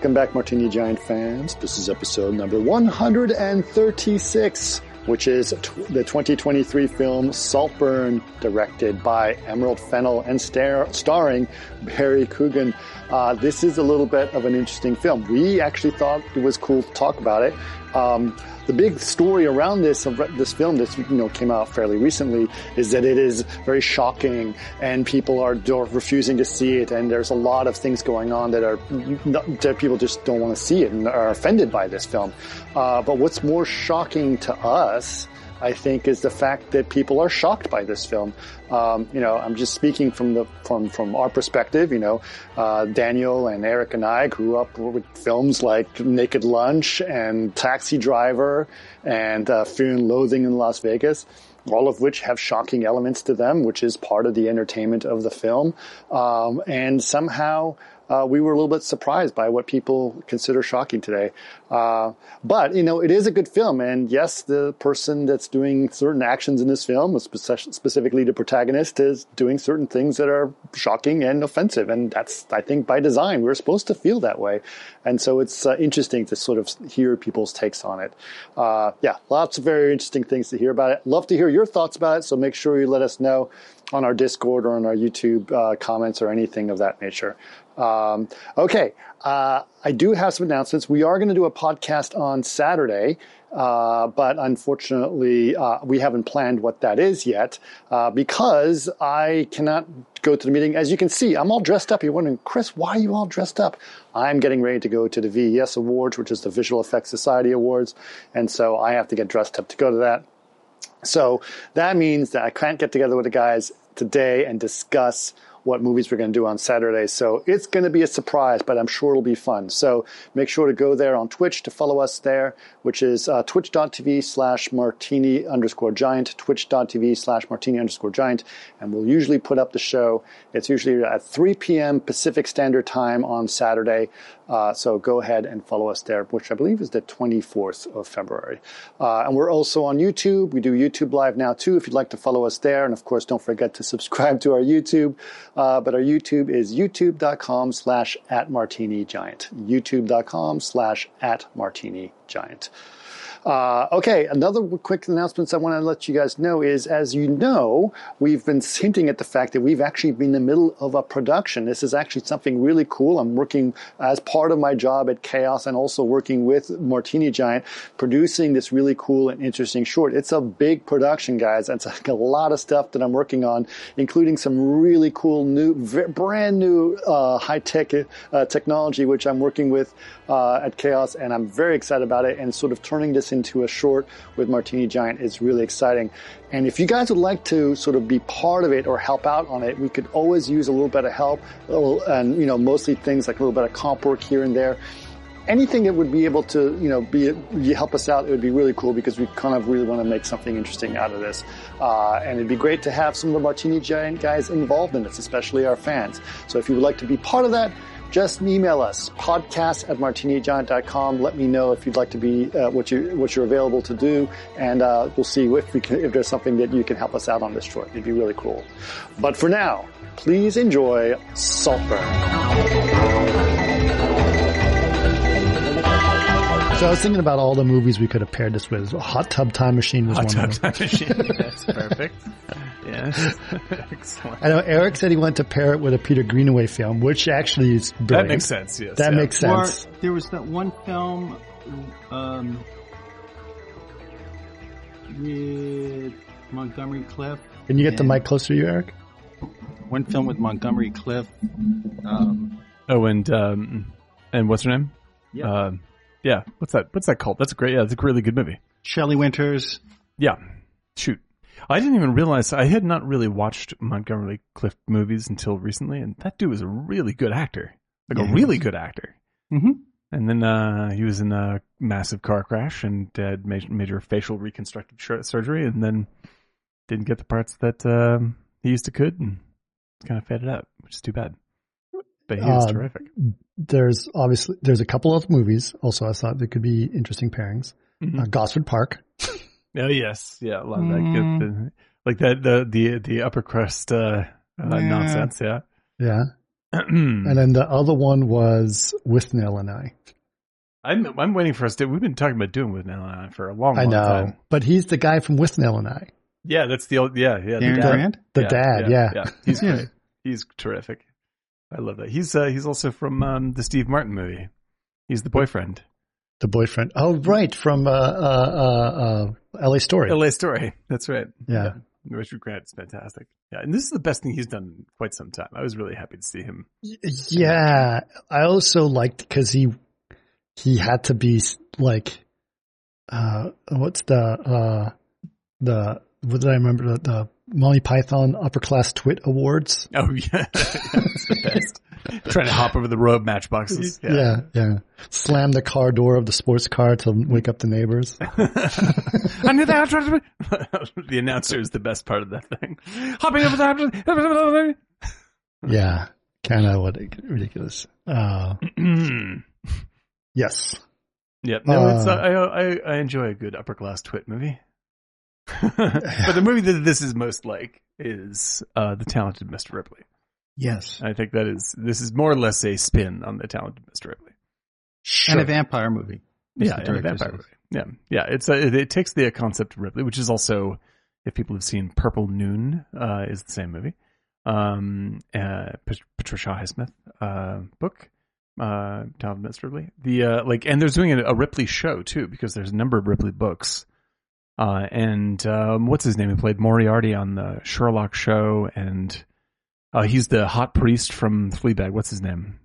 Welcome back, Martini Giant fans. This is episode number 136, which is the 2023 film Saltburn, directed by Emerald Fennell and star- starring Barry Coogan. Uh, this is a little bit of an interesting film. We actually thought it was cool to talk about it. Um, the big story around this this film that you know came out fairly recently is that it is very shocking and people are refusing to see it and there's a lot of things going on that are that people just don't want to see it and are offended by this film. Uh, but what's more shocking to us I think, is the fact that people are shocked by this film. Um, you know, I'm just speaking from the from from our perspective. You know, uh, Daniel and Eric and I grew up with films like Naked Lunch and Taxi Driver and uh, Fear and Loathing in Las Vegas all of which have shocking elements to them, which is part of the entertainment of the film. Um, and somehow uh, we were a little bit surprised by what people consider shocking today. Uh, but, you know, it is a good film. And yes, the person that's doing certain actions in this film, specifically the protagonist, is doing certain things that are shocking and offensive. And that's, I think, by design. We're supposed to feel that way. And so it's uh, interesting to sort of hear people's takes on it. Uh, yeah, lots of very interesting things to hear about it. Love to hear your thoughts about it. So make sure you let us know on our Discord or on our YouTube uh, comments or anything of that nature. Um, okay, uh, I do have some announcements. We are going to do a podcast on Saturday, uh, but unfortunately, uh, we haven't planned what that is yet uh, because I cannot go to the meeting. As you can see, I'm all dressed up. You're wondering, Chris, why are you all dressed up? I'm getting ready to go to the VES Awards, which is the Visual Effects Society Awards, and so I have to get dressed up to go to that. So that means that I can't get together with the guys today and discuss what movies we're going to do on Saturday. So it's going to be a surprise, but I'm sure it'll be fun. So make sure to go there on Twitch to follow us there, which is uh, twitch.tv slash martini underscore giant, twitch.tv slash martini underscore giant. And we'll usually put up the show. It's usually at 3 p.m. Pacific Standard Time on Saturday. Uh, so go ahead and follow us there, which I believe is the 24th of February. Uh, and we're also on YouTube. We do YouTube Live now too, if you'd like to follow us there. And of course, don't forget to subscribe to our YouTube. Uh, but our YouTube is youtube.com slash at martini giant. youtube.com slash at martini giant. Uh, okay, another quick announcement I want to let you guys know is, as you know, we've been hinting at the fact that we've actually been in the middle of a production. This is actually something really cool. I'm working as part of my job at Chaos and also working with Martini Giant, producing this really cool and interesting short. It's a big production, guys. It's like a lot of stuff that I'm working on, including some really cool new, brand new uh, high tech uh, technology, which I'm working with uh, at Chaos, and I'm very excited about it. And sort of turning this into a short with Martini Giant is really exciting. And if you guys would like to sort of be part of it or help out on it, we could always use a little bit of help, and you know, mostly things like a little bit of comp work here and there anything that would be able to, you know, be help us out, it would be really cool because we kind of really want to make something interesting out of this. Uh, and it'd be great to have some of the Martini Giant guys involved in this, especially our fans. So if you would like to be part of that, just email us podcast at martinigiant.com. Let me know if you'd like to be uh, what you what you're available to do, and uh, we'll see if we can if there's something that you can help us out on this short. It'd be really cool. But for now, please enjoy Saltburn. So I was thinking about all the movies we could have paired this with. Hot Tub Time Machine was Hot one Tub of them. Time Machine. That's perfect. Yes. Excellent. I know Eric said he wanted to pair it with a Peter Greenaway film, which actually is brilliant. That makes sense, yes. That yeah. makes sense. Or there was that one film um, with Montgomery Clift. Can you get the mic closer to you, Eric? One film with Montgomery Clift. Um, Oh, and um, and what's her name? Yeah. Um, yeah. What's that? What's that called? That's a great. Yeah, it's a really good movie. Shelley Winters. Yeah. Shoot. I didn't even realize I had not really watched Montgomery Clift movies until recently, and that dude was a really good actor, like Yeah, a really good actor. Mm-hmm. And then uh, he was in a massive car crash and had major, major facial reconstructive sh- surgery, and then didn't get the parts that um, he used to could, and kind of faded out, which is too bad. But he was Um, terrific. There's obviously there's a couple of movies also I thought that could be interesting pairings. Mhm. Uh, Gosford Park. Oh yes, yeah, a lot that Mm. good, like that the the the upper crust uh, uh, Yeah. nonsense. Yeah, Yeah. and then the other one was Withnail and I. I'm I'm waiting for us to. We've been talking about doing Withnail and I for a long, I long know, time. but he's the guy from Withnail and I, Yeah, that's the old. Yeah, yeah. Darren the dad. Grant? the dad. Yeah, yeah. He's Yeah. great. He's terrific. I love that. He's uh, he's also from um, the Steve Martin movie. He's the boyfriend. the boyfriend. Oh, right, from uh, uh, uh, uh, L.A. Story. L.A. Story. That's right. Yeah. Richard Grant is fantastic. Yeah, and this is the best thing he's done in quite some time. I was really happy to see him. Yeah, I also liked because he he had to be like, uh, what's the uh, the what did I remember the, the Monty Python Upper Class Twit Awards? Oh yeah, that's the best. Trying to hop over the road matchboxes. Yeah. Yeah, yeah. Slam the car door of the sports car to wake up the neighbors. I knew that. the announcer is the best part of that thing. Hopping over the. yeah, kind of what ridiculous. Uh, yes, Yep. No, it's uh, Uh, I, I I enjoy a good upper class twit movie. but the movie that this is most like is uh, the Talented Mr. Ripley. Yes. I think that is this is more or less a spin on the Talented Mr. Ripley. sure. And a vampire movie. Yeah, and a vampire says. movie. Yeah, yeah. It's a, it, it takes the concept of Ripley, which is also, if people have seen Purple Noon, uh, is the same movie. Um, uh, Pat- Patricia Highsmith uh, book, uh, Talented Mr. Ripley. The uh, like, and they're doing a, a Ripley show too because there's a number of Ripley books. Uh, and um, what's his name? He played Moriarty on the Sherlock show, and uh, he's the hot priest from Fleabag. What's his name?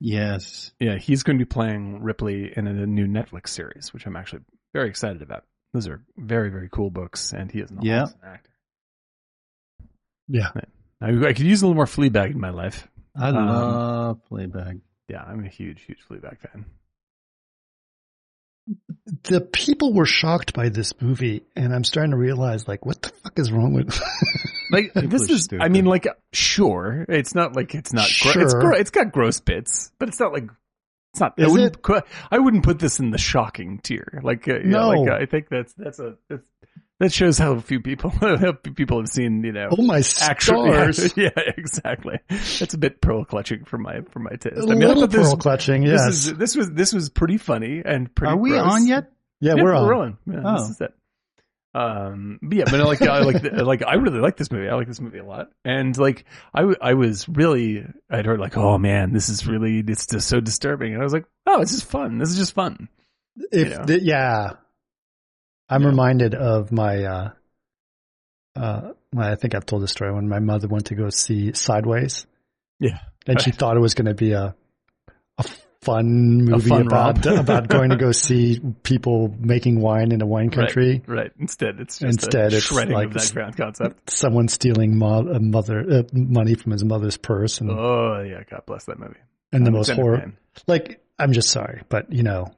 Yes. Yeah, he's going to be playing Ripley in a new Netflix series, which I'm actually very excited about. Those are very, very cool books, and he is an Yeah. awesome actor. Yeah. I, I could use a little more Fleabag in my life. I Um, love Fleabag. Yeah, I'm a huge, huge Fleabag fan. the people were shocked by this movie, and I'm starting to realize, like, what the fuck is wrong with? Like this is, stupid. I mean, like sure, it's not like it's not. Gro- it's Sure. gro- it's got gross bits, but it's not like it's not. I wouldn't, it? I wouldn't put this in the shocking tier. Like uh, yeah, No. like uh, I think that's that's a that's, that shows how few people how few people have seen you know oh my actually stars! yeah, exactly it's a bit pearl clutching for my for my taste A i mean little I this, pearl clutching, this yes. is this was this was pretty funny and pretty Are we gross. on yet? yeah, yeah, we're on. on yeah, Oh. This is it um but yeah but I like I like like I really like this movie. I like this movie a lot. And like I I was really I'd heard like oh man this is really it's just so disturbing. And I was like oh it's just fun. This is just fun. If you know. the, yeah, I'm Yeah. reminded of my. uh uh, I think I've told this story when my mother went to go see Sideways, yeah. And she thought it was going to be a a fun movie fun about about going to go see people making wine in a wine country. right instead it's just Instead, a it's shredding like of s- that ground concept Someone stealing mo- a mother uh, money from his mother's purse, and, oh yeah God bless that movie and the I'm a most horror. Like, I'm just sorry, but you know,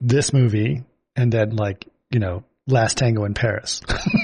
this movie, and then like you know, Last Tango in Paris.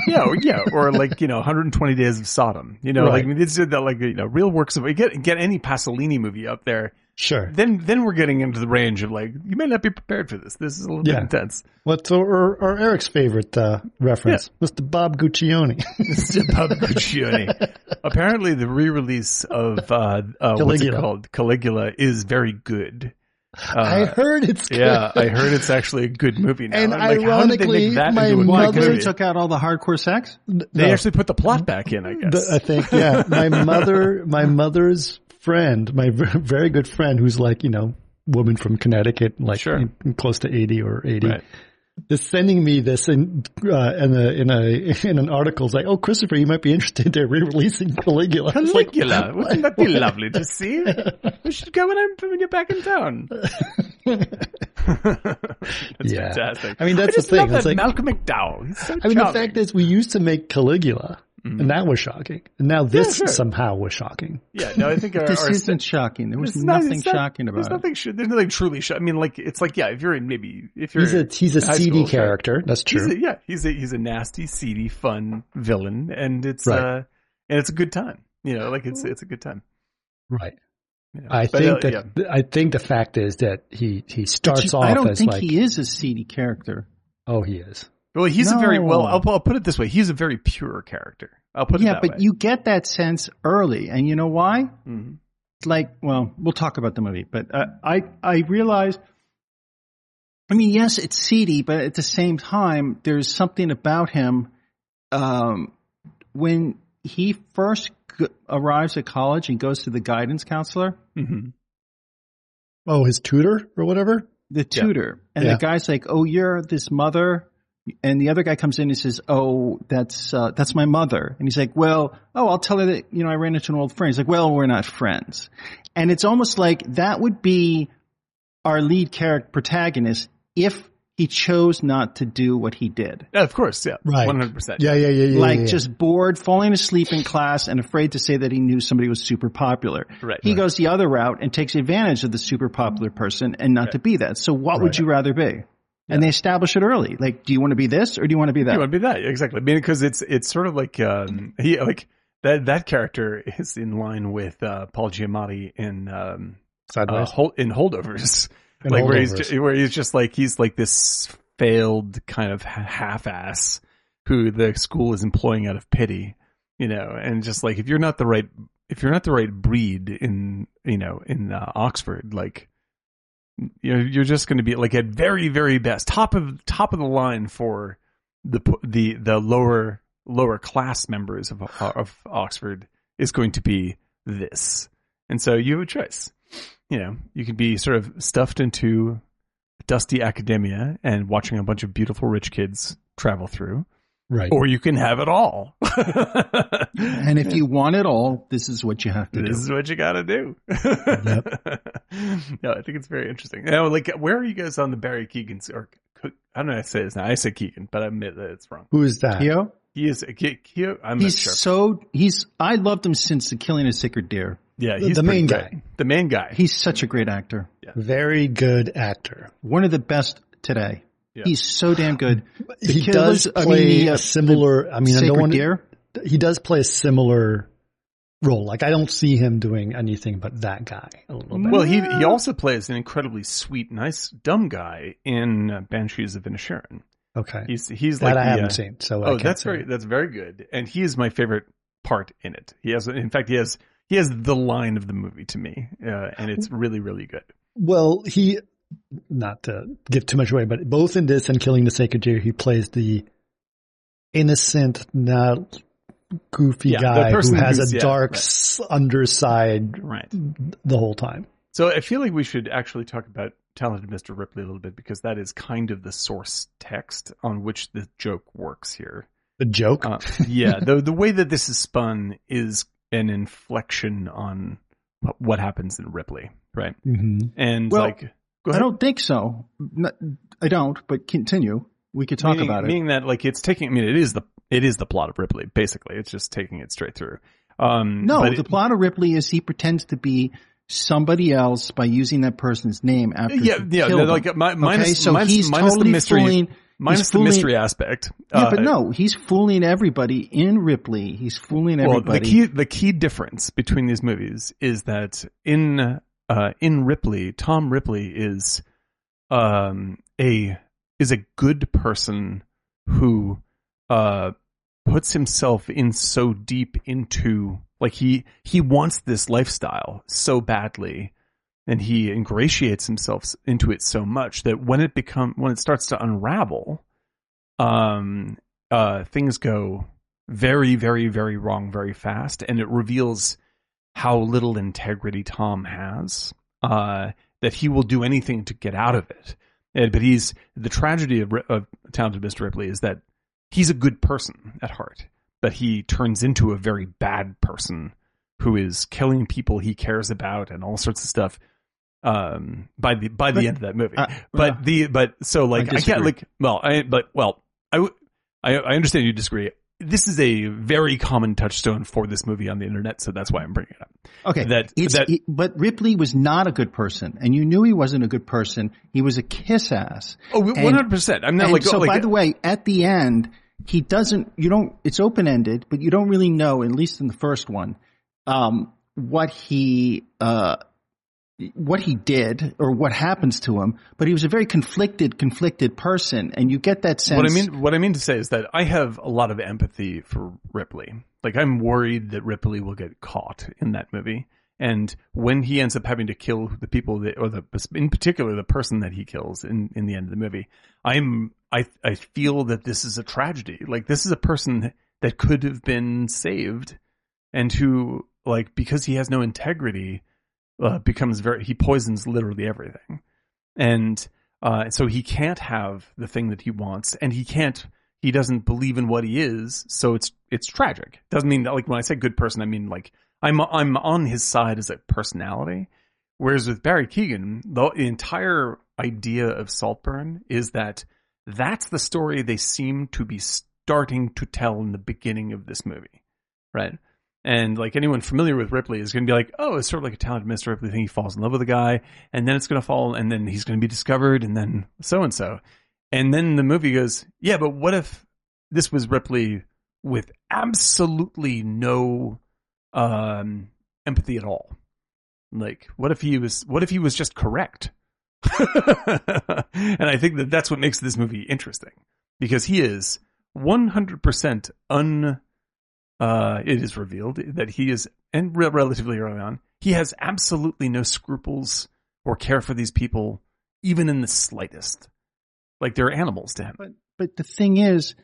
yeah, or, yeah, or like you know, 120 Days of Sodom. You know, Right. like I mean, it's uh, like you know, real works of get get any Pasolini movie up there. Sure. Then then we're getting into the range of like you may not be prepared for this. This is a little Yeah. bit intense. What's or, or, or Eric's favorite uh, reference? Mr. Bob Guccione. This is Bob Guccione. Apparently, the re-release of uh, uh, what's it called Caligula is very good. Uh, I heard it's good. yeah, I heard it's actually a good movie now. And like, how did they ironically, that my into a Why? good Because mother- movie? took out all the hardcore sex? They No. actually put the plot back in, I guess. The- I think, yeah. My mother, my mother's friend, my very good friend, who's like, you know, woman from Connecticut, like Sure. in- close to 80 or 80, Right. is sending me this in, uh, in a, in a, in an article. It's like, oh, Christopher, you might be interested. They're re-releasing Caligula. It's like, Caligula. Wouldn't that be lovely to see? We should go when I'm when you're back in town. that's Yeah. fantastic. I mean, that's I the thing. Love It's that like- Malcolm McDowell. So I mean, the fact is we used to make Caligula and that was shocking. And now this sure. somehow was shocking. yeah, no, I think our, This our isn't shocking. There was nothing not- shocking There's about it. nothing. sh- There's nothing truly. shocking. I mean, like it's like yeah, if you're in maybe if you're He's a, he's a seedy school, sure. character. That's He's true. a, yeah, he's a he's a nasty, seedy, fun villain, and it's Right. uh and it's a good time. You know, like it's it's a good time. right. You know? I But, think uh, that I think the fact is that he he starts off I don't as think like he is a seedy character. oh he is Well, he's a very well. I'll, I'll put it this way: he's a very pure character. I'll put it Yeah, that but way. you get that sense early, and you know why? Mhm. like, well, we'll talk about the movie, but uh, I I realized. I mean, yes, it's seedy, but at the same time, there's something about him. Um, when he first g- arrives at college and goes to the guidance counselor, Mm-hmm. Oh, his tutor or whatever. the Yeah. tutor, and Yeah. the guy's like, "Oh, you're this mother," and the other guy comes in and says, "Oh, that's uh, that's my mother," and he's like, "Well, oh, I'll tell her that you know I ran into an old friend." He's like, "Well, we're not friends," and it's almost like that would be our lead character protagonist if he chose not to do what he did. Yeah, of course. Yeah. Right. One hundred percent. Yeah, yeah, yeah, yeah. like yeah, yeah. just bored, falling asleep in class, and afraid to say that he knew somebody was super popular. Right. He Right. goes the other route and takes advantage of the super popular person and not to be that. So what would you rather be? And they establish it early. Like, do you want to be this or do you want to be that? You want to be that exactly? I mean, because it's it's sort of like um, he like that that character is in line with uh, Paul Giamatti in um, uh. Hol- in Holdovers, In like where he's Holdovers. ju- where he's just like he's like this failed kind of half-ass who the school is employing out of pity, you know, and just like if you're not the right if you're not the right breed in you know in uh, Oxford, like you're you're just going to be like at very very best top of top of the line for the the the lower lower class members of of Oxford is going to be this, and so you have a choice. You know, you can be sort of stuffed into dusty academia and watching a bunch of beautiful rich kids travel through, right. or you can have it all. and if you want it all, this is what you have to this do. This is what you got to do. no, I think it's very interesting. Now, like, where are you guys on the Barry Keegan? Or Cook- I don't know how to say this now. I say Keegan, but I admit that it's wrong. Who is that? Keo? He is. Ke- Ke- I'm He's not sure. so, he's, I loved him since the killing of Sacred Deer. yeah, the- he's the pretty main great. guy. The main guy. He's such a great actor. Yeah. Very good actor. One of the best today. Yeah. He's so damn good. The he Killers- does I play mean, the, uh, a similar. I mean, I Sacred don't want. Deer. He does play a similar role. Like I don't see him doing anything but that guy a little bit. well, he he also plays an incredibly sweet, nice, dumb guy in uh, Banshees of Inisherin. okay, He's he's that like I the, haven't uh, seen. So I Oh, can't that's say. very that's very good, and he is my favorite part in it. He has, in fact, he has he has the line of the movie to me, uh, and it's really really good. Well, he not to give too much away, but both in this and Killing the Sacred Deer, he plays the innocent, not goofy Yeah, guy who has a yeah, dark right. underside Right. the whole time. So I feel like we should actually talk about talented Mr. Ripley a little bit because that is kind of the source text on which the joke works here. The joke. Uh, yeah, the the way that this is spun is an inflection on what happens in Ripley, right? hmm And Well, like, go I don't think so. Not- I don't, but continue. We could talk meaning, about it. Meaning that like it's taking. I mean, it is the it is the plot of Ripley. Basically, it's just taking it straight through. Um, No, the it- plot of Ripley is he pretends to be somebody else by using that person's name after Yeah, yeah. Like mi- minus, okay, so minus, he's minus totally the mystery, fooling. minus he's the mystery aspect. Yeah, Uh, but no, he's fooling everybody in Ripley. He's fooling Well, everybody. the key the key difference between these movies is that in uh, in Ripley, Tom Ripley is um, a is a good person who uh, puts himself in so deep into like he he wants this lifestyle so badly and he ingratiates himself into it so much that when it become when it starts to unravel um uh things go very very very wrong very fast and it reveals how little integrity Tom has uh that he will do anything to get out of it. And, but he's the tragedy of, of talented Mr. Ripley is that he's a good person at heart but he turns into a very bad person who is killing people he cares about and all sorts of stuff um by the by the But- end of that movie. Uh, but uh, the but so like I, can't like well I but well I I I understand you disagree this is a very common touchstone for this movie on the internet so that's why I'm bringing it up okay, that- that- it- but Ripley was not a good person, and you knew he wasn't a good person. He was a kiss ass. oh 100% I'm not like so, like by the way, at the end, he doesn't. You don't. It's open ended, but you don't really know, at least in the first one, um, what he uh, what he did or what happens to him. But he was a very conflicted, conflicted person, and you get that sense. what I mean what I mean to say is that I have a lot of empathy for Ripley like I'm worried that Ripley will get caught in that movie And when he ends up having to kill the people that, or the, in particular, the person that he kills in, in the end of the movie, I'm, I, I feel that this is a tragedy. Like this is a person that could have been saved and who, like, because he has no integrity, uh, becomes very, he poisons literally everything. And, uh, so he can't have the thing that he wants and he can't, he doesn't believe in what he is. So it's, it's tragic. Doesn't mean that, like, when I say good person, I mean, like, I'm, I'm on his side as a personality. Whereas with Barry Keegan, the entire idea of Saltburn is that that's the story they seem to be starting to tell in the beginning of this movie. Right? And like anyone familiar with Ripley is going to be like, oh, it's sort of like a talented Mr. Ripley thing. He falls in love with a guy and then it's going to fall and then he's going to be discovered and then so and so. And then the movie goes, yeah, but what if this was Ripley with absolutely no um, empathy at all? Like, what if he was, what if he was just correct? and I think that that's what makes this movie interesting because he is 100% un, uh, it is revealed that he is, and re- relatively early on, he has absolutely no scruples or care for these people, even in the slightest. Like they're animals to him. But but the thing is,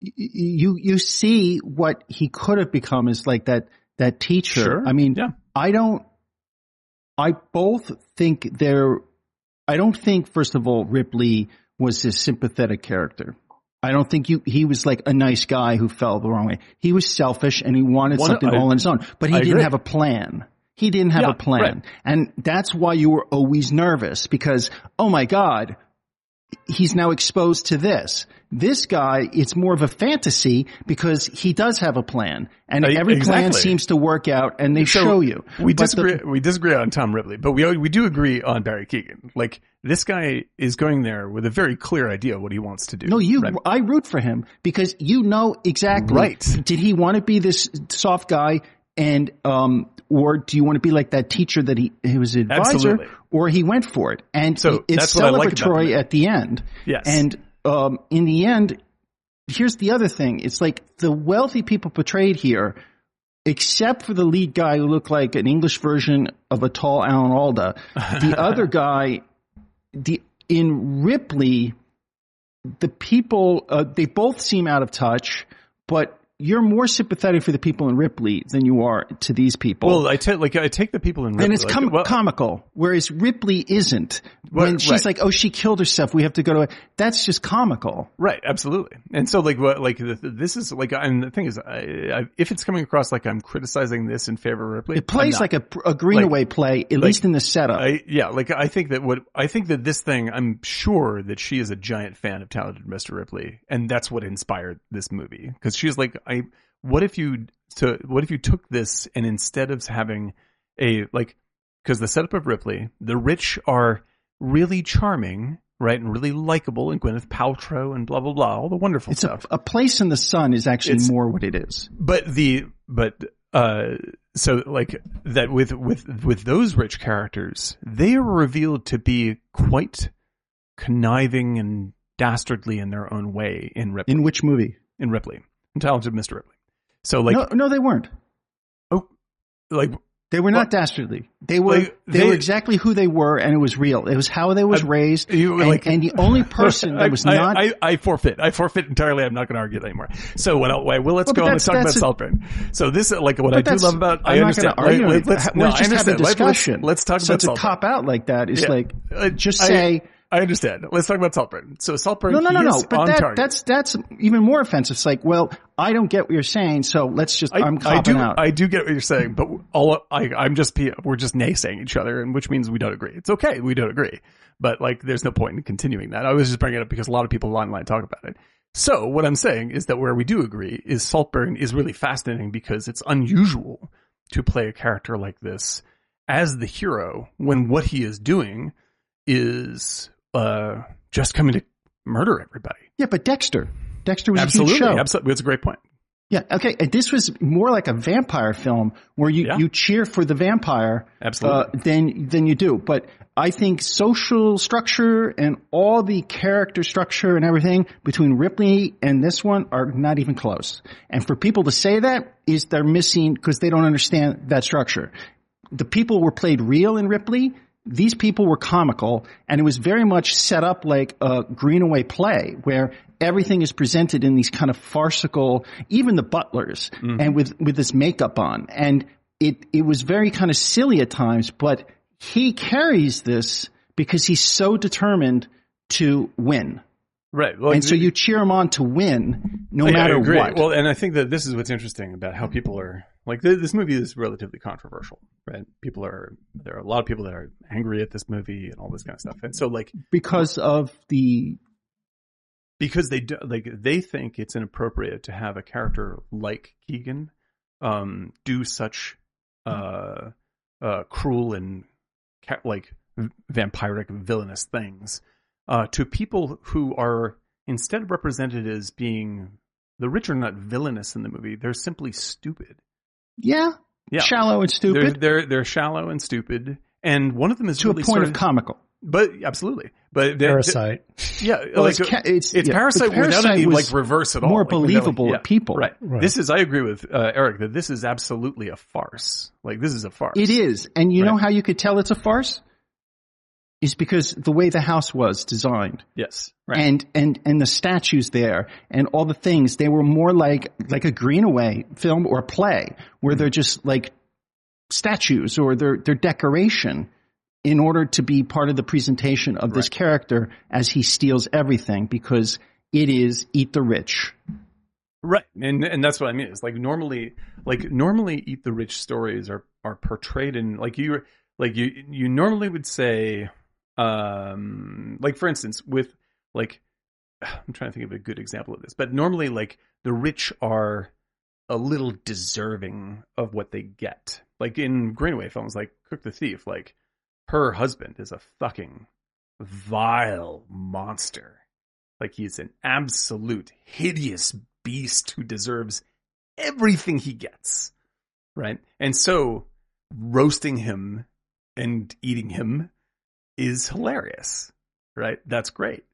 you you see what he could have become is like that that teacher. Sure. I mean, Yeah. I don't. I both think they're. I don't think first of all Ripley was a sympathetic character. I don't think you, he was like a nice guy who fell the wrong way. He was selfish and he wanted something I- all on his own, but he I didn't agree. have a plan. He didn't have Yeah, a plan. right. And that's why you were always nervous because, oh my God, he's now exposed to this. This guy, it's more of a fantasy because he does have a plan and Uh, every plan seems to work out and they So, show you. We But the- disagree. we disagree on Tom Ripley, but we we do agree on Barry Keegan. Like this guy is going there with a very clear idea of what he wants to do. No, you. right? I root for him because you know exactly. Right. Did he want to be this soft guy, and um, or do you want to be like that teacher that he he was an advisor, Absolutely. or he went for it? And So it's I like celebratory at the end. Yes. And um, in the end, here's the other thing. It's like the wealthy people portrayed here. Except for the lead guy who looked like an English version of a tall Alan Alda, the other guy, the in Ripley, the people uh, they both seem out of touch, but you're more sympathetic for the people in Ripley than you are to these people. well, I take like I take the people in Ripley. and it's like, well, comical, whereas Ripley isn't. When Right, she's right. like, "Oh, she killed herself. We have to go to," that's just comical. Right, absolutely. And so, like, what, like, the, this is like, and the thing is, I, I, if it's coming across like I'm criticizing this in favor of Ripley, It plays like a, a Greenaway play, at least in the setup. I, yeah, like I think that what I think that this thing, I'm sure that she is a giant fan of Talented Mr. Ripley, and that's what inspired this movie. Because she's like, I, what if you, to, what if you took this and instead of having a like, because the setup of Ripley, the rich are really charming, right, and really likable, and Gwyneth Paltrow and blah blah blah, all the wonderful it's a, a place in the sun is actually It's- more what it is. but the but uh so like that with with with those rich characters they are revealed to be quite conniving and dastardly in their own way in ripley In which movie? in ripley in talented mr ripley so like no, no, they weren't. oh like They were not dastardly. They were Like, they, they- were exactly who they were, and it was real. It was how they was I- raised, you- and, like- and the only person that was I, not. I, I forfeit. I forfeit entirely. I'm not going to argue that anymore. So what? I'll, well, let's Well, go on. Let's talk about Saltburn. So this, like, what I do love about. I I'm not understand. gonna argue. Let- let's, no, I just having a understand. Let's- discussion. Let's, talk about. so about to Saltburn. cop out like that is Yeah. like Uh, just I- say I understand. Let's talk about Saltburn. So Saltburn. no, no, no, no. But that target. that's that's even more offensive. It's like, well, I don't get what you're saying, so let's just. I, I'm I do. out. I do get what you're saying, but all I, I'm just we're just naysaying each other, and which means we don't agree. It's okay, we don't agree, but like, there's no point in continuing that. I was just bringing it up because a lot of people online talk about it. So what I'm saying is that where we do agree is Saltburn is really fascinating because it's unusual to play a character like this as the hero when what he is doing is uh just coming to murder everybody. yeah, but Dexter, Dexter was a Absolutely, huge show. absolutely. It's a great point. Yeah. Okay. And this was more like a vampire film where you, Yeah. you cheer for the vampire. Absolutely. Uh, than, than you do. But I think social structure and all the character structure and everything between Ripley and this one are not even close. And for people to say that is they're missing because they don't understand that structure. The people were played real in Ripley. These people were comical and it was very much set up like a Greenaway play where everything is presented in these kind of farcical, even the butlers mm-hmm. and with, with this makeup on. And it, it was very kind of silly at times, but he carries this because he's so determined to win. Right. Well, And so you cheer him on to win no yeah, matter what. Well, and I think that this is what's interesting about how people are like th- this movie is relatively controversial, right? People are there are a lot of people that are angry at this movie and all this kind of stuff, and so like because of the because they do, like they think it's inappropriate to have a character like Keegan um, do such uh, uh, cruel and ca- like vampiric villainous things uh, to people who are instead represented as being the rich are not villainous in the movie; they're simply stupid. Yeah, Yeah. shallow and They're stupid they're they're shallow and stupid, and one of them is to really a point sort of comical. But absolutely, but they're, Parasite. yeah, Well, like it's, ca- it's, it's yeah, Parasite, but without any was like reverse at all. more Like, when they're, like- believable yeah, people. Right. Right. This is I agree with uh, Eric that this is absolutely a farce. Like this is a farce. It is. And you know how you could tell it's a farce? Is because the way the house was designed. Yes. Right. And, and, and the statues there and all the things, they were more like, like a Greenaway film or play where mm. they're just like statues or they're, they're decoration in order to be part of the presentation of this character as he steals everything because it is eat the rich. Right, and and that's what I mean. It's like normally, like normally, eat the rich stories are are portrayed in like you like you you normally would say, um, like for instance, with like I'm trying to think of a good example of this, but normally like the rich are a little deserving of what they get. Like in Greenaway films, like Cook the Thief, like her husband is a fucking vile monster. Like he's an absolute hideous beast who deserves everything he gets. Right? And so roasting him and eating him is hilarious. Right? That's great.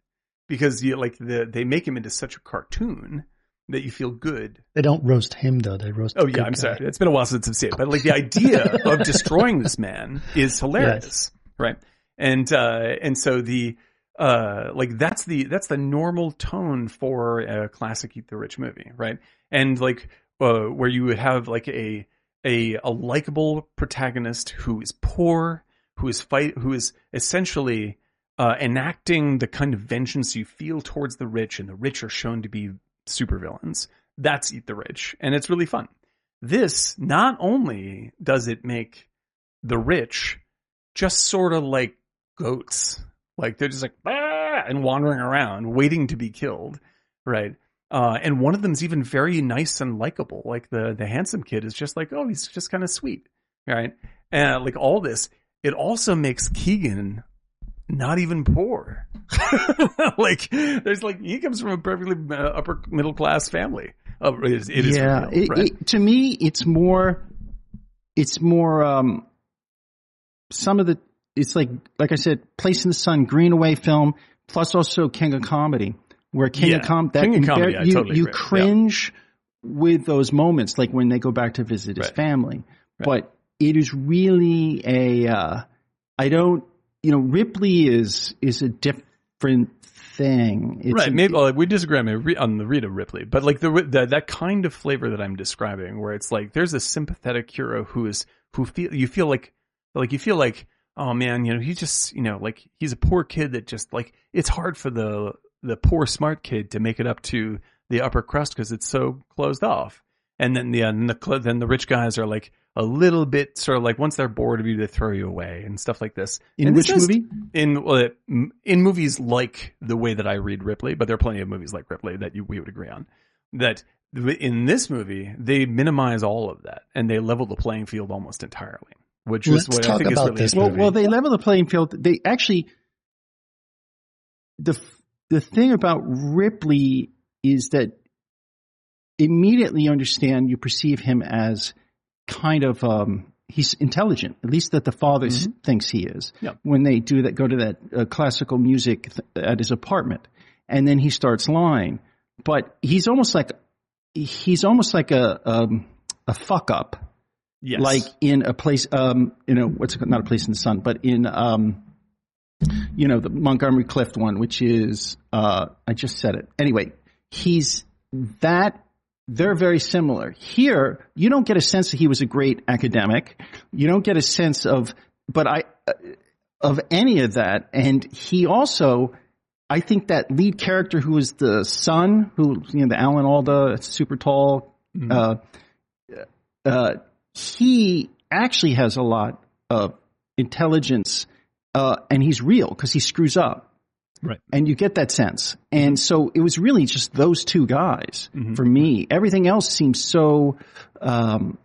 Because you like the they make him into such a cartoon that you feel good. They don't roast him though. They roast. Oh yeah, I'm guy. sorry. It's been a while since I've seen it, but like the idea of destroying this man is hilarious, right? And uh, and so the uh, like that's the that's the normal tone for a classic Eat the Rich movie, right? And like uh, where you would have like a a a likable protagonist who is poor, who is fight, who is essentially uh, enacting the kind of vengeance you feel towards the rich, and the rich are shown to be supervillains. That's Eat the Rich, and it's really fun. This not only does it make the rich just sort of like goats, like they're just like and wandering around waiting to be killed, right? Uh, and one of them's even very nice and likable. Like the the handsome kid is just like, oh, he's just kind of sweet, right? And like all this, it also makes Keegan not even poor. like there's like he comes from a perfectly uh, upper middle class family. Uh, it is, it is for yeah. real, right? it- to me, it's more, it's more, um, some of the, it's like, like I said, Place in the Sun, Greenaway film, plus also King of Comedy, where King Yeah. of Com, that King of Comedy, you, totally you agree. Yeah. cringe with those moments, like when they go back to visit his Right. family. But it is really a, uh, I don't, you know, Ripley is, is a different thing. It's right. Maybe well, we disagree on the on the Rita Ripley, but like the, the that kind of flavor that I'm describing, where it's like there's a sympathetic hero who is who feel you feel like like you feel like oh man, you know he just you know like he's a poor kid that just like it's hard for the the poor smart kid to make it up to the upper crust because it's so closed off, and then the, uh, and the cl- then the rich guys are like a little bit sort of like once they're bored of you, they throw you away and stuff like this. in And which this movie? in well, m- in movies like the way that I read Ripley, but there are plenty of movies like Ripley that you, we would agree on. That in this movie they minimize all of that and they level the playing field almost entirely, which is Let's what I talk think is about really this Well, well, they level the playing field. They actually the the thing about Ripley is that immediately understand, you perceive him as kind of, um, he's intelligent, at least that the father s thinks he is. Yeah. When they do that, go to that uh, classical music th- at his apartment, and then he starts lying. But he's almost like he's almost like a um, a fuck up, Yes. like in a place, um, you know, what's it not a place in the sun, but in um, you know, the Montgomery Clift one, which is uh, I just said it. Anyway, he's that they're very similar. Here, you don't get a sense that he was a great academic. You don't get a sense of, but I, uh, of any of that. And he also, I think that lead character who is the son, who, you know, the Alan Alda, super tall, uh, uh, he actually has a lot of intelligence, uh, and he's real because he screws up right. and you get that sense. And so it was really just those two guys Mm-hmm. for me. Everything else seems so um,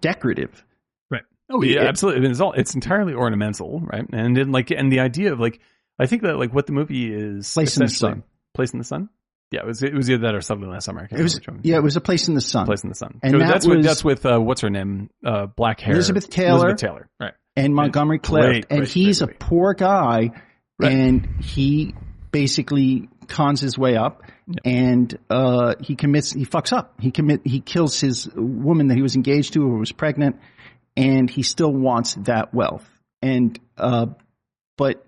decorative. Right. Oh yeah, absolutely. It's all it's entirely ornamental, right? And then like and the idea of like I think that like what the movie is Place in the Sun. Place in the sun. Yeah, it was it was either that or something last summer. I can't It was which one. yeah, it was a place in the sun. Place in the sun. And So that that's with that's with uh, what's her name? Uh, black hair. Elizabeth Taylor. Elizabeth Taylor. Right. and Montgomery Clift, Great, and great, he's great, a great. poor guy, Right. and he basically cons his way up, and uh, he commits, he fucks up, he commit, he kills his woman that he was engaged to who was pregnant, and he still wants that wealth, and uh, but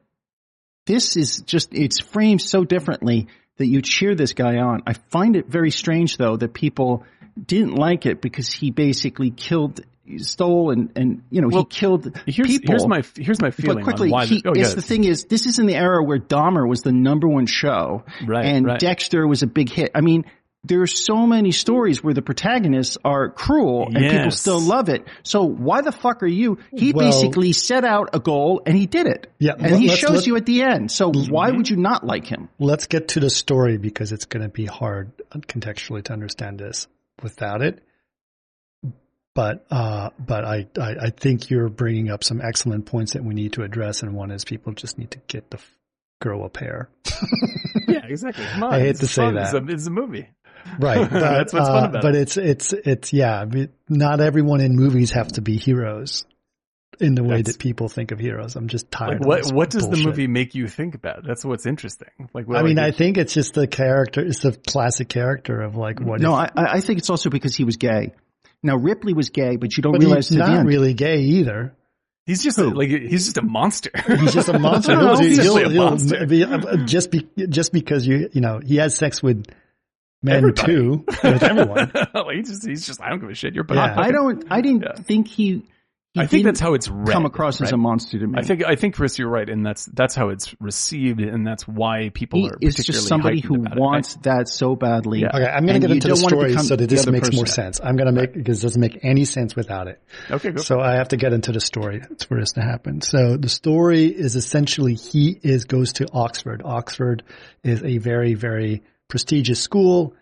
this is just it's framed so differently that you cheer this guy on. I find it very strange though that people didn't like it because he basically killed, stole, and and you know Well, he killed Here's people. here's my here's my feeling but quickly, on why. he, the, oh, it's yeah. the thing is, this is in the era where Dahmer was the number one show, Right, and right. Dexter was a big hit. I mean, there are so many stories where the protagonists are cruel and people still love it. So why the fuck are you? He Well- basically set out a goal and he did it. Yeah, and he shows let- you at the end. So why would you not like him? Let's get to the story because it's going to be hard contextually to understand this without it. But uh, but I, I I think you're bringing up some excellent points that we need to address, and one is people just need to get the f- grow a pair. yeah, exactly. Come on, I hate it's to say fun. that. It's a, it's a movie. Right. But, That's what's fun uh, about But it. it's, it's, it's, yeah, not everyone in movies have to be heroes in the way That's- that people think of heroes. I'm just tired Like, of what this what does the movie make you think about? That's what's interesting. Like, what, I mean, I think it's just the character, it's the classic character of like what No, if- I, I think it's also because he was gay. Now Ripley was gay, but you don't but realize he's not end. really gay either. he's just a, like he's just a monster. He's just a monster. No, He'll- he's he'll- just a he'll- monster. be- just be, just because you, you know, he has sex with men Everybody. too, with everyone. like, he's just he's just I don't give a shit. You're Yeah. I don't. I didn't Yeah. think he. He I think that's how it's read, come across as a monster to me. I think I think Chris, you're right, and that's that's how it's received, and that's why people he are is just somebody who about it. wants that so badly. Yeah. Okay, I'm going to get into the don't want to story so that this other makes more person. sense. I'm going to make because it doesn't make any sense without it. Okay, go. So I have to get into the story for this to happen. So the story is essentially he is goes to Oxford. Oxford is a very very prestigious school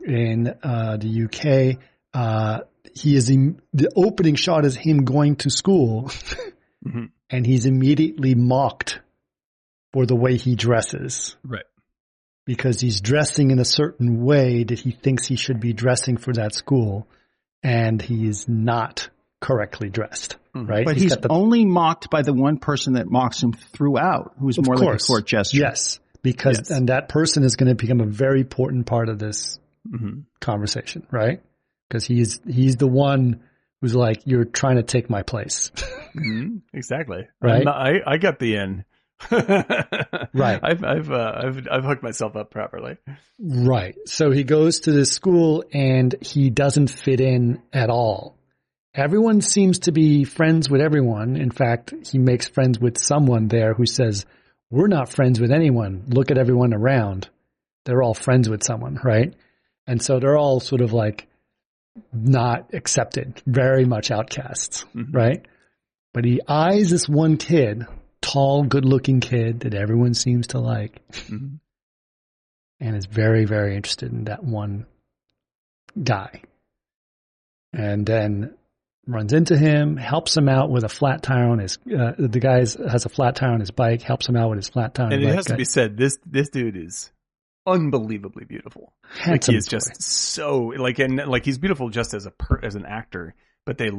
in uh, the UK. Uh, he is im- the opening shot is him going to school, Mhm. and he's immediately mocked for the way he dresses right. because he's dressing in a certain way that he thinks he should be dressing for that school, and he is not correctly dressed. Mhm. Right? But he's, got the- only mocked by the one person that mocks him throughout, who's Of more like a court gesture. Yes, because Yes. and that person is going to become a very important part of this hmm conversation, right? Because he's he's the one who's like, "You're trying to take my place." hmm Exactly. Right? Not- I I got the end. Right. I've I've uh, I've I've hooked myself up properly. Right. So he goes to this school and he doesn't fit in at all. Everyone seems to be friends with everyone. In fact, he makes friends with someone there who says, we're not friends with anyone. Look at everyone around. They're all friends with someone, right? And so they're all sort of like not accepted, very much outcasts, Mhm. right? But he eyes this one kid, tall, good looking kid that everyone seems to like Mhm. and is very, very interested in that one guy. And then runs into him, helps him out with a flat tire on his, uh, the guy has a flat tire on his bike, helps him out with his flat tire on And it bike. has to be said, this this dude is unbelievably beautiful. Like he is boy. just so like and like he's beautiful just as a per, as an actor, but they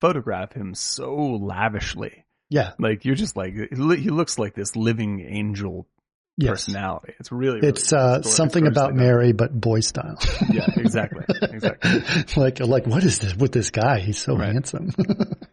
photograph him so lavishly. yeah, Like you're just like he looks like this living angel yes. personality. It's really, really It's uh, something about Mary, but boy style. Yeah, exactly, exactly. like, like what is this with this guy? He's so Right. handsome,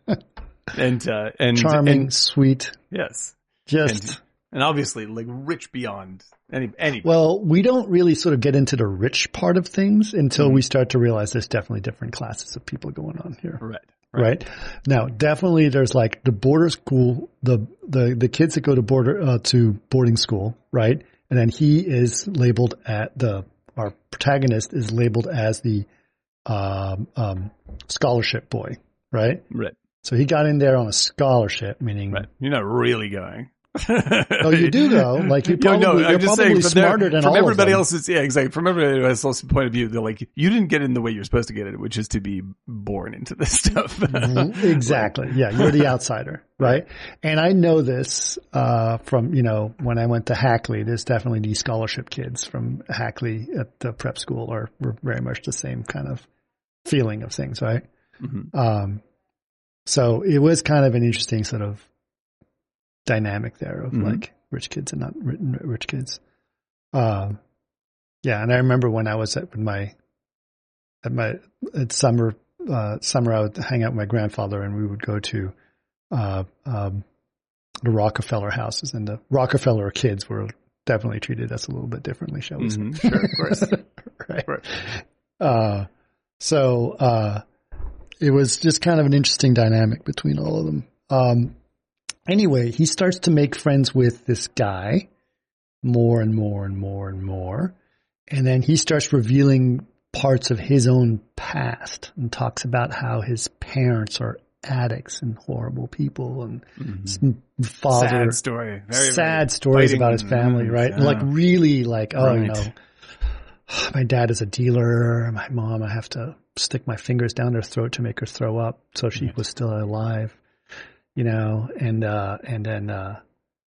And uh, and charming, and- sweet. yes, Just and obviously like rich beyond any well, we don't really sort of get into the rich part of things until Mm-hmm. we start to realize there's definitely different classes of people going on here. right, right? Now, definitely there's like the border school, the, the, the kids that go to border, uh, to boarding school, right? And then he is labeled at the, our protagonist is labeled as the, um, um, scholarship boy, right? right, So he got in there on a scholarship, meaning, right. You're not really going. oh, you do though, like you probably, no, you're I'm just probably saying from, smarter than from everybody else's. Yeah, exactly. From everybody else's point of view, they're like, you didn't get in the way you're supposed to get it, which is to be born into this stuff. Mm-hmm. exactly. Yeah, you're the outsider, right? And I know this uh, from you know when I went to Hackley. There's definitely these scholarship kids from Hackley at the prep school are were very much the same kind of feeling of things, right? Mhm. Um, so it was kind of an interesting sort of dynamic there of Mhm. like rich kids and not rich kids. Um, yeah, and I remember when I was at my at my at summer uh, summer I would hang out with my grandfather and we would go to uh, um, the Rockefeller houses and the Rockefeller kids were definitely treated us a little bit differently, shall we say? Mhm. Sure, of course. right. Right. Uh, so, uh, it was just kind of an interesting dynamic between all of them. Um, anyway, he starts to make friends with this guy more and more and more and more. And then he starts revealing parts of his own past and talks about how his parents are addicts and horrible people and mm-hmm. his father Sad story. Very, sad very stories biting. about his family, right? yeah. Like really like, oh, you know, my dad is a dealer. My mom, I have to stick my fingers down her throat to make her throw up so she was still alive, you know, and, uh, and then, uh,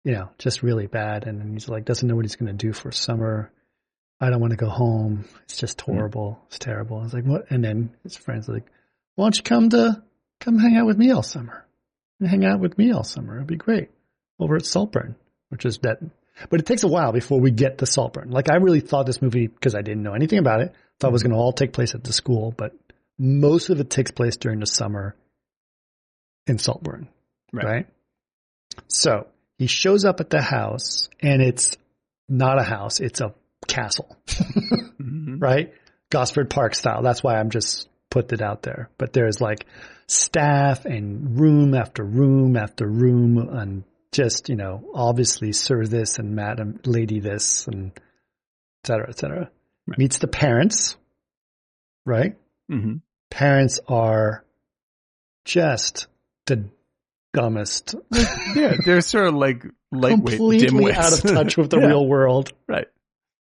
you know, just really bad. And then he's like, doesn't know what he's going to do for summer. I don't want to go home. It's just horrible. It's terrible. I was like, what? And then his friends are like, why don't you come to, come hang out with me all summer? And Hang out with me all summer. It'd be great over at Saltburn, which is that. But it takes a while before we get to Saltburn. Like I really thought this movie, because I didn't know anything about it, thought it was going to all take place at the school, but most of it takes place during the summer in Saltburn, Right. right? So he shows up at the house and it's not a house, it's a castle, Mhm. right? Gosford Park style. That's why I'm just put it out there. But there's like staff and room after room after room and just, you know, obviously sir this and madam lady this and et cetera, et cetera. Right. Meets the parents, right? Mhm. Parents are just the dumbest, Yeah, they're sort of like lightweight completely dimwits. out of touch with the Yeah. real world. right?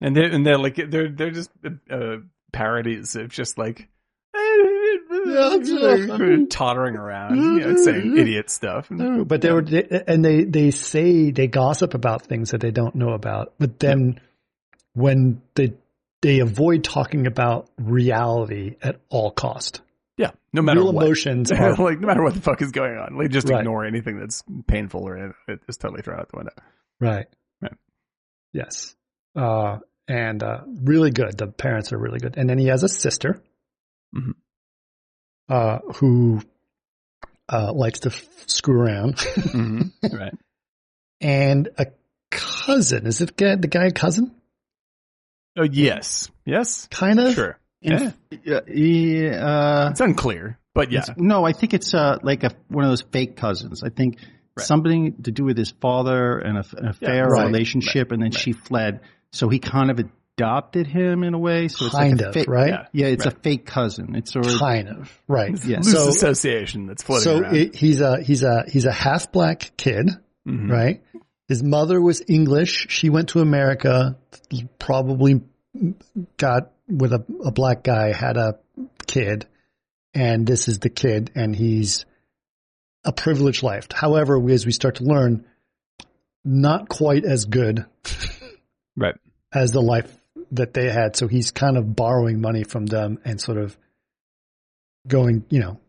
And they're and they're like they're they're just uh, parodies of just like tottering around, you know, saying idiot stuff. No, but they were, and they, they say, they gossip about things that they don't know about. But then when they, they avoid talking about reality at all cost. Yeah, no matter Real what. emotions are, like no matter what the fuck is going on, like just Right. ignore anything that's painful or it, it's totally throw out the window. right. Right. Yes. Uh, and, uh, really good. The parents are really good. And then he has a sister, Mhm. uh, who, uh, likes to f- screw around Mm-hmm. Right. and a cousin. Is it the guy a cousin? Oh yes, yes, Kind of. sure. In- yeah, yeah, uh, It's unclear, but yeah, no, I think it's uh, like a one of those fake cousins. I think Right. something to do with his father and a, an affair or right, relationship, and then she fled. So he kind of adopted him in a way. So it's Kind like a of, fake, right? Yeah. Yeah, it's Right. a fake cousin. It's sort of Kind of. Right. Yeah. loose So- association that's floating So around. it, he's a he's a he's a half black kid, Mhm. right? His mother was English. She went to America, probably got with a, a black guy, had a kid, and this is the kid, and he's a privileged life. However, we- as we start to learn, not quite as good Right. as the life that they had. So he's kind of borrowing money from them and sort of going, you know,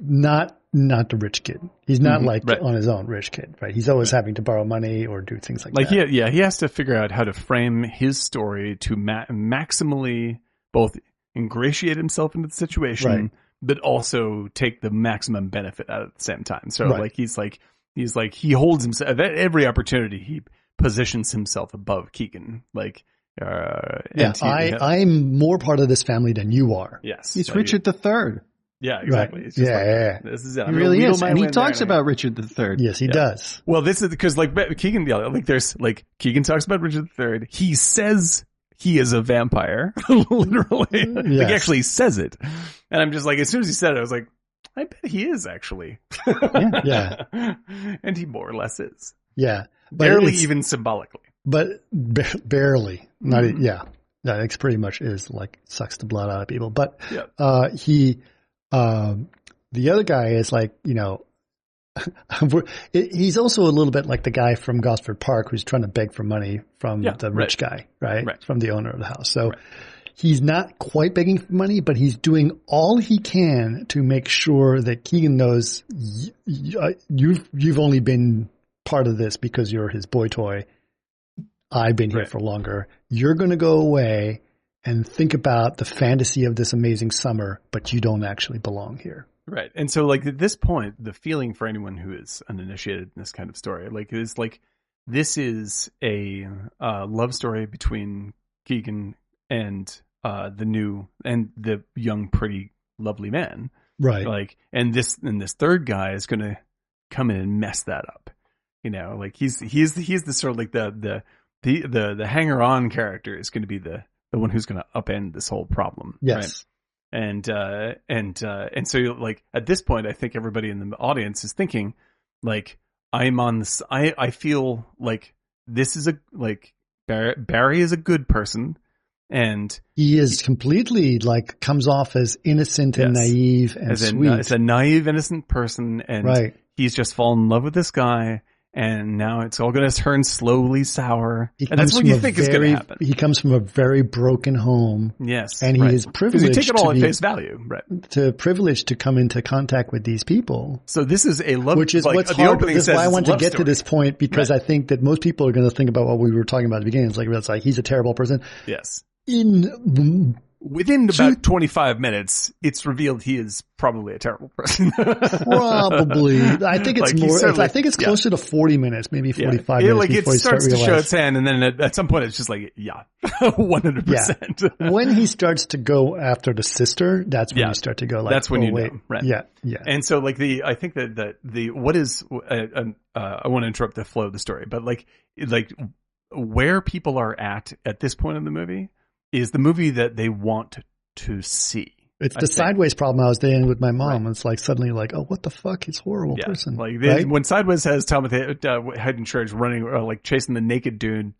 not not the rich kid. He's not Mhm, like right. on his own rich kid, right? He's always having to borrow money or do things like, that. like that. he, yeah, he has to figure out how to frame his story to ma- maximally both ingratiate himself into the situation, Right. but also take the maximum benefit out at the same time. So Right. like he's like he's like he holds himself at every opportunity. He positions himself above Keoghan. Like, uh, yeah, I I'm more part of this family than you are. yes, He's like, Richard the Third. Yeah, exactly. Right. It's just Yeah, like, yeah, This is it. He I'm really is, and he talks there. about Richard the Third. Yes, he Yeah. does. Well, this is because like Keoghan, yeah, like there's like Keoghan talks about Richard III. He says he is a vampire, literally. Like he actually says it, and I'm just like, as soon as he said it, I was like, I bet he is actually. Yeah. and he more or less is, Yeah, but barely even symbolically. but ba- barely. Not Mhm. e- yeah. That it's pretty much is like sucks the blood out of people. But Yeah. uh, he, um, the other guy is like you know, he's also a little bit like the guy from Gosford Park who's trying to beg for money from Yeah, the rich guy, right? Right. From the owner of the house. So. Right. He's not quite begging for money, but he's doing all he can to make sure that Keoghan knows y- y- uh, you've you've only been part of this because you're his boy toy. I've been here Right. for longer. You're going to go away and think about the fantasy of this amazing summer, but you don't actually belong here. Right. And so like at this point, the feeling for anyone who is uninitiated in this kind of story, like is like this is a uh, love story between Keoghan and uh, the new and the young, pretty, lovely man. Right. Like, and this and this third guy is going to come in and mess that up. You know, like he's he's he's the sort of like the the the the, the hanger on character is going to be the the one who's going to upend this whole problem. right? yes. and uh and uh and so like at this point i think everybody in the audience is thinking like i'm on this i i feel like this is a like barry, barry is a good person and He is completely like comes off as innocent and naive and as a, sweet. as a naive innocent person and right. he's just fallen in love with this guy and now it's all going to turn slowly sour and that's what you think is going to happen He comes from a very broken home yes and he right. is privileged you take it all to at be face value right to privileged to come into contact with these people. so this is a love Which is like, what's the hard. opening This is says why I want to get to this point because I think that most people are going to think about what we were talking about at the beginning. It's like it's like he's a terrible person. yes In Within about 25 minutes, it's revealed he is probably a terrible person. probably, I think it's Like, more. certainly- I think it's yeah. closer to forty minutes, maybe Yeah. forty-five It, minutes like it you start starts to show its hand, and then at, at some point, it's just like, yeah, 100%. Yeah. when he starts to go after the sister, that's when Yeah. you start to go like, That's when oh, you wait. know, right. Yeah, yeah. And so, like the, I think that that the what is, uh, um, uh, I want to interrupt the flow of the story, but like, like where people are at at this point in the movie is the movie that they want to see. It's the sideways problem I was dealing with my mom. It's like suddenly like, oh, what the fuck? He's a horrible Yeah, person. like they, right? when Sideways has Thomas uh, Haden Church running, or like chasing the naked dude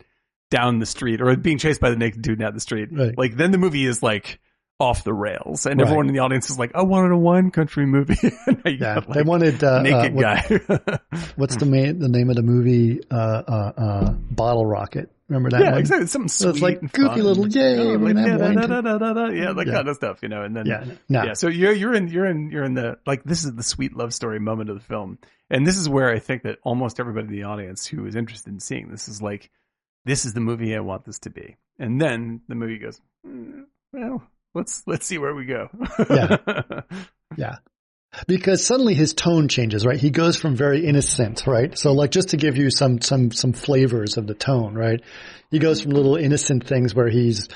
down the street, or being chased by the naked dude down the street. Right. Like then the movie is like off the rails, and Right. everyone in the audience is like, "I wanted a wine country movie." Yeah, got, they wanted uh, uh, naked what- guy. what's the main, the name of the movie? Uh, uh, uh, Bottle Rocket. Remember that yeah, one? exactly. Something So it's like goofy little, yay, Oh, like, yeah, da, da, da, da, da, yeah, that Yeah. kind of stuff, you know. And then Yeah, no. yeah, so you're you're in you're in you're in the like this is the sweet love story moment of the film, and this is where I think that almost everybody in the audience who is interested in seeing this is like, this is the movie I want this to be, and then the movie goes, "Mm, well, let's let's see where we go. Yeah. Yeah. Because suddenly his tone changes, right? He goes from very innocent, right? So like just to give you some, some, some flavors of the tone, right? He goes from little innocent things where he's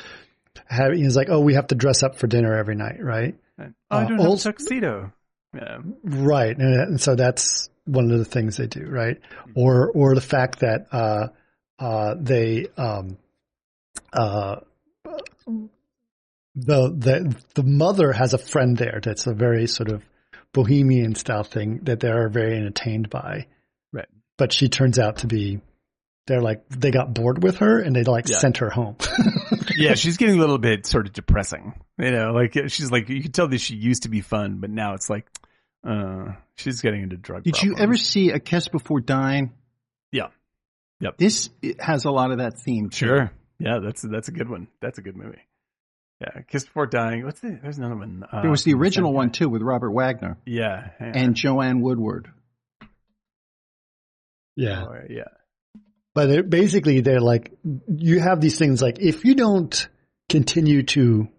having, he's like, oh, we have to dress up for dinner every night, right? oh, I Uh, don't have a tuxedo. Yeah. Right. And, and so that's one of the things they do, right? Or, or the fact that, uh, uh, they, um, uh, the, the, the mother has a friend there that's a very sort of bohemian style thing that they're very entertained by. Right. But she turns out to be, they're like, they got bored with her and they like Yeah. sent her home. yeah, she's getting a little bit sort of depressing. You know, like she's like you can tell that she used to be fun, but now it's like uh she's getting into drug. Did you ever see A Kiss Before Dying? Yeah. Yep. This has a lot of that theme. too. Sure. Yeah, that's that's a good one. That's a good movie. Yeah, Kiss Before Dying. What's the? There's another one. Uh, There was the original one too with Robert Wagner Yeah, yeah. and Joanne Woodward. Yeah. Oh, yeah. But it, basically, they're like, you have these things like, if you don't continue to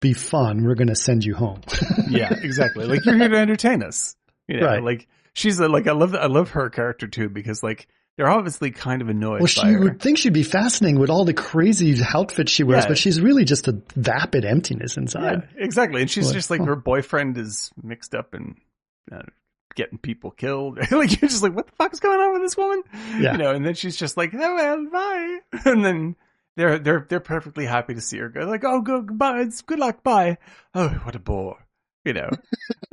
be fun, we're going to send you home. yeah, exactly. Like you're here to entertain us. You know, Right. Like she's a, like I love I love her character too because like they're obviously kind of annoyed well, by she her. would think she'd be fascinating with all the crazy outfits she wears, Yeah. but she's really just a vapid emptiness yeah, inside. exactly. And she's Like, just like huh. her boyfriend is mixed up in uh, getting people killed. like you're just like, what the fuck is going on with this woman? Yeah. You know, and then she's just like, oh well, bye. And then they're they're they're perfectly happy to see her go. Like, oh, go goodbye. It's good luck. Bye. Oh, what a bore. You know,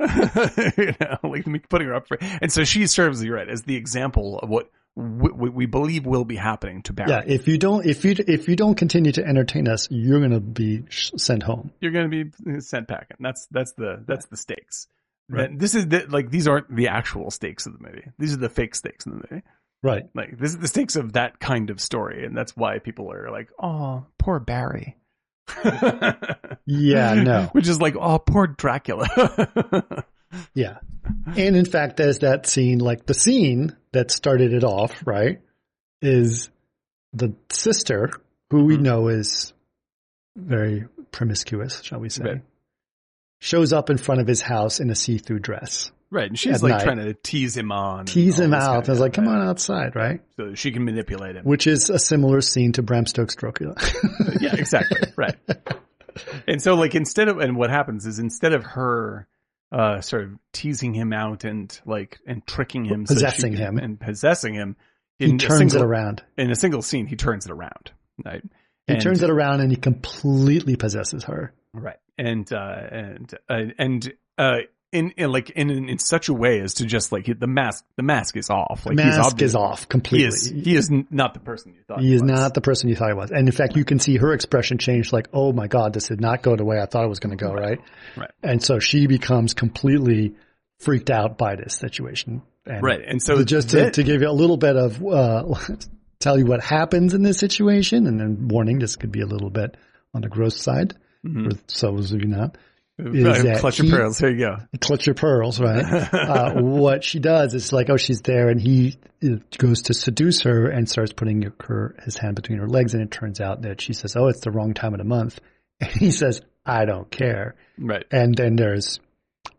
you know, like putting her up for, and so she serves you right as the example of what we, we believe will be happening to Barry. Yeah, if you don't, if you if you don't continue to entertain us, you're going to be sent home. you're going to be uh, sent packing. That's that's the that's the stakes. Right. This is the, like these aren't the actual stakes of the movie. These are the fake stakes in the movie. Right. Like this is the stakes of that kind of story, and that's why people are like, "Oh, poor Barry." Yeah. No. Which is like, "Oh, poor Dracula." Yeah. And in fact, there's that scene, like the scene that started it off, right? Is the sister who we Mhm. know is very promiscuous, shall we say, Right. shows up in front of his house in a see-through dress, right, and she's like night. trying to tease him on, tease him out. kind I was like, come stuff, on outside, right? so she can manipulate him. Which is a similar scene to Bram Stoker's Dracula. yeah, exactly. Right. And so like instead of and what happens is instead of her uh sort of teasing him out and like and tricking him Possessing can- him. and possessing him he in a turns single, it around. in a single scene he turns it around right He And- turns it around and he completely possesses her. right and uh and uh, and uh in, in like in, in such a way as to just like the mask the mask is off like he's Mask is off he completely. is he is not the person you thought He is was. not the person you thought he was. And in fact, you can see her expression change like, oh my God, this did not go the way I thought it was going to go, right? Right. And so she becomes completely freaked out by this situation. And right and so just to, that- to give you a little bit of, uh, tell you what happens in this situation and then warning, this could be a little bit on the gross side. Mhm. For those of you not, Right, that clutch your pearls here you go clutch your pearls, right? uh, what she does is like, oh, she's there, and he goes to seduce her and starts putting her his hand between her legs, and it turns out that she says, "Oh, it's the wrong time of the month," and he says, "I don't care." right And then there's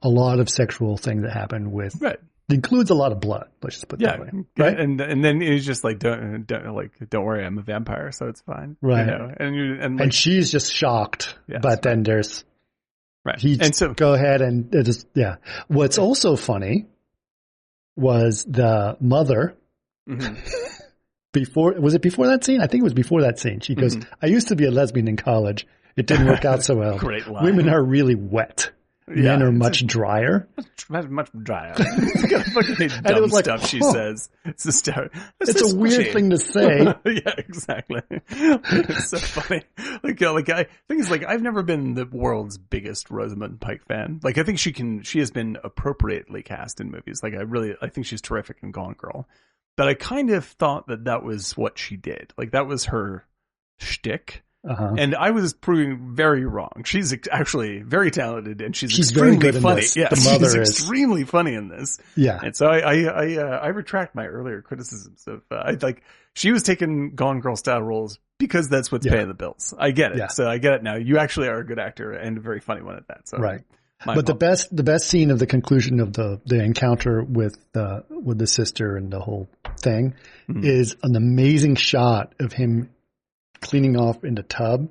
a lot of sexual things that happen with right it includes a lot of blood. Let's just put Yeah, that way, right? And and then he's just like, don't, don't like, don't worry, I'm a vampire, so it's fine, You Right. know? And you and like, and she's just shocked, but then there's right. he and so go ahead and it is yeah. What's also funny was the mother Mhm. before was it before that scene? I think it was before that scene. She goes, Mm-hmm. "I used to be a lesbian in college. It didn't work out so well. Great line. Women are really wet. Yeah, Men are it's much drier." much, much drier. It's it dumb was like, stuff she oh. says. It's uh, It's a weird thing to say. yeah, exactly. it's so funny. Like, uh, like I think it's like I've never been the world's biggest Rosamund Pike fan. Like, I think she can, she has been appropriately cast in movies. Like, I really, I think she's terrific in Gone Girl. But I kind of thought that that was what she did. Like, that was her shtick. Uh-huh. And I was proving very wrong. She's actually very talented and she's, She's extremely funny. this. Yeah, she's is. extremely funny in this. Yeah, And so I I I, uh, I retract my earlier criticisms of uh, I like she was taking Gone Girl style roles because that's what's Yeah. paying the bills. I get it. Yeah. So I get it now. You actually are a good actor and a very funny one at that. So right. my But the best, the best scene of the conclusion of the the encounter with the with the sister and the whole thing Mhm. is an amazing shot of him cleaning off in the tub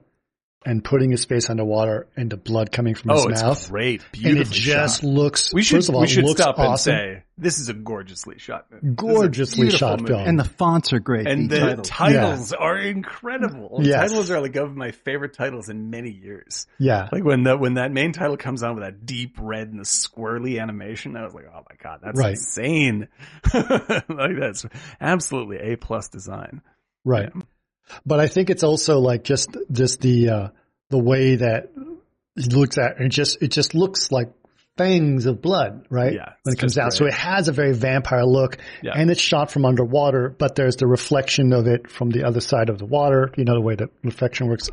and putting his face underwater and the blood coming from oh, his it's mouth. great, And beautiful. it just looks. we should first of all, we should looks stop and say this is a gorgeously shot movie. This is a Gorgeously shot movie. film. And the fonts are great. And the titles. titles are incredible. The titles are like one of my favorite titles in many years. yeah, Like when the when that main title comes on with that deep red and the squirrely animation, I was like, oh my god, that's Right. insane. like that's absolutely a plus design. right. But I think it's also like just just the uh the way that he looks at it just it just looks like fangs of blood, right? Yeah, when it comes out. So it has a very vampire look Yeah. and it's shot from underwater, but there's the reflection of it from the other side of the water. You know, the way that reflection works.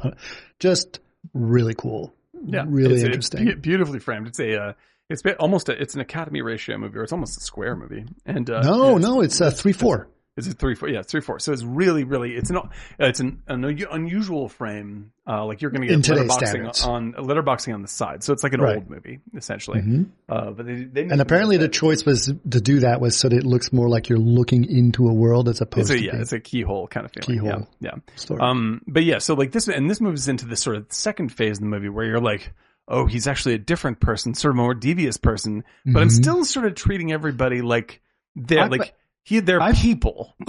Just really cool. Yeah, Really it's, interesting. It's beautifully framed. It's a, uh, it's almost a, it's an Academy ratio movie, or it's almost a square movie. And uh, no, it's, no, it's uh, three, four. Is it three four? Yeah, it's three four. So it's really, really, it's an it's an, an unusual frame. Uh, like you're going to get In letterboxing on letterboxing on the side. So it's like an Right. old movie essentially. Mhm. Uh, but they, they And apparently the choice was to do that was so that it looks more like you're looking into a world as opposed it's a to yeah, it's a keyhole kind of feeling. Keyhole. Yeah, yeah. story. Um, but yeah, so like this, and this moves into the sort of second phase of the movie where you're like, oh, he's actually a different person, sort of more devious person, but I'm Mhm. still sort of treating everybody like they're I- like he, they're I- people.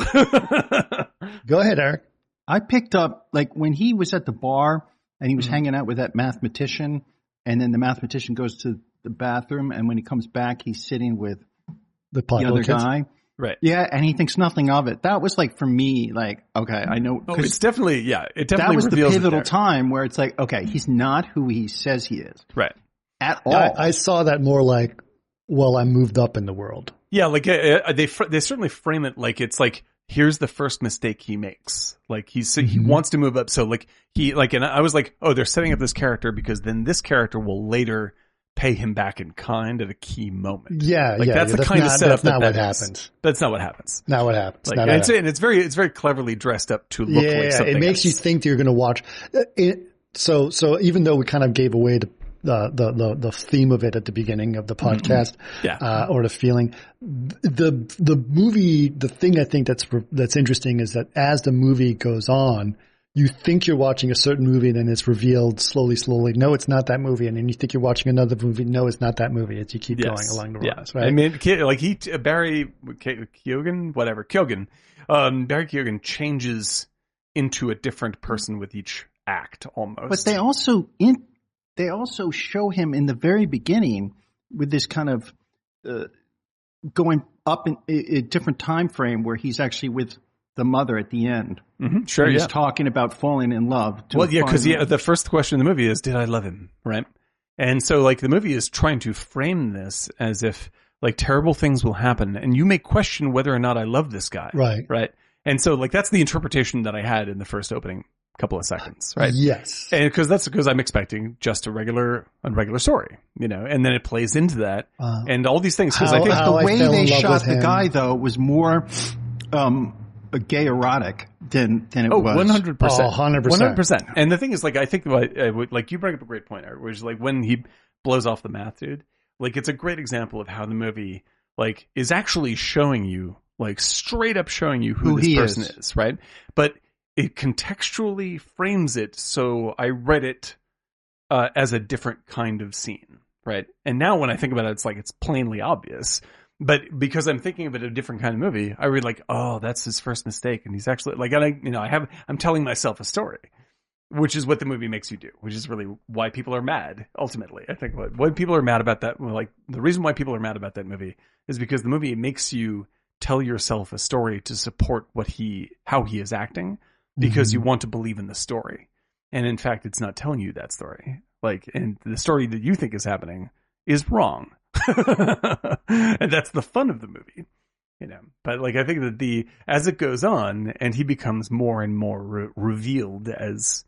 Go ahead, Eric. I picked up like when he was at the bar and he was Mm-hmm. hanging out with that mathematician, and then the mathematician goes to the bathroom, and when he comes back, he's sitting with The the plot other kids. guy. right. Yeah, and he thinks nothing of it. That was like for me, like okay, I know Oh, 'cause it's definitely yeah. It that definitely was the pivotal time where it's like okay, he's not who he says he is Right. at all. I, I saw that more like, well, I moved up in the world. Yeah, like uh, uh, they fr- they certainly frame it like it's like here's the first mistake he makes. Like he's he Mhm. wants to move up, so like he like and I was like, oh, they're setting up this character because then this character will later pay him back in kind at a key moment. Yeah, Like yeah. that's yeah, the kind not, of setup That's not that what is. happens. That's not what happens. Not what happens. Like Not and what it's, happens. and it's very it's very cleverly dressed up to look yeah, like something. it makes you think that you're going to watch. Uh, It, so, so even though we kind of gave away the the the the, the theme of it at the beginning of the podcast, Mm-hmm. Yeah. uh, or the feeling, the the movie, the thing I think that's that's interesting is that as the movie goes on. You think you're watching a certain movie and then it's revealed slowly, slowly. No, it's not that movie. And then you think you're watching another movie. No, it's not that movie as you keep going along the yeah. roads, right? I mean, like he, uh, Barry K- Keoghan, whatever, Keoghan, um, Barry Keoghan changes into a different person with each act almost. But they also in they also show him in the very beginning with this kind of uh, going up in a, different time frame where he's actually with the mother at the end. Mhm, sure, and yeah. he's talking about falling in love. to Well, yeah, because yeah, the first question in the movie is, "Did I love him?" Right, and so like the movie is trying to frame this as if like terrible things will happen, and you may question whether or not I love this guy. Right. right, and so like that's the interpretation that I had in the first opening couple of seconds, right? Yes. And because that's because I'm expecting just a regular, a regular story, you know, and then it plays into that Uh, and all these things. Because I think, the I way they shot the him. guy though was more um, gay erotic than than it oh, was. 100%. Oh, 100%. 100%. And the thing is, like, I think, what, like, you bring up a great point, Art, which is like when he blows off the math dude, like, it's a great example of how the movie, like, is actually showing you, like, straight up showing you who, Who this he person is. is, right? But it contextually frames it so I read it uh, as a different kind of scene, right? And now when I think about it, it's like it's plainly obvious. But because I'm thinking of it a different kind of movie, I read like, oh, that's his first mistake, and he's actually like, and I, you know, I have, I'm telling myself a story, which is what the movie makes you do, which is really why people are mad. Ultimately, I think what why people are mad about that, well, like the reason why people are mad about that movie is because the movie makes you tell yourself a story to support what he, how he is acting, because you want to believe in the story. And in fact, it's not telling you that story. Like, and the story that you think is happening is wrong. and that's the fun of the movie, you know. But like, I think that the, as it goes on and he becomes more and more re- revealed as,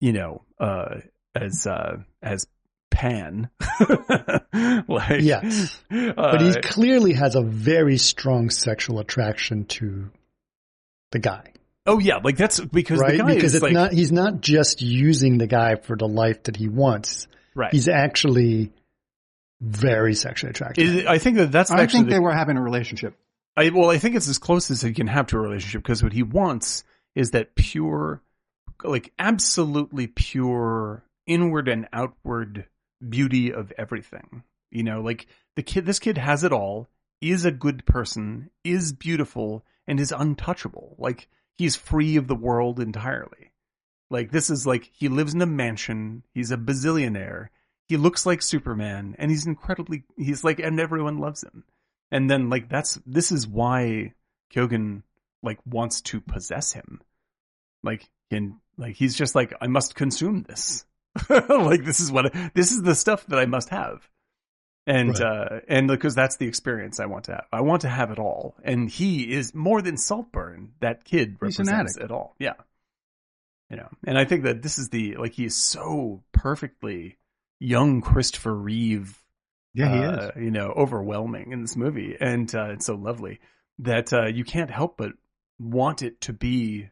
you know, uh, as, uh, as Pan. like, Yes. uh, But he clearly has a very strong sexual attraction to the guy, oh yeah, like that's because right? the guy Because is it's like, not, he's not just using the guy for the life that he wants. right. He's actually very sexually attracted. It- I think that that's I actually think the they were having a relationship. I, well, I think it's as close as he can have to a relationship because what he wants is that pure, like absolutely pure inward and outward beauty of everything. You know, like the kid, this kid has it all, is a good person, is beautiful, and is untouchable. Like he's free of the world entirely. Like this is like he lives in a mansion, he's a bazillionaire, he looks like Superman, and he's incredibly, he's like, and everyone loves him and then like that's this is why Keoghan like wants to possess him. Like and like he's just like I must consume this. like this is what this is the stuff that I must have. And Right. uh and because that's the experience I want to have. I want to have it all. And he is more than Saltburn. That kid He's represents it all. Yeah. You know. And I think that this is the like he is so perfectly young Christopher Reeve Yeah, he uh, is. you know, overwhelming in this movie, and uh, it's so lovely that uh, you can't help but want it to be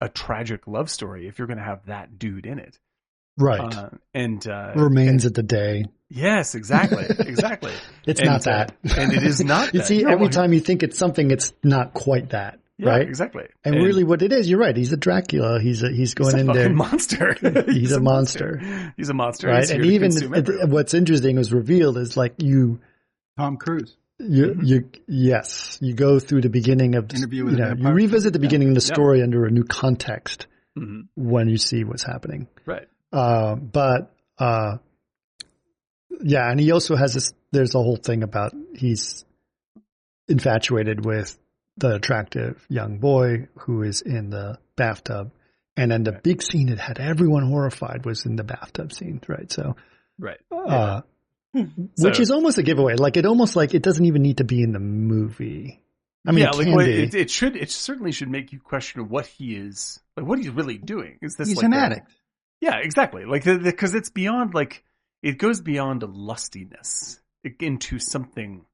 a tragic love story if you're going to have that dude in it. Right. Uh, and uh, Remains at the day. Yes, exactly, exactly. It's And, not uh, that. and it is not. you see, No, every well, time you think it's something, it's not quite that. yeah, right? Exactly. And, really, what it is, you're right. He's a Dracula. He's a, he's going he's a in fucking there, monster. He's a monster. He's a monster. right? He's here And even it- what's interesting was revealed is like you, Tom Cruise. you, Mm-hmm. you, yes, you go through the beginning of the, Interview with you know, you revisit the beginning of the Yeah. story under a new context Mhm. when you see what's happening. Right. Uh, but, uh, yeah, and he also has this, there's a whole thing about he's infatuated with the attractive young boy who is in the bathtub. And then the Right. big scene that had everyone horrified was in the bathtub scene, right? So, Right. uh, So- which is almost a giveaway. Like it almost like it doesn't even need to be in the movie. I mean, yeah, it like can what- be. it, it should. It certainly should make you question what he is, like what he's really doing. Is this He's like an a- addict. Yeah, exactly. Like because it's beyond like it goes beyond a lustiness into something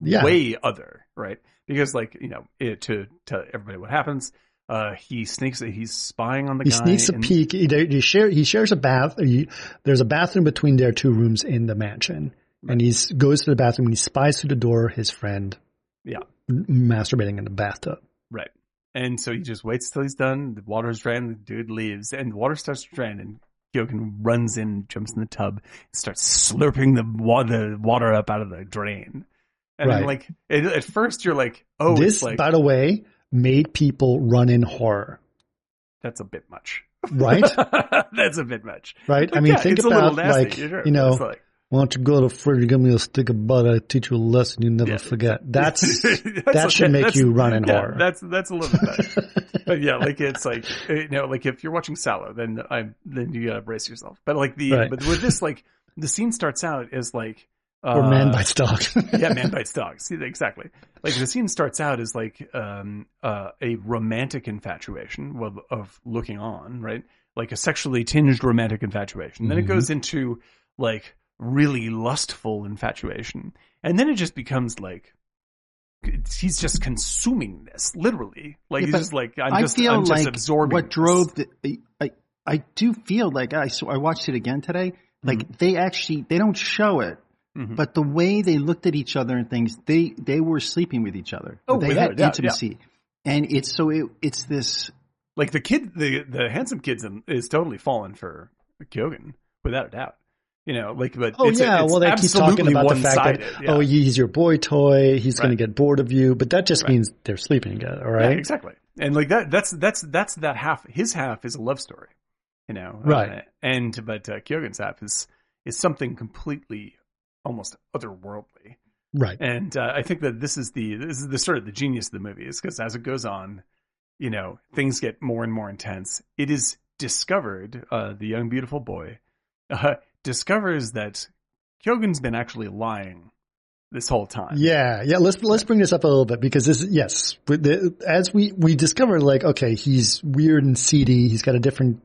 yeah, way other, right? Because like you know, it, to tell everybody what happens, uh, he sneaks. He's spying on the he guy. He sneaks a peek. He, he share he shares a bath. He, there's a bathroom between their two rooms in the mansion, and he goes to the bathroom and he spies through the door his friend Yeah, masturbating in the bathtub. right. And so he just waits till he's done. The water's drained. The dude leaves, and the water starts to drain. And Keoghan runs in, jumps in the tub, starts slurping the water, the water up out of the drain. And Right. like it, at first, you're like, "Oh, this, it's like by the way, made people run in horror. that's a bit much." Right? That's a bit much. Right? I mean, yeah, think it's a little about like sure. you know, like- why don't you go to Freddy, give me a stick of butter, I teach you a lesson you never Yeah. forget. That's That's that should make you run in yeah, horror. That's that's a little bit better. but yeah, like it's like you know, like if you're watching Salò, then I then you gotta brace yourself. But like the Right. but with this, like the scene starts out as like uh, or man bites dog. yeah, man bites dog. See, exactly. Like the scene starts out as like um, uh, a romantic infatuation of, of looking on, right? Like a sexually tinged romantic infatuation. Then it Mhm. goes into like really lustful infatuation, and then it just becomes like he's just consuming this literally. Like Yeah, he's just like I'm I just feel I'm just like absorbing what this. drove the. I I do feel like I so I watched it again today. Like Mm-hmm. they actually they don't show it, Mhm. but the way they looked at each other and things, they they were sleeping with each other. Oh, they had doubt, yeah. intimacy, and it's so it, it's this. like the kid, the the handsome kid is totally fallen for Keoghan without a doubt. You know, like but Oh it's, yeah, well they keep talking about the fact that yeah. oh he's your boy toy, he's going to get bored of you, but that just Right. means they're sleeping together, all Yeah, right? exactly. And like that, that's that's that's that half. His half is a love story, you know. Right. Uh, and but uh, Keoghan's half is is something completely, almost otherworldly. Right. And uh, I think that this is the this is the sort of the genius of the movie is because as it goes on, you know, things get more and more intense. It is discovered uh, the young beautiful boy uh, discovers that Keoghan's been actually lying this whole time. Yeah, yeah. Let's let's bring this up a little bit because this, yes, as we we discovered, like, okay, he's weird and seedy. He's got a different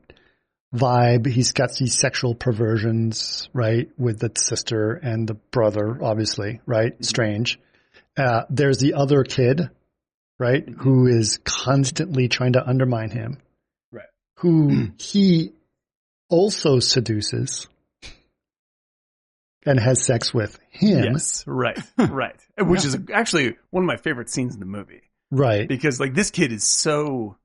vibe. He's got these sexual perversions, right, with the sister and the brother, obviously, right. Strange. Uh, there's the other kid, right, who is constantly trying to undermine him, Right. Who he also seduces and has sex with him, Yes, right, right. Which is actually one of my favorite scenes in the movie right, because like this kid is so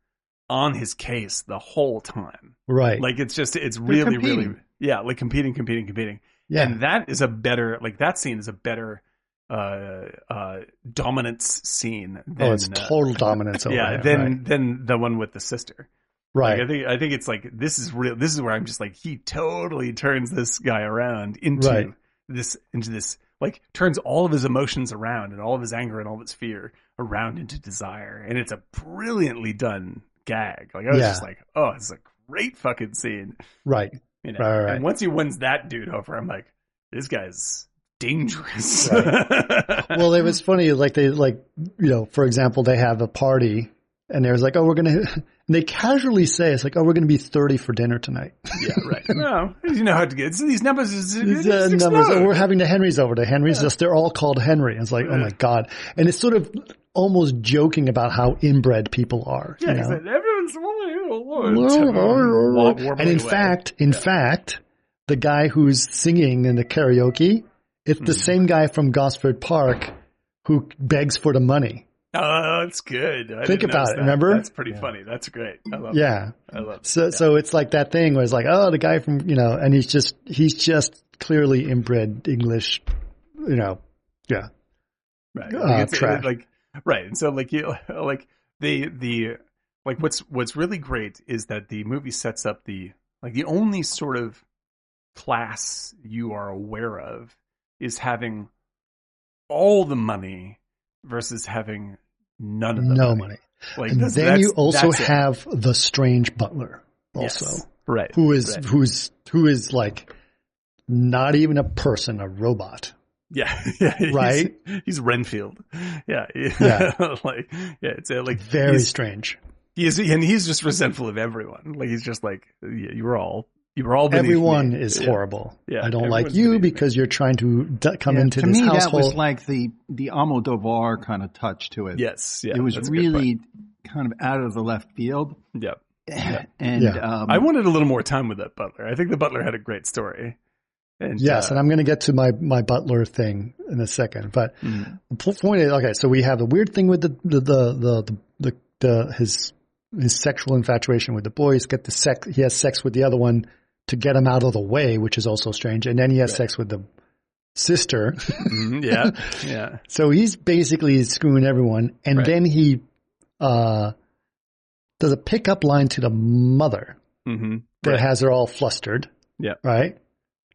on his case the whole time. right. Like it's just it's really really competing. yeah, like competing, competing, competing. Yeah. And that is a better like that scene is a better uh uh dominance scene than oh, it's uh, total dominance over yeah, him, than right. than the one with the sister. right. Like, I think I think it's like this is real. This is where I'm just like he totally turns this guy around into Right. This into this like turns all of his emotions around and all of his anger and all of his fear around into desire, and it's a brilliantly done gag. Like I was Yeah. just like, oh, it's a great fucking scene. right. You know? Right, right, right. And once he wins that dude over, I'm like, this guy's dangerous. well, it was funny. Like they like you know, for example, they have a party and there's like, oh, we're gonna. And they casually say it's like, oh, we're gonna be thirty for dinner tonight. yeah, right. No, you know how to get so these numbers. Is, These, uh, numbers. Oh, we're having the Henrys over. The Henrys, just they're all called Henry. And it's like, oh my god. And it's sort of almost joking about how inbred people are. yeah, you know? exactly. everyone's and in fact, in fact, the guy who's singing in the karaoke, it's Hmm. the same guy from Gosford Park who begs for the money. Oh, that's good. I Think about it, that. remember? That's pretty funny. That's great. I love. Yeah. it. I love. it. So, so it's like that thing where it's like, oh, the guy from, you know, and he's just, he's just clearly inbred English, you know, yeah. right. uh, Like, it's- trash. like right. And so like you like the the like what's what's really great is that the movie sets up the like the only sort of class you are aware of is having all the money versus having none of the No money. money. Like And that's- then that's- you also that's it. have the strange butler also, Yes. right who is, right. who's, who is like not even a person, a robot. Yeah, yeah, Right? He's, Renfield. Yeah, Yeah. like yeah, it's uh, like Very strange. He is, and he's just resentful of everyone. Like he's just like, yeah, you were all, you were all Everyone me. is Yeah. horrible. Yeah, I don't like you beneath me. because you're trying to d- come Yeah, into to this me, that was like the the Almodovar kind of touch to it. Yes, yeah, it was that's a good point. really kind of out of the left field. Yeah, And Yeah. um, I wanted a little more time with that butler. I think the butler had a great story. And Yes, uh, and I'm going to get to my, my butler thing in a second. But Mhm. the point is, okay, so we have the weird thing with the the the the, the, the, the his his sexual infatuation with the boys. Get the sex. He has sex with the other one to get him out of the way, which is also strange. And then he has Right. sex with the sister. Mhm, yeah, yeah, so he's basically screwing everyone. And Right. then he uh does a pickup line to the mother. hmm that Right. has her all flustered. Yeah. Right.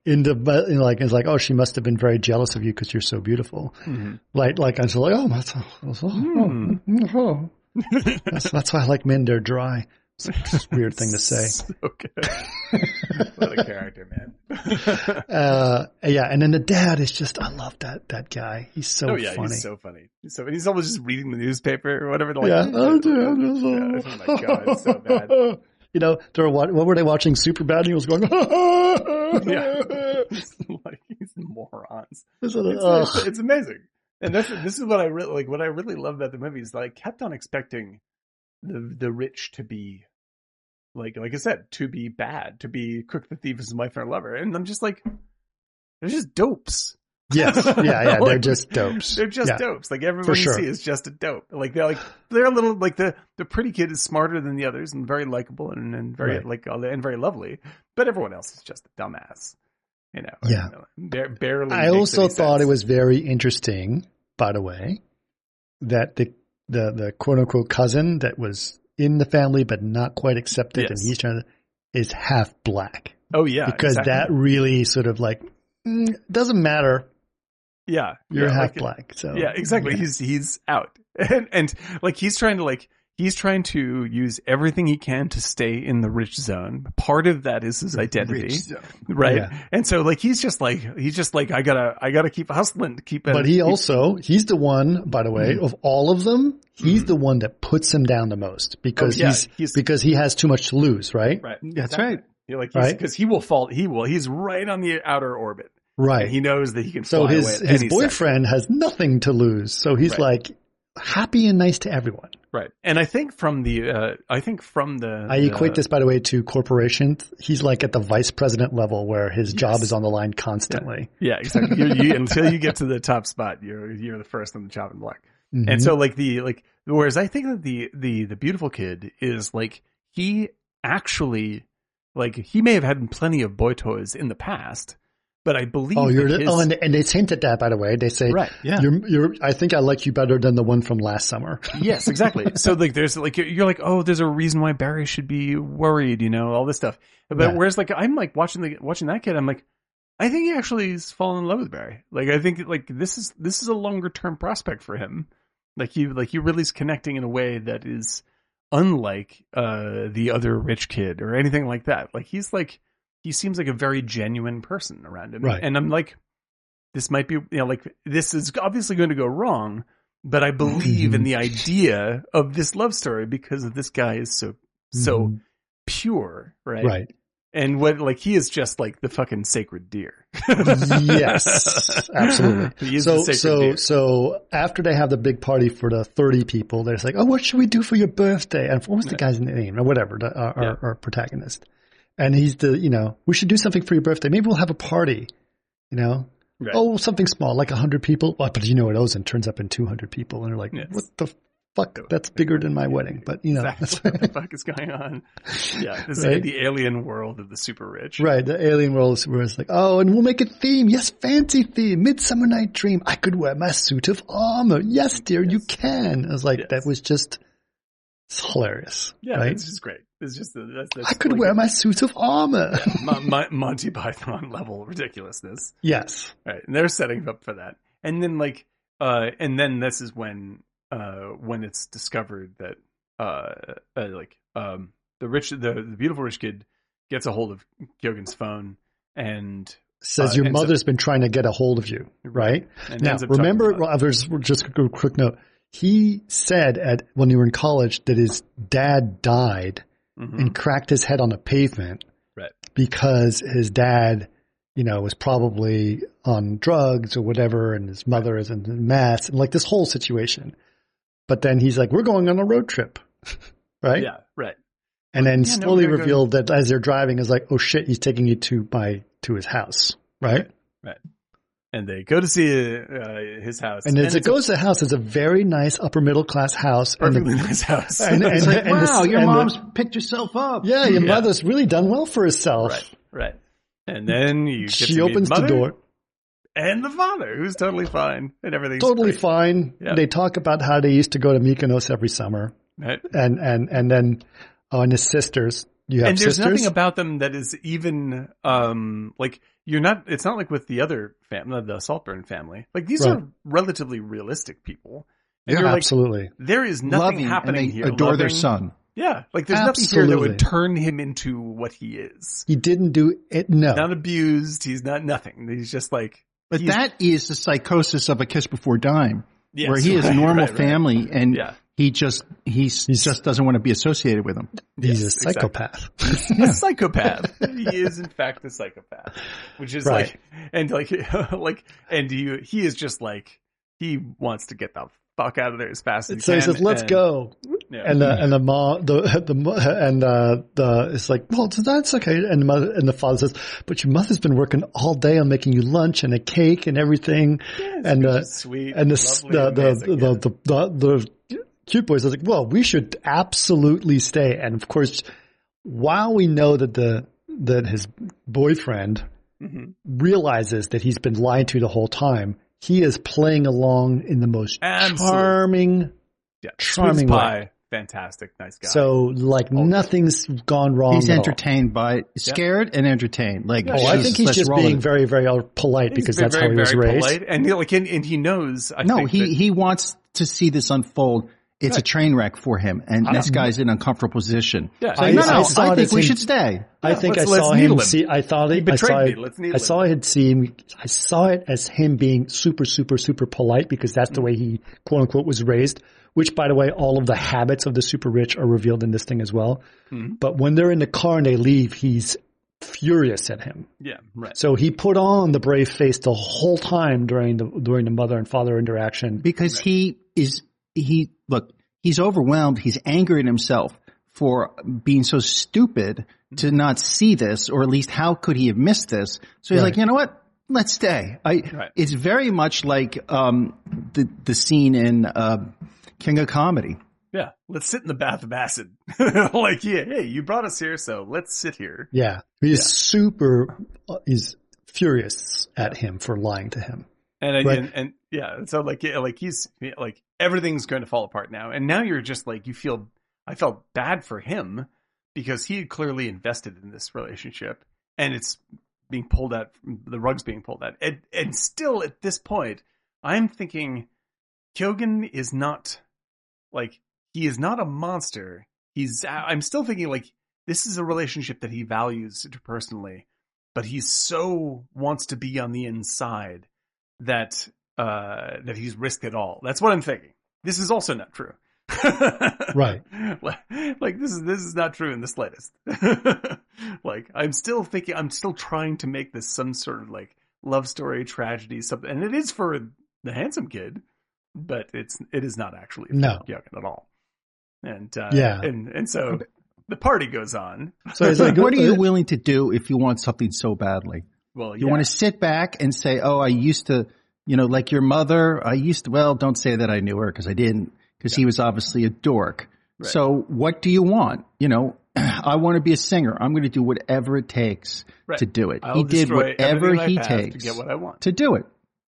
In the in like it's like oh she must have been very jealous of you because you're so beautiful. hmm Like like I was like oh that's oh, oh, oh, oh. that's that's why I like men they're dry. It's like this weird thing to say. Okay, what a character, man. Uh, yeah, and then the dad is just I love that that guy. He's so oh yeah, funny. he's so funny. He's so he's always just reading the newspaper or whatever. Like, yeah. Oh, dude, Yeah, oh my god, it's so bad. You know, they were wa- what were they watching? Super bad. And he was going. Yeah. like these morons. It's, it's, it's amazing, and this this is what I really like. What I really love about the movie is that I kept on expecting the the rich to be like like I said to be bad, to be Cook the Thief is my fair lover, and I'm just like they're just dopes. Yes. Yeah. Yeah. They're just dopes. They're just Yeah. dopes. Like everyone sure. you see is just a dope. Like they're like they're a little like the the pretty kid is smarter than the others and very likable and, and very Right. like and very lovely, but everyone else is just a dumbass. You know. Yeah. You know, barely. I also thought sense. it was very interesting, by the way, that the the the quote unquote cousin that was in the family but not quite accepted, and he's trying to is half black Oh yeah, because exactly. that really sort of like mm, doesn't matter. yeah You're yeah, half like, black, so Yeah, exactly. yeah. He's he's out, and and like he's trying to like he's trying to use everything he can to stay in the rich zone. Part of that is his identity, right? Yeah. And so like he's just like he's just like I gotta I gotta keep hustling to keep. But he keep- also he's the one, by the way, Mm-hmm. of all of them, he's the one that puts him down the most because Oh, yeah, he's, he's- because he has too much to lose, right? right. That's exactly. right. You're like Right. because he will fall. He will. He's right on the outer orbit. Right. And he knows that he can. so fly his away at his any boyfriend has nothing to lose, so he's Right. like happy and nice to everyone. Right. And I think from the, uh, I think from the, I the- equate this, by the way, to corporations. He's like at the vice president level where his job is on the line constantly. Yeah, exactly. you, until you get to the top spot, you're, you're the first on the chopping block. Mhm. And so like the, like, whereas I think that the, the, the beautiful kid is like, he actually, like, he may have had plenty of boy toys in the past, but I believe oh, you're his- oh, and, and they hinted at that, by the way. They say, right. Yeah. you're, you're, I think I like you better than the one from last summer. Yes, exactly. so like, there's like, you're- you're like, oh, there's a reason why Barry should be worried, you know, all this stuff. But Yeah. whereas like, I'm like watching the, watching that kid, I'm like, I think he actually is falling in love with Barry. Like, I think like this is, this is a longer term prospect for him. Like he, like he really is connecting in a way that is unlike, uh, the other rich kid or anything like that. Like he's like, he seems like a very genuine person around him. Right. And I'm like, this might be, you know, like this is obviously going to go wrong, but I believe in the idea of this love story because this guy is so, so Mhm. pure, right? right. And what, like, he is just like the fucking sacred deer. yes, absolutely. So so deer. so after they have the big party for the thirty people, they're like, oh, what should we do for your birthday? And what was the guy's name or whatever, the, our, Yeah. our, our protagonist? And he's the you know we should do something for your birthday. Maybe we'll have a party. You know, Right. oh something small like hundred people. Well, but you know what Ozen turns up in two hundred people, and they're like, Yes. what the fuck? That's bigger than my wedding. But you know, Exactly. what the fuck is going on? Yeah, this Right. is the alien world of the super rich. Right, the alien world is where it's like, oh, and we'll make a theme. Yes, fancy theme. Midsummer Night Dream. I could wear my suit of armor. Yes, dear, you can. I was like, Yes. that was just it's hilarious. Yeah, right? it's just great. It's just that's, that's I could like wear my suit of armor. Mon- Mon- Monty Python level ridiculousness. yes. Right, and they're setting up for that, and then like, uh, and then this is when, uh, when it's discovered that, uh, uh like, um, the rich, the, the beautiful rich kid gets a hold of Keoghan's phone and Says Uh, your up- mother's been trying to get a hold of you, right? and now, up remember, there's just a quick note. He said at when you were in college that his dad died Mhm. and cracked his head on the pavement Right. because his dad, you know, was probably on drugs or whatever, and his mother is in mess, and like this whole situation. But then he's like, "We're going on a road trip," right? yeah, right. And then Yeah, slowly gonna revealed that as they're driving, is like, "Oh shit, he's taking you to my to his house," Right. right? And they go to see uh, his house, And as it it's a goes to the house, it's a very nice upper middle class house, and perfectly the, nice house. and, and, It's like, and the- wow, your and the- mom's picked herself up. yeah, your Yeah. mother's really done well for herself. right, right. And then you get She to meet opens the door. and the father, who's totally fine, and everything's totally great. fine. Yeah. They talk about how they used to go to Mykonos every summer, Right? and and and then oh, and his sisters. You have and there's sisters. nothing about them that is even um like you're not it's not like with the other family the saltburn family like these Right. are relatively realistic people and Yeah, you're like Absolutely. there is nothing Loving, happening and they here adore their son. yeah like there's nothing here that would turn him into what he is He didn't do it. No. not abused he's not nothing he's just like But that is the psychosis of a Kiss Before Dying, yes, where he has right, normal right, right. family and yeah he just he just doesn't want to be associated with them. He's Yes, a exactly. psychopath. a psychopath. he is in fact a psychopath, which is Right. like, and like, like, and you, he is just like, he wants to get the fuck out of there as fast as he So can. he says, "Let's and- go." Yeah. And the and the mom the the and uh, the it's like, well, that's okay. And the mother and the father says, "But your mother's been working all day on making you lunch and a cake and everything." Yes, and which uh, sweet, and the lovely, the the, the, the, the, the cute boys are like, well, we should absolutely stay. And of course, while we know that the that his boyfriend Mhm. realizes that he's been lied to the whole time, he is playing along in the most Absolutely. charming. yeah, charming Sweet way. fantastic, nice guy. So like nothing's gone wrong. He's at all. entertained by scared and entertained. Like Yeah, Oh, I think he's just roll being it. very, very polite He's because that's very, how he was raised. polite, and he, like, and, and he knows. I no. think He that- he wants to see this unfold. It's a train wreck for him, and this guy's in an uncomfortable position. Yeah. So, I- no, I no, saw I it think we him- should stay. I Yeah, think let's- I saw him him. see. I thought He it. I betrayed saw me. Let's needle I saw him. it. See, I saw it as him being super, super, super polite because that's the Mm. way he quote unquote was raised. Which, by the way, all of the habits of the super rich are revealed in this thing as well. Mhm. But when they're in the car and they leave, he's furious at him. yeah, right. So he put on the brave face the whole time during the during the mother and father interaction. because he is he look he's overwhelmed he's angry at himself for being so stupid to not see this or at least how could he have missed this so he's Right. like you know what let's stay i Right. it's very much like um the the scene in uh king of comedy Yeah, let's sit in the bath of acid. like, yeah, hey, you brought us here, so let's sit here. Yeah, he's super. Uh, he's furious at him for lying to him. And I Right. and, and yeah, so like yeah, like he's like everything's going to fall apart now, and now you're just like you feel. I felt bad for him because he had clearly invested in this relationship, and it's being pulled out. The rug's being pulled out, and and still at this point, I'm thinking, Keoghan is not like he is not a monster. He's. I'm still thinking like this is a relationship that he values interpersonally, but he so wants to be on the inside that uh, that he's risked it all. That's what I'm thinking. This is also not true. Right. like, like this is this is not true in the slightest. like I'm still thinking I'm still trying to make this some sort of like love story tragedy something and it is for the handsome kid, but it's it is not actually for No. Youngin at all. And uh, Yeah. and and so the party goes on. So it's like, what are you willing to do if you want something so badly? Well, You yeah. want to sit back and say, "Oh, I used to, you know, like your mother. I used to." Well, don't say that I knew her because I didn't, because he was obviously a dork. Right. So, what do you want? You know, I want to be a singer. I'm going to do whatever it takes Right. to do it. I'll he did whatever he takes to get what I want. to do it,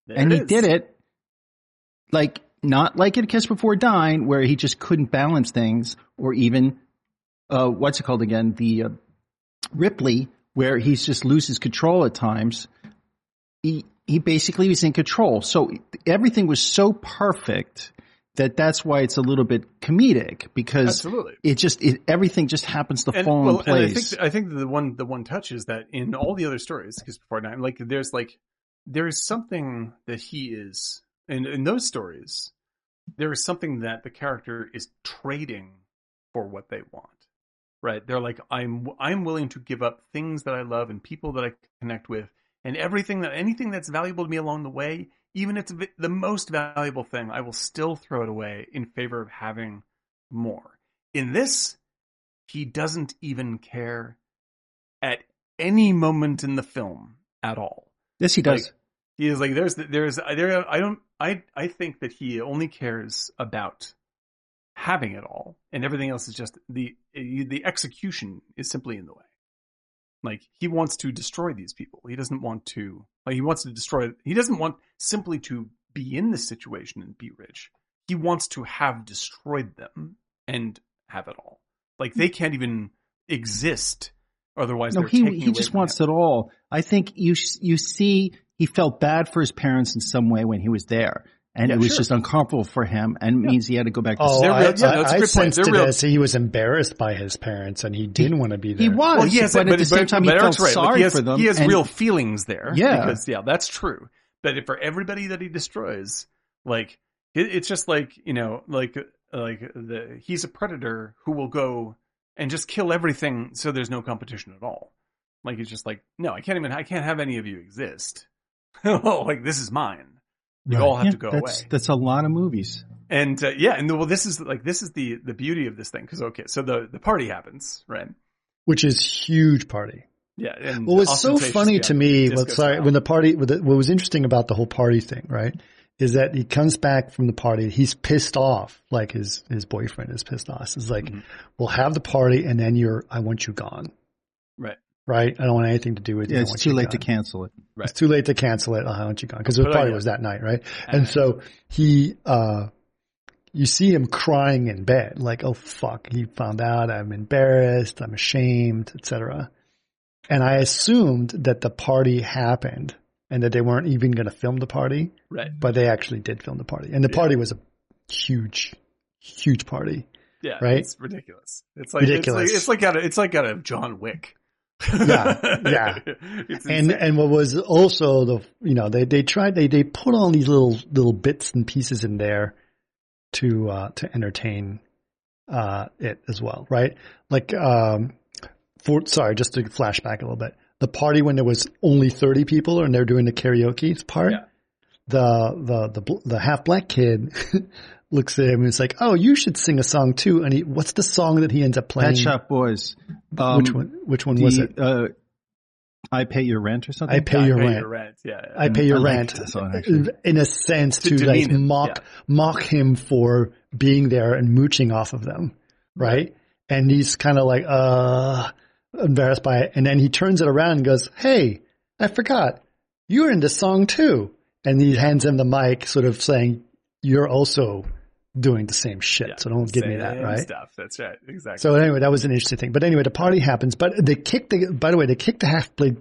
There and it he did it. Like not like in Kiss Before Dying, where he just couldn't balance things, or even uh, what's it called again? The uh, Ripley, where he's just loses control at times. He he basically was in control. So everything was so perfect that that's why it's a little bit comedic because Absolutely. it just it, everything just happens to And, fall well, in and I place. think I think the one the one touch is that in all the other stories, Kiss Before Dying, like there's like there's something that he is in in those stories. There is something that the character is trading for what they want. Right? They're like, I'm I'm willing to give up things that I love and people that I connect with, and everything that anything that's valuable to me along the way, even if it's the most valuable thing, I will still throw it away in favor of having more. In this, he doesn't even care at any moment in the film at all. yes, he does. Like, he is like, there's, there's, there, I don't, I, I think that he only cares about having it all, and everything else is just the, the execution is simply in the way. Like he wants to destroy these people. He doesn't want to, like he wants to destroy. He doesn't want simply to be in this situation and be rich. He wants to have destroyed them and have it all. Like they can't even exist otherwise. no, he he just wants him. it all. I think you you see he felt bad for his parents in some way when he was there, and Yeah, it was sure. just uncomfortable for him, and Yeah. means he had to go back to Oh, They're I, real- yeah, I- that's a I good point. sensed They're it real- as he was embarrassed by his parents and he didn't want to be there. He was, Well, he has, but, at the same time, he felt Eric's right. Like, sorry he has, for them. He has and- real feelings there. Yeah. because yeah, that's true. But for everybody that he destroys, like it, it's just like you know, like like the he's a predator who will go and just kill everything, so there's no competition at all. Like it's just like no, I can't even I can't have any of you exist. Oh, like this is mine. You Right. all have Yeah, to go that's, away. That's a lot of movies. And uh, yeah, and well, this is like this is the the beauty of this thing because okay, so the the party happens, right? Which is huge party. Yeah, and What was so funny yeah, to me, sorry, when the party, what was interesting about the whole party thing, right, is that he comes back from the party, he's pissed off, like his, his boyfriend is pissed off. It's like, Mhm. we'll have the party and then you're, I want you gone, right, right? I don't want anything to do with you. Yeah, it's too you late to cancel it. Right. It's too late to cancel it. I want you gone. Cause the But, uh, was that night, right? And- And so he, uh, you see him crying in bed, like, oh fuck, he found out, I'm embarrassed, I'm ashamed, etc. And I assumed that the party happened and that they weren't even going to film the party, right. but they actually did film the party. And the Yeah. party was a huge, huge party. Yeah, Right? It's ridiculous. It's like Ridiculous. It's like, it's like out of it's like out of John Wick. Yeah, yeah. And, and what was also the, you know, they, they tried, they, they put all these little, little bits and pieces in there to, uh, to entertain, uh, it as well, right? Like, um, for, sorry, just to flash back a little bit. The party when there was only 30 people and they're doing the karaoke part, Yeah. the, the, the, the half black kid looks at him and is like, oh, you should sing a song too. And he, what's the song that he ends up playing? Pet Shop Boys. Um, which one, which one the, was it? Uh, I pay your rent or something. I pay Yeah, your pay rent. your rent. Yeah, yeah. I pay your I rent song, in a sense To to, demean like him, mock mock him for being there and mooching off of them, right? And he's kind of like uh embarrassed by it, and then he turns it around and goes, "Hey, I forgot, you're in the song too." And he hands him the mic, sort of saying, "You're also doing the same shit, Yeah. so don't give me that, right?" Stuff. That's right. Exactly. So anyway, that was an interesting thing. But anyway, the party happens, but they kicked the. By the way, they kicked the half blade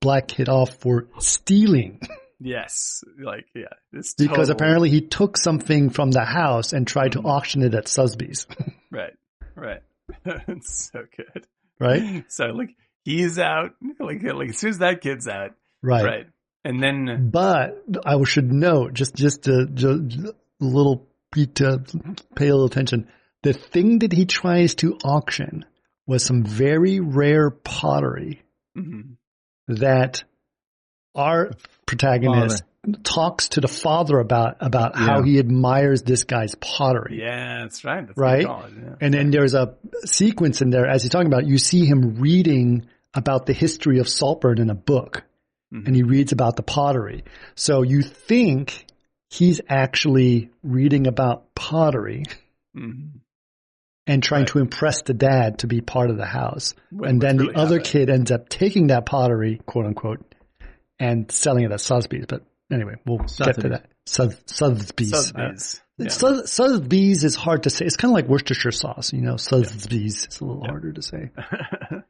black kid off for stealing. yes, like yeah, it's because total- apparently he took something from the house and tried to mm-hmm. auction it at Susby's. right, right. it's so good. right? So like he's out. Like like as soon as that kid's out, Right. right. and then But I should note, just just a, just a little bit to pay a little attention. The thing that he tries to auction was some very rare pottery mhm, that our protagonist talks to the father about about how he admires this guy's pottery. yeah, that's right. That's Right? Yeah. And then there's a sequence in there as he's talking about. You see him reading about the history of Saltburn in a book, and he reads about the pottery. So you think he's actually reading about pottery Mhm. and trying Right. to impress the dad to be part of the house. And then what's the other kid ends up taking that pottery, quote unquote, and selling it at Sotheby's. But anyway, we'll get to that. Soth- Sotheby's. Sotheby's. Yeah. Sotheby's is hard to say. It's kind of like Worcestershire sauce, you know. Sotheby's. It's a little harder to say.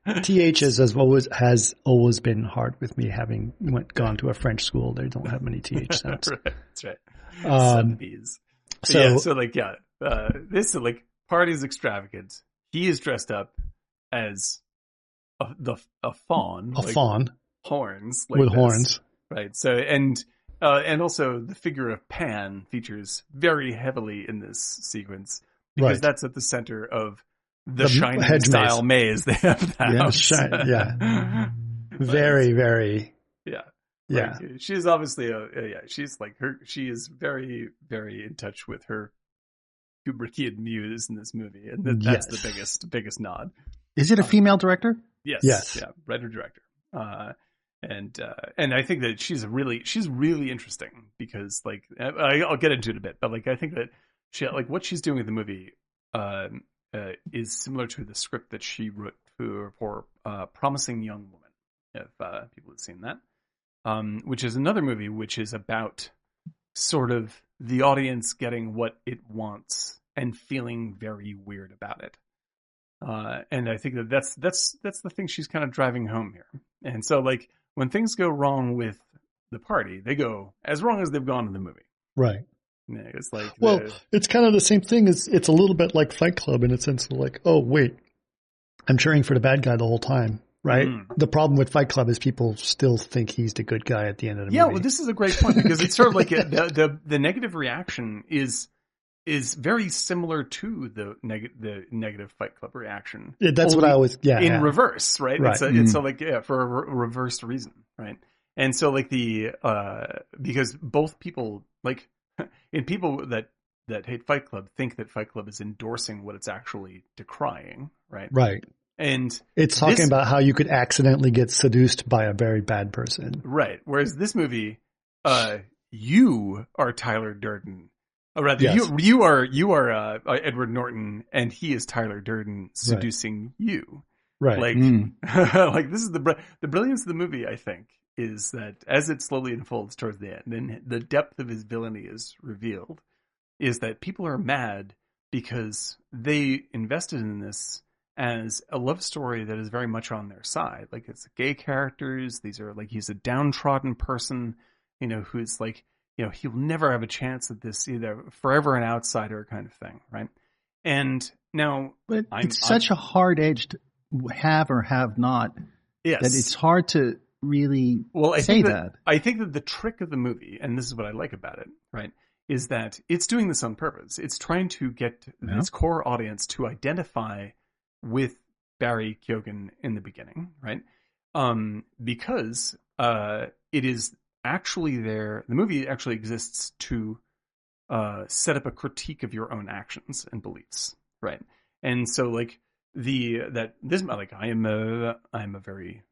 TH has, has always has always been hard with me. Having went gone to a French school, they don't have many TH sounds. right, that's right. Um, Sotheby's. So, so- yeah, so like yeah, uh, this is like party's extravagant. He is dressed up as a, the a fawn, A like fawn horns like with this, horns. right? So and uh, and also the figure of Pan features very heavily in this sequence because Right. that's at the center of the, The shining style maze. they have. The Yeah, shi- yeah. Very, very. yeah. Yeah. Like, she's obviously a, a- yeah, she's like her she is very very in touch with her Kubrickian muse in this movie and that, that's Yes. the biggest biggest nod. Is it a female director? Yes. Yes. Yeah, writer director. Uh and uh and I think that she's really she's really interesting because like I, I'll get into it a bit but like I think that she like what she's doing in the movie um uh, is similar to the script that she wrote for, for uh, Promising Young Woman if uh, people have seen that um, which is another movie which is about sort of the audience getting what it wants and feeling very weird about it. Uh, and I think that that's that's that's the thing she's kind of driving home here. And so, like when things go wrong with the party, they go as wrong as they've gone in the movie. Right. Yeah, It's like Well, the- it's kind of the same thing. It's it's a little bit like Fight Club in a sense of like, oh wait, I'm cheering for the bad guy the whole time, right? Mm. The problem with Fight Club is people still think he's the good guy at the end of the yeah, movie. Yeah, well, this is a great point because it's sort of like a, the, the the negative reaction is is very similar to the neg- the negative Fight Club reaction. Yeah, that's what I always yeah. in yeah. reverse, right? Right. It's, a, it's a, like yeah, for a re- reversed reason, right? And so like the uh because both people like and people that that hate Fight Club think that Fight Club is endorsing what it's actually decrying, right? right. And It's talking This- about how you could accidentally get seduced by a very bad person. right, whereas this movie, uh, you are Tyler Durden. Or rather, Yes. you you are you are uh, uh, Edward Norton, and he is Tyler Durden seducing you. Right. Like, Mm. like this is the br- the brilliance of the movie. I think is that as it slowly unfolds towards the end, and the depth of his villainy is revealed, is that people are mad because they invested in this as a love story that is very much on their side. Like it's gay characters. These are like he's a downtrodden person, you know, who's like you know he'll never have a chance at this either forever an outsider kind of thing, right? And now, But I'm- it's such a hard edged have or have not yes, that it's hard to really Well, I say think that. I think that the trick of the movie, and this is what I like about it, right, is that it's doing this on purpose. It's trying to get Yeah. its core audience to identify with Barry Keoghan in the beginning, right? Um, because uh, it is actually there. The movie actually exists to uh, set up a critique of your own actions and beliefs, right? And so, like the that this like I am a I'm a very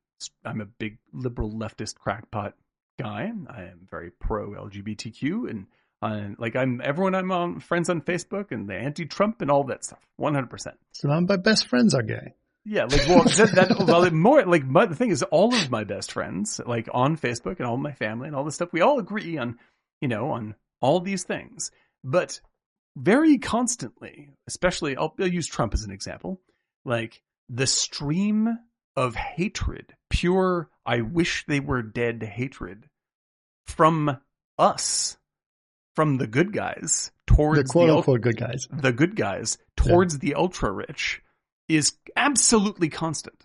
I'm a big liberal leftist crackpot guy. I am very pro LGBTQ and uh, like I'm everyone I'm on friends on Facebook and the anti-Trump and all that stuff. One hundred percent. So now my best friends are gay. Yeah, like well, that, that well, more like my, the thing is, all of my best friends, like on Facebook and all my family and all this stuff, we all agree on, you know, on all these things, but very constantly, especially I'll, I'll use Trump as an example, like the stream of hatred, pure I wish they were dead hatred from us, from the good guys towards The quote ul- unquote good guys. the good guys towards the ultra rich is absolutely constant.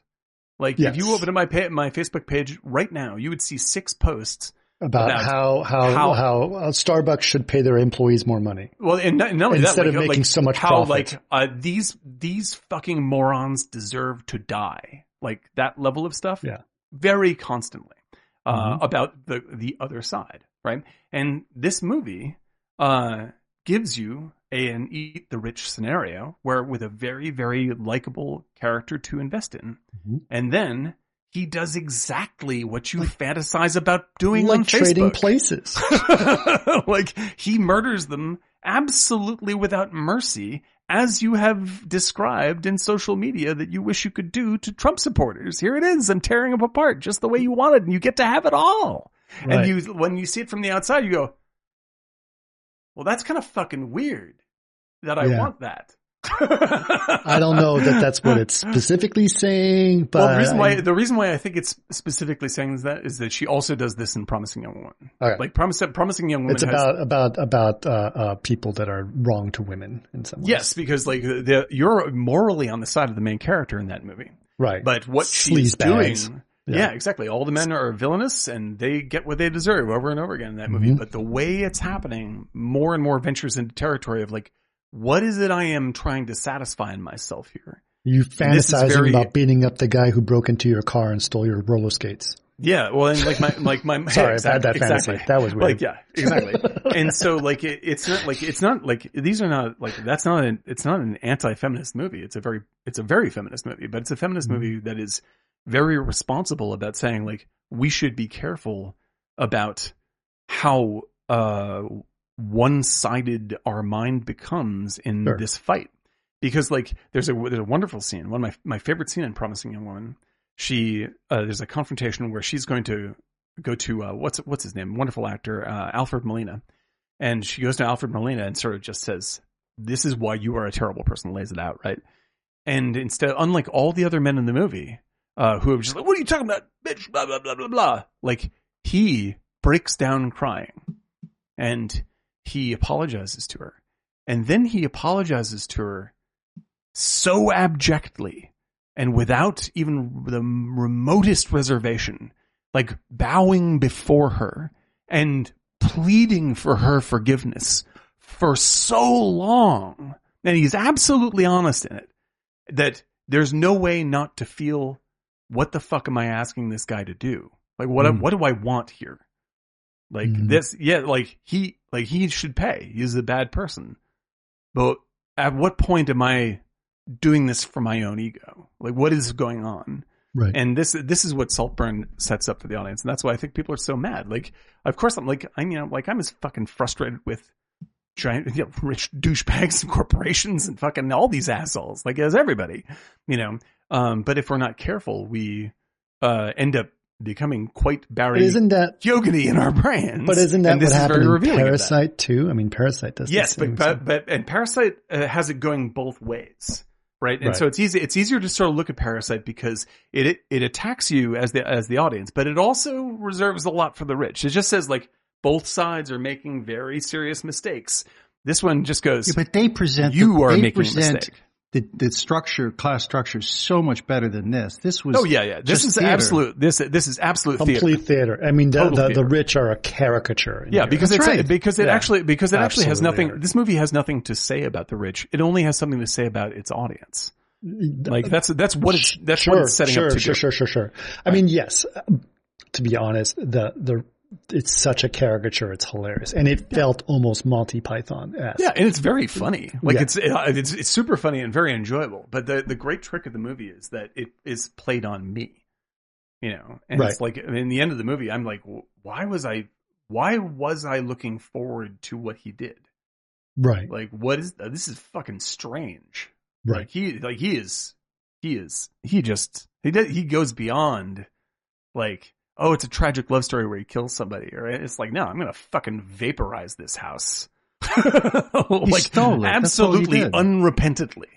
Like Yes. if you open up my pa- my Facebook page right now, you would see six posts about, About how how how- how, uh, Starbucks should pay their employees more money. Well, and not, not only that, Instead like, of making like, so much how profit. like uh, these these fucking morons deserve to die, like that level of stuff. Yeah. very constantly uh, Mhm. about the the other side, right? And this movie uh, gives you an eat the rich scenario where with a very very likable character to invest in, Mhm. and then. He does exactly what you fantasize about doing on like trading Facebook. places. like he murders them absolutely without mercy as you have described in social media that you wish you could do to Trump supporters. Here it is. I'm tearing them apart just the way you wanted and you get to have it all. Right. And you, when you see it from the outside, you go, well, that's kind of fucking weird that I Yeah. want that. I don't know that that's what it's specifically saying, but well, the reason why I- the reason why I think it's specifically saying that is that she also does this in Promising Young Woman. Like Promise, Promising Young Woman. it's has- about about about uh, uh, people that are wrong to women in some ways. Yes, because like the, you're morally on the side of the main character in that movie, right. but what she's doing, Sleazebags. Yeah. Yeah. exactly. All the men are villainous, and they get what they deserve over and over again in that movie. Mhm. But the way it's happening, more and more ventures into territory of like, what is it I am trying to satisfy in myself here? you fantasizing very- about beating up the guy who broke into your car and stole your roller skates. Yeah, well, and like my like my Sorry, exactly, I've had that fantasy. exactly. That was weird. Like yeah, exactly. and so like it, it's not like it's not like these are not like that's not an it's not an anti-feminist movie. It's a very it's a very feminist movie, but it's a feminist Mhm. movie that is very responsible about saying like we should be careful about how uh one-sided our mind becomes in Sure. this fight. Because like there's a there's a wonderful scene. One of my my favorite scene in Promising Young Woman. She uh, there's a confrontation where she's going to go to uh, what's what's his name? Wonderful actor uh, Alfred Molina, and she goes to Alfred Molina and sort of just says, "This is why you are a terrible person." Lays it out right, and instead, unlike all the other men in the movie, uh, who are just like, "What are you talking about, bitch?" Blah blah blah blah blah. Like he breaks down crying, and he apologizes to her, and then he apologizes to her so abjectly and without even the remotest reservation, like bowing before her and pleading for her forgiveness for so long. And he's absolutely honest in it that there's no way not to feel what the fuck am I asking this guy to do? Like what Mm. what do I want here? Like Mhm. this yeah, like he like he should pay. He's a bad person. But at what point am I doing this for my own ego? Like what is going on? Right. And this this is what Saltburn sets up for the audience, and that's why I think people are so mad. Like, of course, I'm like I you know like I'm as fucking frustrated with giant you know, rich douchebags and corporations and fucking all these assholes, like as everybody, you know. Um, but if we're not careful, we uh end up becoming quite Barry isn't that Yogini in our brains. but isn't that And what happened in revealing of that. Parasite too? I mean, Parasite does. Yes, but, but but and Parasite uh, has it going both ways, right? And Right. so it's easy. It's easier to sort of look at Parasite because it, it it attacks you as the as the audience, but it also reserves a lot for the rich. It just says like both sides are making very serious mistakes. This one just goes, Yeah, but they present you the, are making a mistake. The, the structure, class structure, is so much better than this. This was Oh yeah, yeah. This is theater. absolute. This this is absolute complete theater. I mean, the, Total the, the rich are a caricature. Yeah, here. because That's it's right. because it Yeah. actually because it actually has nothing. are. This movie has nothing to say about the rich. It only has something to say about its audience. Like that's that's what it's that's sure, what it's setting sure, up to sure, do. sure, sure, sure. I mean, yes. To be honest, the the it's such a caricature. It's hilarious, and it felt almost Monty Python esque. Yeah, and it's very funny. Like Yeah. it's uh, it's it's super funny and very enjoyable. But the the great trick of the movie is that it is played on me. You know, and it's like in the end of the movie, I'm like, why was I, why was I looking forward to what he did? right, Like, what is this? Is fucking strange. right. Like he, like he is, he is, he just he does, he goes beyond, like, oh, it's a tragic love story where he kills somebody, or it's like, no, I'm gonna fucking vaporize this house, like stole it. That's all he absolutely unrepentantly,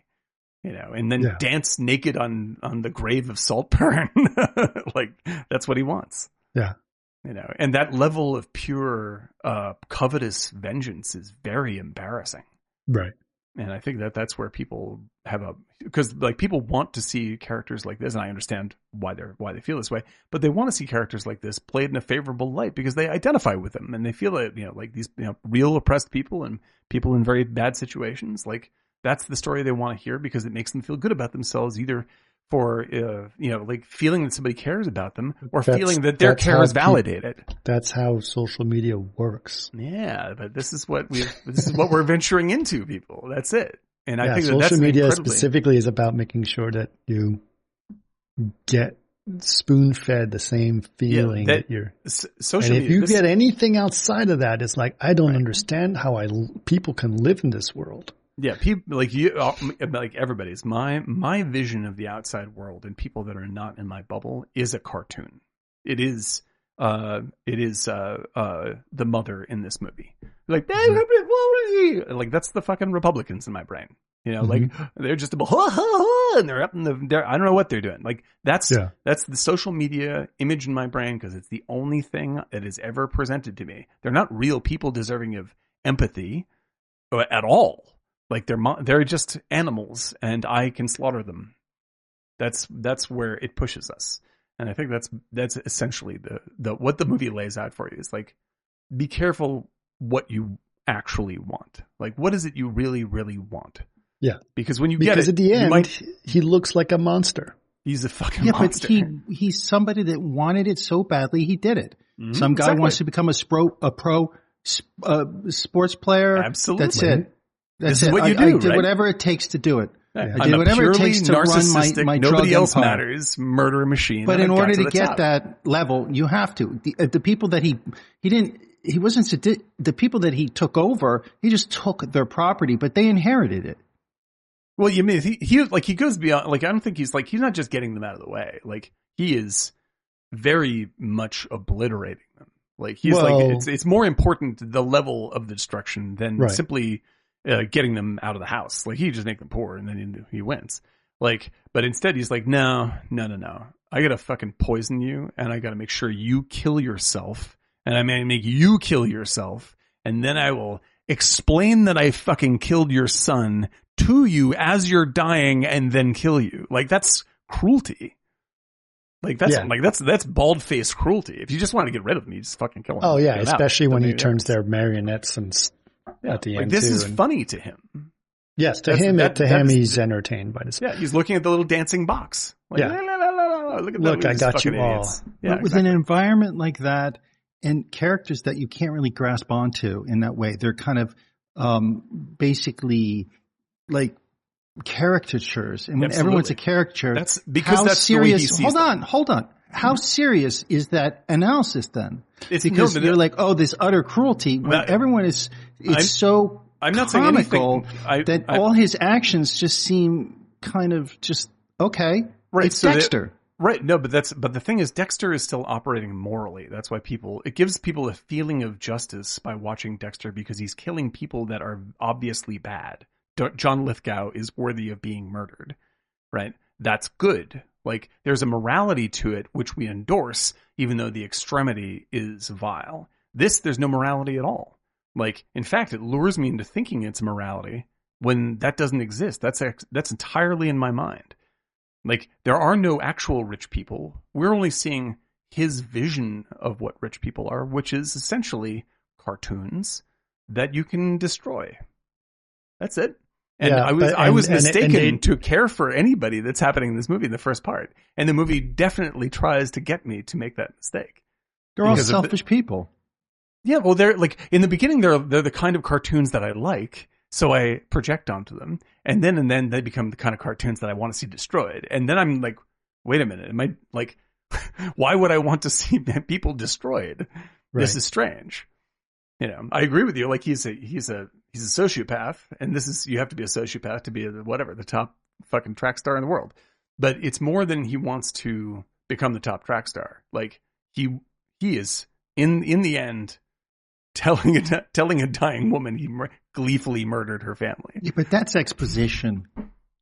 you know, and then Yeah. dance naked on on the grave of Saltburn, like that's what he wants. Yeah. You know, and that level of pure, uh, covetous vengeance is very embarrassing Right. And I think that that's where people have a because like people want to see characters like this, and I understand why they're why they feel this way, but they want to see characters like this played in a favorable light because they identify with them and they feel that you know like these you know real oppressed people and people in very bad situations like that's the story they want to hear because it makes them feel good about themselves either for uh, you know like feeling that somebody cares about them or That's- feeling that their care is validated. That's how social media works. Yeah, but this is what we this is what we're venturing into, people. That's it. And I yeah, think that social that's media specifically is about making sure that you get spoon fed the same feeling that- that, you're. s- social And if you this- get anything outside of that, it's like I don't understand how I people can live in this world. Yeah, people like you, uh, like everybody's. My my vision of the outside world and people that are not in my bubble is a cartoon. It is, uh, it is, uh, uh, the mother in this movie. Like, like that's the fucking Republicans in my brain. You know, like they're just about ha, ha, ha, and they're up in the. They're, I don't know what they're doing. Like that's Yeah. that's the social media image in my brain because it's the only thing that is ever presented to me. They're not real people deserving of empathy uh, at all. Like they're mo- they're just animals, and I can slaughter them. That's that's where it pushes us, and I think that's that's essentially the the what the movie lays out for you is like, be careful what you actually want. Like, what is it you really really want? Yeah. because when you Because get it, at the end, might- he looks like a monster. he's a fucking Yeah, monster. but he he's somebody that wanted it so badly he did it. Mhm, Some guy exactly. wants to become a spro, a pro sp- uh, sports player. Absolutely. That's it. That's This is it. what you I, I do, did right? whatever it takes to do it. Yeah. I did whatever it takes to run my, my nobody else empire. matters murder machine. But in order to, the get top. that level, you have to. The, uh, the people that he he didn't he wasn't the people that he took over. He just took their property, but they inherited it. Well, you mean he, he like he goes beyond like I don't think he's like he's not just getting them out of the way. Like he is very much obliterating them. Like he's like it's it's more important the level of the destruction than Right. simply uh, getting them out of the house. Like he just make them poor and then he, he wins. Like, but instead he's like, no, no, no, no. I gotta fucking poison you and I gotta make sure you kill yourself and I may make you kill yourself and then I will explain that I fucking killed your son to you as you're dying and then kill you. Like that's cruelty. Like that's Yeah. like that's that's bald faced cruelty. If you just want to get rid of you just fucking kill him. Oh yeah, Get 'em out. especially when he turns their marionettes and. At the like end this too, is and- funny to him. yes, to That's- him, that- to him, he's entertained by this. Yeah, he's looking at the little dancing box. Like, Yeah. "La, la, la, Look at Look. I got you all. Yeah, but with an environment like that and characters that you can't really grasp onto in that way, they're kind of um, basically like caricatures. And when everyone's a caricature, That's because how that's the way he serious. hold them. on, hold on. How serious is that analysis then? It's Because no, you're like, oh, this utter cruelty. When That- everyone is, it's I'm- so I'm not comical. I- that I- all his actions just seem kind of just okay. Right, It's so that- Dexter. Right. No, but that's but the thing is Dexter is still operating morally. That's why people it gives people a feeling of justice by watching Dexter because he's killing people that are obviously bad. D- John Lithgow is worthy of being murdered. Right? That's good. Like there's a morality to it which we endorse even though the extremity is vile. This there's no morality at all. Like in fact it lures me into thinking it's morality when that doesn't exist. That's ex- that's entirely in my mind. Like there are no actual rich people. We're only seeing his vision of what rich people are, which is essentially cartoons that you can destroy. That's it. And Yeah, I was but- I and- was and- and mistaken they- to care for anybody that's happening in this movie in the first part. And the movie definitely tries to get me to make that mistake. They're all of the- selfish people. Yeah, well, they're like in the beginning, they're they're the kind of cartoons that I like, so I project onto them, and then and then they become the kind of cartoons that I want to see destroyed, and then I'm like, wait a minute, am I like, why would I want to see people destroyed? This is strange. You know, I agree with you. Like he's a he's a he's a sociopath, and this is you have to be a sociopath to be a, whatever the top fucking track star in the world. But it's more than he wants to become the top track star. Like he he is in in the end telling a telling a dying woman he mur- gleefully murdered her family. Yeah, but that's exposition.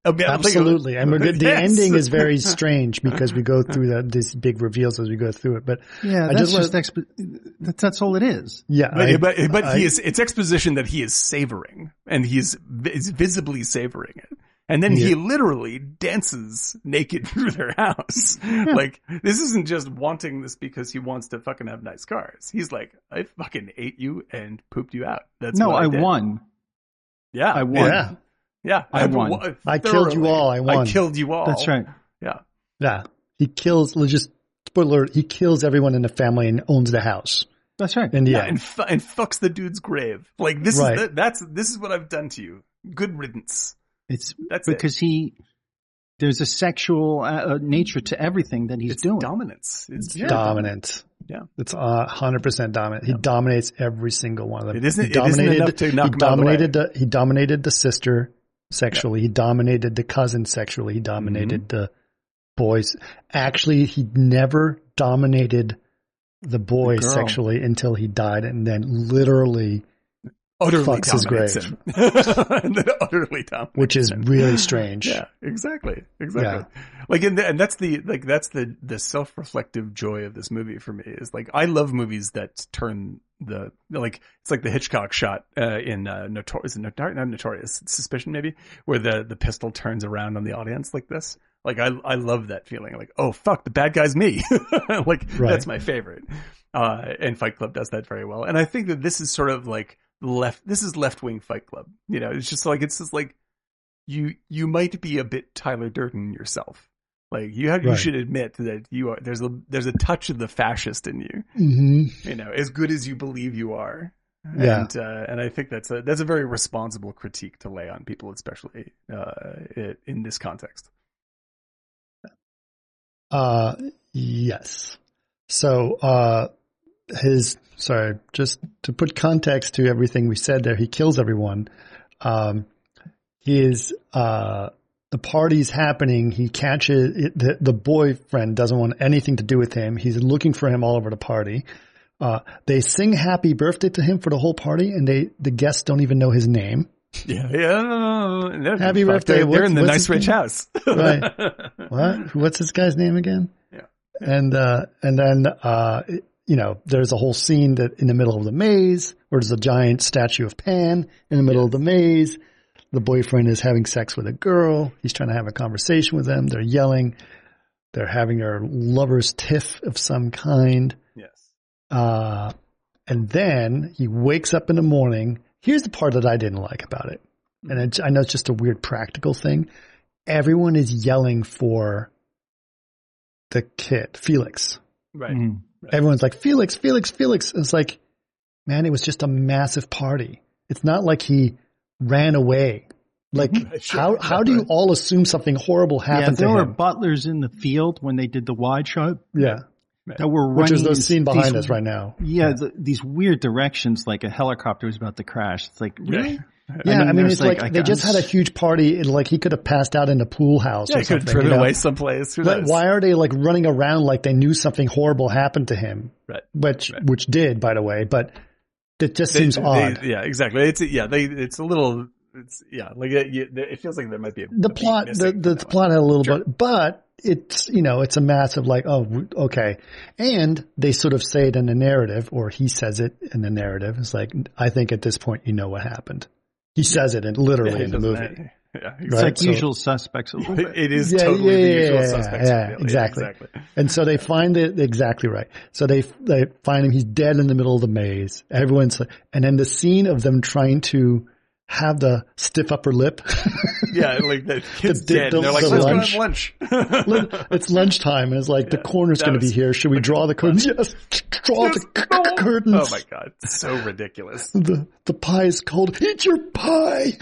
Oh, I mean, Absolutely. And we're. The Yes. ending is very strange because we go through the, these big reveals as we go through it. But Yeah, I that's just just, wanna- expo- that's, that's all it is. yeah, But, I- but, but I- he is, it's exposition that he is savoring and he's is visibly savoring it. And then he literally dances naked through their house. Like, this isn't just wanting this because he wants to fucking have nice cars. He's like, I fucking ate you and pooped you out. That's no, what I, I did. won. Yeah. I won. Yeah. Yeah. I won. wa- I killed you all. I won. I killed you all. That's right. Yeah. yeah, he kills, let's just, spoiler alert, he kills everyone in the family and owns the house. That's right. And the Yeah, and, fu- and fucks the dude's grave. Like this Right. is the, that's this is what I've done to you. Good riddance. It's That's it. because he there's a sexual uh, uh, nature to everything that he's it's doing. dominance. It's Yeah. dominant. Yeah. It's uh, 100% dominant. He dominates every single one of them. It isn't- he it isn't dominated, enough to knock he him out the dominated the, he dominated the sister sexually. He dominated the cousin sexually. He dominated Mm-hmm. the boys. Actually, he never dominated the boys girl. sexually until he died and then literally, utterly fucks his grave. him. and then utterly dominates which is him. really strange. Yeah, exactly, exactly. Like, and, and that's the like that's the the self reflective joy of this movie for me is like I love movies that turn the like it's like the Hitchcock shot uh, in uh, Notorious, not not Notorious Suspicion maybe where the the pistol turns around on the audience like this. Like I I love that feeling. Like oh fuck, the bad guy's me. like Right. that's my favorite. Uh, and Fight Club does that very well. And I think that this is sort of like left. This is left wing Fight Club. You know, it's just like it's just like you you might be a bit Tyler Durden yourself. Like you have, you should admit that you are. There's a there's a touch of the fascist in you. hmm You know, as good as you believe you are. Yeah. And uh, and I think that's a that's a very responsible critique to lay on people, especially uh, i- in this context. Uh, yes. So, uh, his, sorry, just to put context to everything we said there, he kills everyone. Um, his, uh, the party's happening. He catches it, the, the boyfriend doesn't want anything to do with him. He's looking for him all over the party. Uh, they sing happy birthday to him for the whole party and they, the guests don't even know his name. Yeah, yeah. Happy birthday. They're, in the nice rich his house. Right. what? What's this guy's name again? Yeah. And, uh, and then, uh, you know, there's a whole scene that in the middle of the maze where there's a giant statue of Pan in the middle of the maze. The boyfriend is having sex with a girl. He's trying to have a conversation with them. They're yelling. They're having their lover's tiff of some kind. yes. Uh, and then he wakes up in the morning. Here's the part that I didn't like about it. And it's, I know it's just a weird practical thing. Everyone is yelling for the kid, Felix. Right. Everyone's like, Felix, Felix, Felix. And it's like, man, it was just a massive party. It's not like he ran away. Like, mm-hmm. Sure. how, how do you all assume something horrible happened Yeah, happened there were butlers in the field when they did the wide shot Yeah. that were running. Which is the scene behind these- us right now. Yeah, the, these weird directions, like a helicopter was about to crash. It's like really. Yeah, I mean, it's like, they just had a huge party and like he could have passed out in a pool house Yeah, or he could have driven you know? away someplace. Who But knows? why are they like running around like they knew something horrible happened to him? Right. Which Right. which did, by the way, but it just They- seems they- odd. yeah, exactly. It's yeah, they it's a little. It's yeah, like it, it feels like there might be a, the plot the, the, from plot had a little Sure. bit, but it's you know it's a massive like oh okay, and they sort of say it in the narrative, or he says it in the narrative. It's like I think at this point you know what happened. He says it in, literally Yeah, in the movie. matter. Yeah, It's exactly. like so- usual suspects a little bit. It is Yeah, totally yeah, the usual yeah, suspects. yeah, really. exactly. exactly. And so they find it exactly right. So they they find him. He's dead in the middle of the maze. Everyone's like, and then the scene of them trying to have the stiff upper lip. Yeah, like the kid's The- dead. the- they're like, the let's lunch. go have lunch. it's lunchtime, and it's like the corner's going to be here. Should we draw the curtains? Yes, draw the curtains. Oh my god, so ridiculous. The the pie is cold. Eat your pie.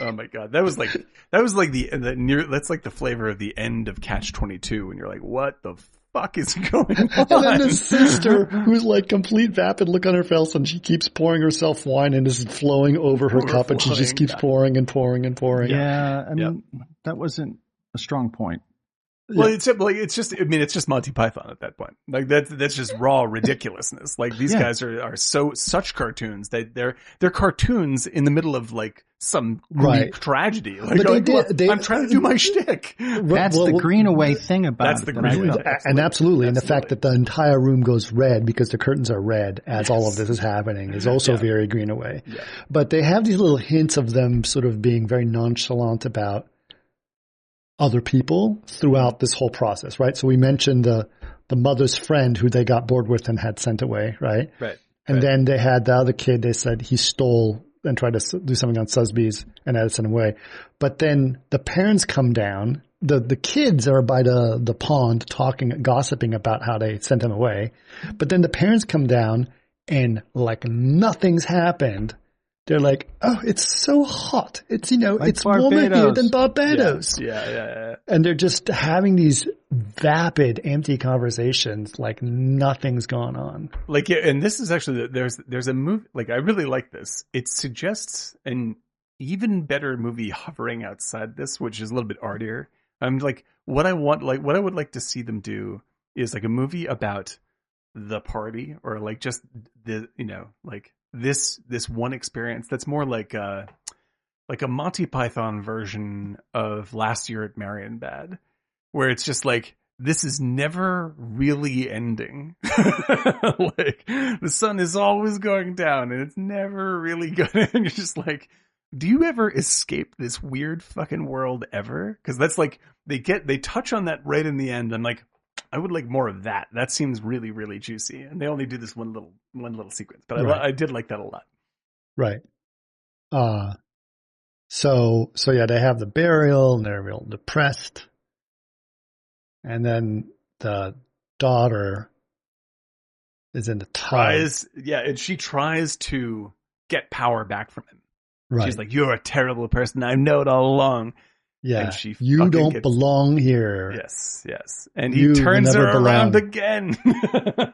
Oh my god, that was like that was like the the near. That's like the flavor of the end of Catch Twenty Two, and you're like, what the fuck is going on? and then the sister, who's like complete vapid look on her face, and she keeps pouring herself wine, and this is flowing over her cup, and she just keeps yeah. pouring and pouring and pouring. Yeah, I mean that wasn't a strong point. Well, it's like it's just. I mean, it's just Monty Python at that point. Like that's that's just raw ridiculousness. Like these Yeah. guys are are so such cartoons. They they're they're cartoons in the middle of like some Right. Greek tragedy. Like, But they like, did- look, they- I'm trying to do my shtick. That's the Greenaway thing about That's it. the that I Greenaway love. thing. and absolutely, and the fact that the entire room goes red because the curtains are red as all of this is happening is also Yeah. very Greenaway. Yeah. But they have these little hints of them sort of being very nonchalant about other people throughout this whole process, right? So we mentioned the the mother's friend who they got bored with and had sent away, right? Right. And Right. then they had the other kid. They said he stole and tried to do something on Susby's and had send him away. But then the parents come down. The the kids are by the the pond talking, gossiping about how they sent him away. But then the parents come down and like nothing's happened. They're like, oh, it's so hot. It's you know, Like it's warmer here than Barbados. Yeah, yeah, yeah. And they're just having these vapid, empty conversations like nothing's gone on. Like, yeah, and this is actually there's there's a movie like I really like this. It suggests an even better movie hovering outside this, which is a little bit artier. I'm like, what I want, like, what I would like to see them do is like a movie about the party or like just the you know like this this one experience that's more like uh like a Monty Python version of last year at Marienbad, where it's just like this is never really ending. like the sun is always going down and it's never really good. And you're just like, do you ever escape this weird fucking world ever? Cause that's like, they get, they touch on that right in the end. I'm like, I would like more of that. That seems really, really juicy. And they only do this one little, one little sequence, but I, Right. I did like that a lot. Right. Uh, so, so yeah, they have the burial and they're real depressed. And then the daughter is in the tub. Tries, yeah, and she tries to get power back from him. right. She's like, "You're a terrible person. I know it all along." Yeah. and she you don't gets- belong here. Yes, yes, and You he will turns her never around again.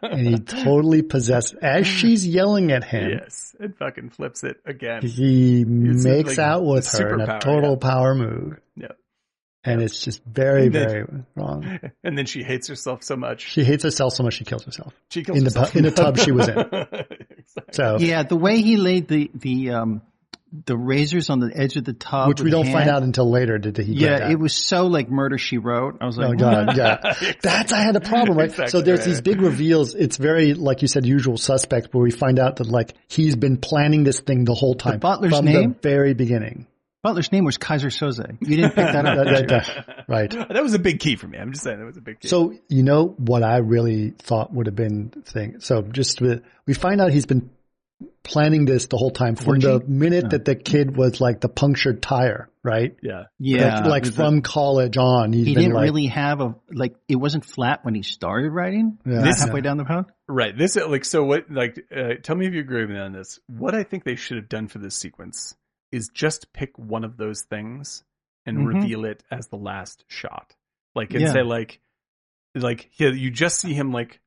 And he totally possessed, as she's yelling at him, yes, and fucking flips it again. he It's makes like out with her in a total yeah. power move. Yeah. And it's just very, then- very wrong. And then she hates herself so much. She hates herself so much she kills herself. She kills in the herself pu- in the tub she was in. Exactly. So, Yeah, the way he laid the the um the razors on the edge of the tub, which we don't find out until later. Did he? get Yeah, that? it was so like Murder She Wrote. I was like, Oh god, yeah. That's I had a problem, right? Exactly, so there's these big reveals. It's very like you said, usual suspect, where we find out that like he's been planning this thing the whole time butler's from name? the very beginning. Butler's name was Keyser Söze. You didn't pick that up. That- that- that- right. That was a big key for me. I'm just saying that was a big key. So you know what I really thought would have been the thing. So just with, we find out he's been planning this the whole time from the Orgy? minute that the kid was like the punctured tire, right? yeah, Yeah, like, like from a- college on, he's he been didn't like, really have a like. It wasn't flat when he started writing. Yeah. This- halfway down the road. right. This like so. What like? Uh, tell me if you agree with me on this. What I think they should have done for this sequence is just pick one of those things and Mhm. reveal it as the last shot. Like and Yeah. say like, like yeah, you just see him like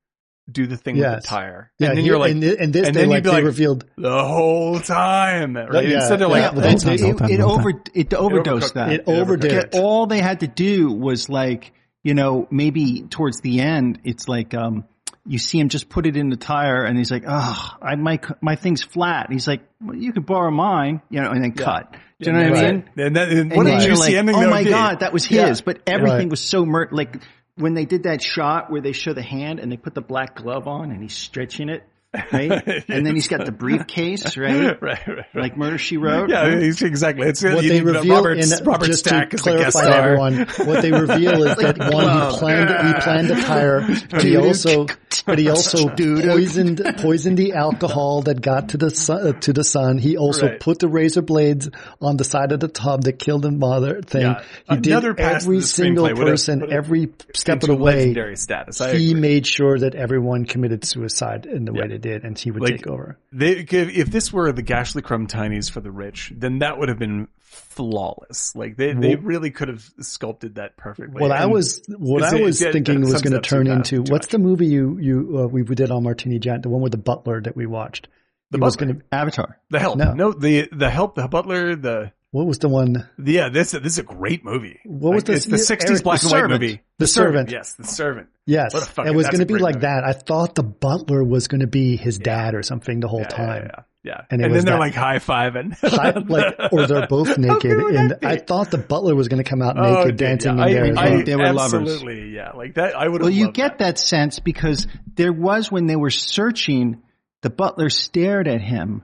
do the thing with the tire, yeah, and then he- you're like and, thi- and this and they then you'd like be they like, revealed the whole time, right? Yeah, Instead of yeah. like Yeah, the but it, time, it, the time, it over it overdosed overcooked that. it overdid it. all they had to do was like, you know, maybe towards the end, it's like, um, you see him just put it in the tire and he's like, oh, I, my, my thing's flat. He's like, well, you could borrow mine, you know, and then cut. Do you know what I mean? And, that, and And what then you're like, oh my be. God, that was his. Yeah. But everything Right. was so mur- like when they did that shot where they show the hand and they put the black glove on and he's stretching it, right? And then he's got the briefcase, right? right, right, right. Like Murder She Wrote. Yeah, he's, exactly. It's what they reveal Robert, in Robert just Stack to clarify to everyone, what they reveal is that one he planned he planned the tire, but he also but he also poisoned poisoned the alcohol that got to the sun, uh, to the sun. He also Right. put the razor blades on the side of the tub that killed the mother thing. Yeah. He Another did every single screenplay would've- person, would've every step of the way. status. I He agree. made sure that everyone committed suicide in the way Yeah. they did, and he would Like, take over. They, if if this were the Gashlycrumb Tinies for the rich, then that would have been flawless. Like they, they really could have sculpted that perfectly. What I was what I was it- it thinking was going to turn into too what's much. the movie you you uh, we did on Martini Jan, the one with the butler that we watched. The He was going to Avatar. the help. No. No. the the help, the butler, the what was the one? Yeah, this this is a great movie. What was this- It's the '60s black The and white movie. The Servant. Yes, The Servant. Yes, What a fucking- it was going to be like movie. that. I thought the butler was going to be his dad or something the whole Yeah, yeah, time. Yeah, yeah. And And, it was then they're that- like high fiving, like, or they're both naked, cool and? I thought the butler was going to come out Oh, naked, dude, dancing yeah. in there. I, I. They were lovers. absolutely, yeah. Like that, I would. Well, you loved get that sense because there was when they were searching, the butler stared at him.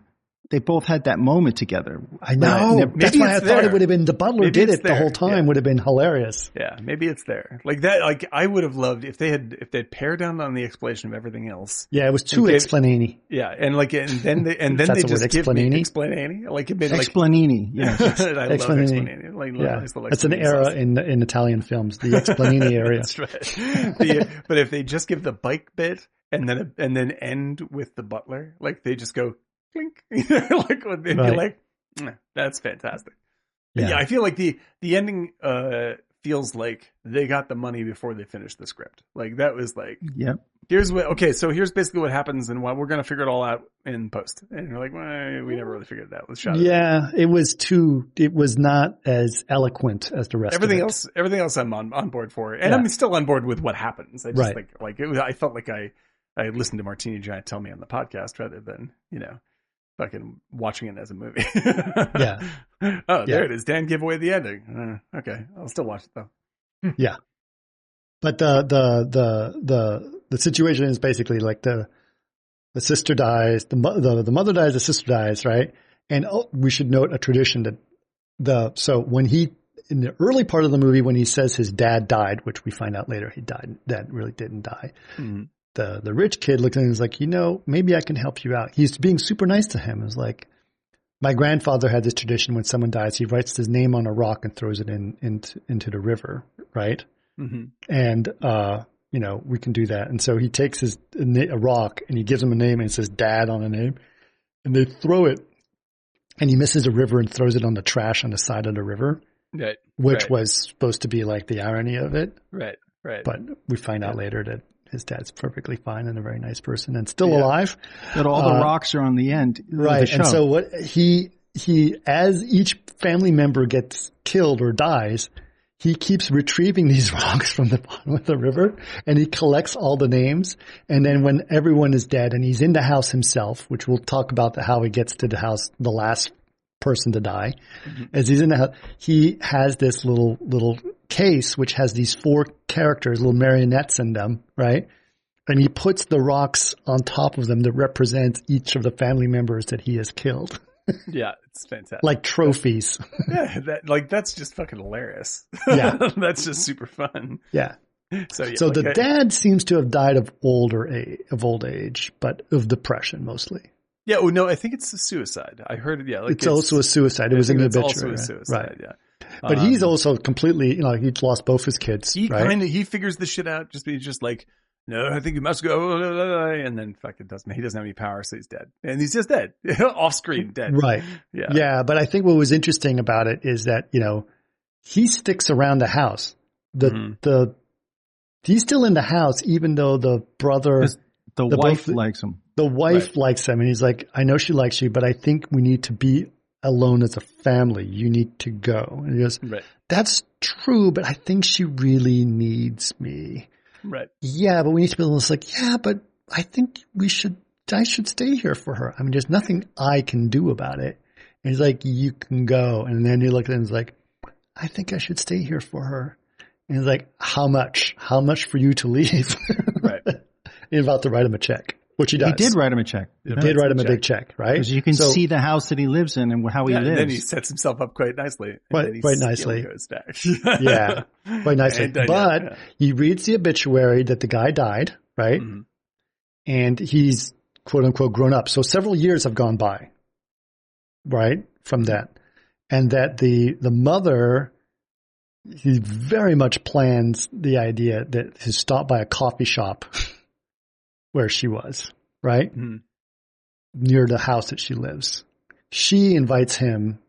They both had that moment together. I know. But That's maybe why I it's thought it would have been the butler Maybe did it the whole time. yeah. Would have been hilarious. Yeah, maybe it's there. Like that. Like I would have loved if they had if they'd pared down on the explanation of everything else. Yeah, it was too Okay. explaining. Yeah, and like and then they, and then they just word, give me explanini? explain Like it made like Explanini, yes. I love Explanini. explanini. Like, Yeah, nice that's an era sauce. in in Italian films, the explanini area. That's right. The- but if they just give the bike bit and then and then end with the butler, like they just go clink, like when they'd Right. be like, "Mm, that's fantastic. Yeah. Yeah. I feel like the the ending uh feels like they got the money before they finished the script. Like that was like Yep. here's what okay, so here's basically what happens and what we're gonna figure it all out in post. And you're like, well, we never really figured it out. Let's shot. Yeah, it was too. It was not as eloquent as the rest. Everything of it. else, everything else, I'm on, on board for, and Yeah. I'm still on board with what happens. I just Right. think, like, it was, I felt like I, I listened to Martini Giant tell me on the podcast rather than, you know, fucking watching it as a movie. Yeah. Oh, there Yeah. it is. Dan gave away the ending. Uh, okay, I'll still watch it though. Yeah. But the the the the the situation is basically like the the sister dies, the mo- the, the mother dies, the sister dies, right? And oh, we should note a tradition that the so when he in the early part of the movie when he says his dad died, which we find out later he died, dad really didn't die. Mhm. The the rich kid looks at him and is like, you know, maybe I can help you out. He's being super nice to him. It's like my grandfather had this tradition when someone dies, he writes his name on a rock and throws it in into into the river, right? hmm and uh, you know we can do that. And so he takes his a rock and he gives him a name and it says "Dad" on a name, and they throw it, and he misses a river and throws it on the trash on the side of the river, Right, which Right. was supposed to be like the irony of it, right, right. but we find out later that his dad's perfectly fine and a very nice person and still Yeah. alive. But all the Uh, rocks are on the end. the Right. show. And so what he, he, as each family member gets killed or dies, he keeps retrieving these rocks from the bottom of the river and he collects all the names. And then when everyone is dead and he's in the house himself, which we'll talk about the, how he gets to the house, the last person to die, mm-hmm. as he's in the house, he has this little, little case which has these four characters, little marionettes in them, right? And he puts the rocks on top of them that represent each of the family members that he has killed, yeah, it's fantastic. like trophies. yeah, that like that's just fucking hilarious. Yeah. that's just super fun. yeah. So yeah, So like, the I- dad seems to have died of older age, of old age, but of depression mostly. Yeah. Oh no, I think it's a suicide. I heard it. Yeah, like it's, also a suicide. It I was in think the it's also a right? suicide. right? Yeah. But Um, he's also completely, you know, he's lost both his kids, he right? kind of he figures the shit out. Just he's just like, no, I think you must go, and then fucking doesn't. He doesn't have any power, so he's dead, and he's just dead, off screen, dead. right. Yeah. Yeah, but I think what was interesting about it is that you know he sticks around the house. The Mhm. the he's still in the house, even though the brother. The, the wife both- likes him. the wife Right. likes him, and he's like, "I know she likes you, but I think we need to be alone as a family. You need to go." And he goes, Right. "That's true, but I think she really needs me." Right. Yeah, but we need to be alone. It's like, yeah, but I think we should. I should stay here for her. I mean, there's nothing I can do about it. And he's like, you can go. And then he looked at him and he's like, I think I should stay here for her. And he's like, how much? How much for you to leave? Right. he's about to write him a check, which he does. He did write him a check. He Did write him a big check, right? Because you can So- see the house that he lives in and how he Yeah, and then he sets himself up quite nicely. Quite- then quite nicely. Goes back. Yeah, quite nicely. And, uh, but yeah. he reads the obituary that the guy died, right? Mhm. and he's quote unquote grown up. So several years have gone by, right, from that, and that the the mother he very much plans the idea that to stopped by a coffee shop where she was, right, Mhm. near the house that she lives. She invites him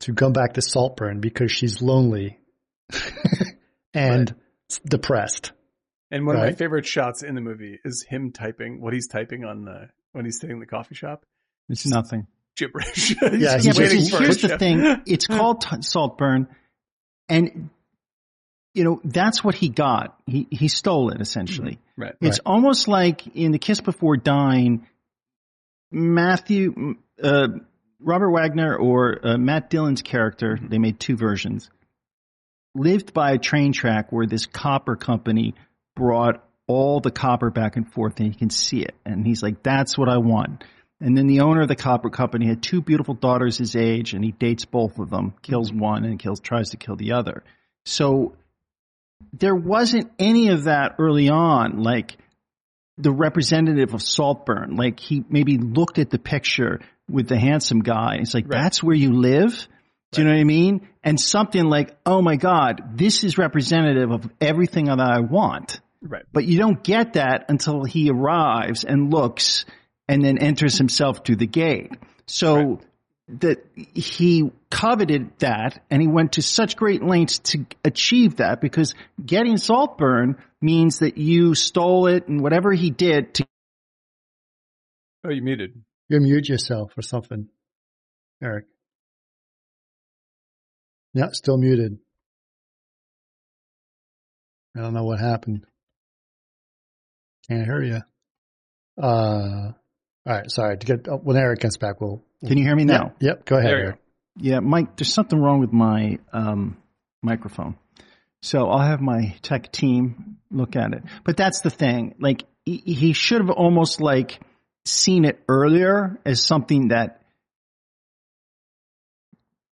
to come back to Saltburn because she's lonely and depressed. And one of my favorite shots in the movie is him typing what he's typing on the when he's sitting in the coffee shop. it's nothing. gibberish. Yeah, He's Yeah, but waiting for here's the thing. It's called t- Saltburn, and you know that's what he got. He he stole it essentially. Right. It's almost like in the Kiss Before Dying, Matthew, uh, Robert Wagner or uh, Matt Dillon's character. They made two versions. Lived by a train track where this copper company brought all the copper back and forth, and he can see it. And he's like, "That's what I want." And then the owner of the copper company had two beautiful daughters his age, and he dates both of them, kills one, and kills tries to kill the other. So there wasn't any of that early on, like the representative of Saltburn. Like he maybe looked at the picture with the handsome guy. He's like, Right. "That's where you live." Do you know what I mean? And something like, "Oh my God, this is representative of everything that I want." Right. But you don't get that until he arrives and looks and then enters himself through the gate. So that he coveted that and he went to such great lengths to achieve that because getting Saltburn means that you stole it and whatever he did to Oh, you muted. You mute yourself or something, Eric. Yeah, still muted. I don't know what happened. Can't hear you. Uh, all right. Sorry. To get when Eric gets back, we'll. Can you hear me now? Yep. yep, Go ahead, There Eric. Yeah, Mike, there's something wrong with my um, microphone. So I'll have my tech team look at it. But that's the thing. Like he, he should have almost like seen it earlier as something that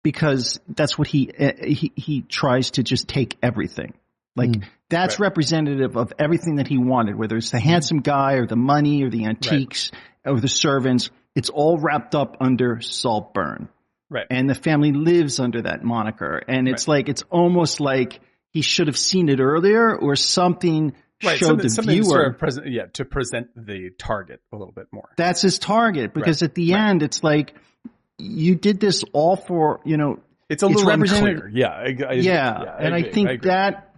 because that's what he uh, he he tries to just take everything. Like Mm. that's Right. representative of everything that he wanted, whether it's the handsome guy or the money or the antiques or the servants. It's all wrapped up under Saltburn Right. and the family lives under that moniker. And it's like it's almost like he should have seen it earlier, or something right. showed something, the something viewer sort of present, yeah, to present the target a little bit more. that's his target. Because at the end, it's like you did this all for you know. It's a little representative- unclear. Yeah. I, I, Yeah, and I, agree, think agree. that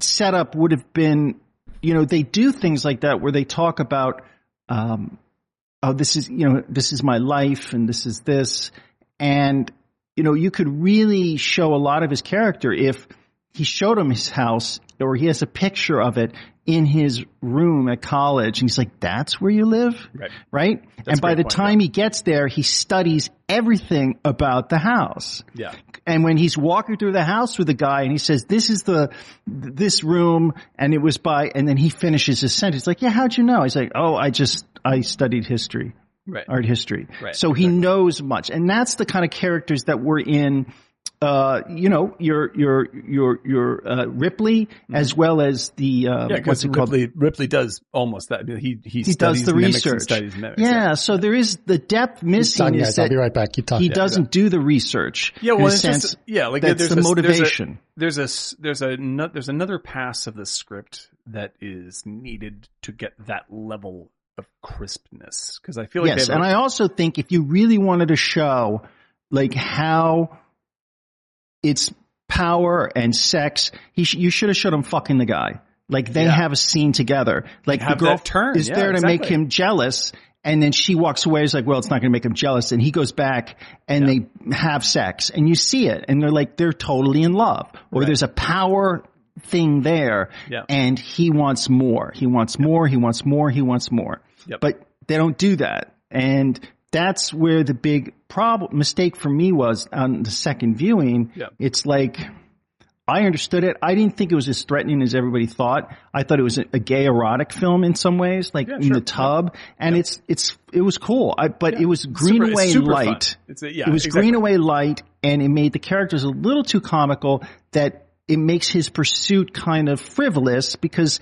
setup would have been, you know, they do things like that where they talk about, um, oh, this is, you know, this is my life and this is this. And, you know, you could really show a lot of his character if he showed him his house or he has a picture of it in his room at college and he's like, that's where you live? Right. Right? And by the point, time he gets there, he studies everything about the house Yeah. and when he's walking through the house with the guy and he says, this is the, this room and it was by, and then he finishes his sentence like, yeah, how'd you know? He's like, oh, I just, I studied history, Right. art history. Right, So he knows much. And that's the kind of characters that were in, uh, you know, your, your, your, your, uh, Ripley as well as the, uh, Mm-hmm. Yeah, what's because it called? Ripley, Ripley does almost that. He he, He does the research. studies mimics. Yeah. So there is the depth missing talking, is guys. I'll be right back. Keep talking. he doesn't do the research. Yeah, well, a it's sense, just yeah, like that's there's the a, motivation. There's a there's a s- there's a no- there's another pass of the script that is needed to get that level of crispness because I feel like yes, and I also think if you really wanted to show like how it's power and sex, he sh- you should have showed him fucking the guy. Like they Yeah. have a scene together. Like Have the girl turn. is Yeah, there to make him jealous. And then she walks away. It's like, well, it's not going to make him jealous. And he goes back and they have sex and you see it and they're like, they're totally in love or Right. there's a power thing there Yeah. and he wants more. He wants more. He wants more. He wants more. Yep. But they don't do that. And that's where the big problem mistake for me was on the second viewing. Yeah. It's like I understood it. I didn't think it was as threatening as everybody thought. I thought it was a, a gay erotic film in some ways, like Yeah, in sure. the tub. And it's it's it was cool. I, but it was green Super- it's away super light. a, yeah, it was exactly. Greenaway light, and it made the characters a little too comical. That it makes his pursuit kind of frivolous because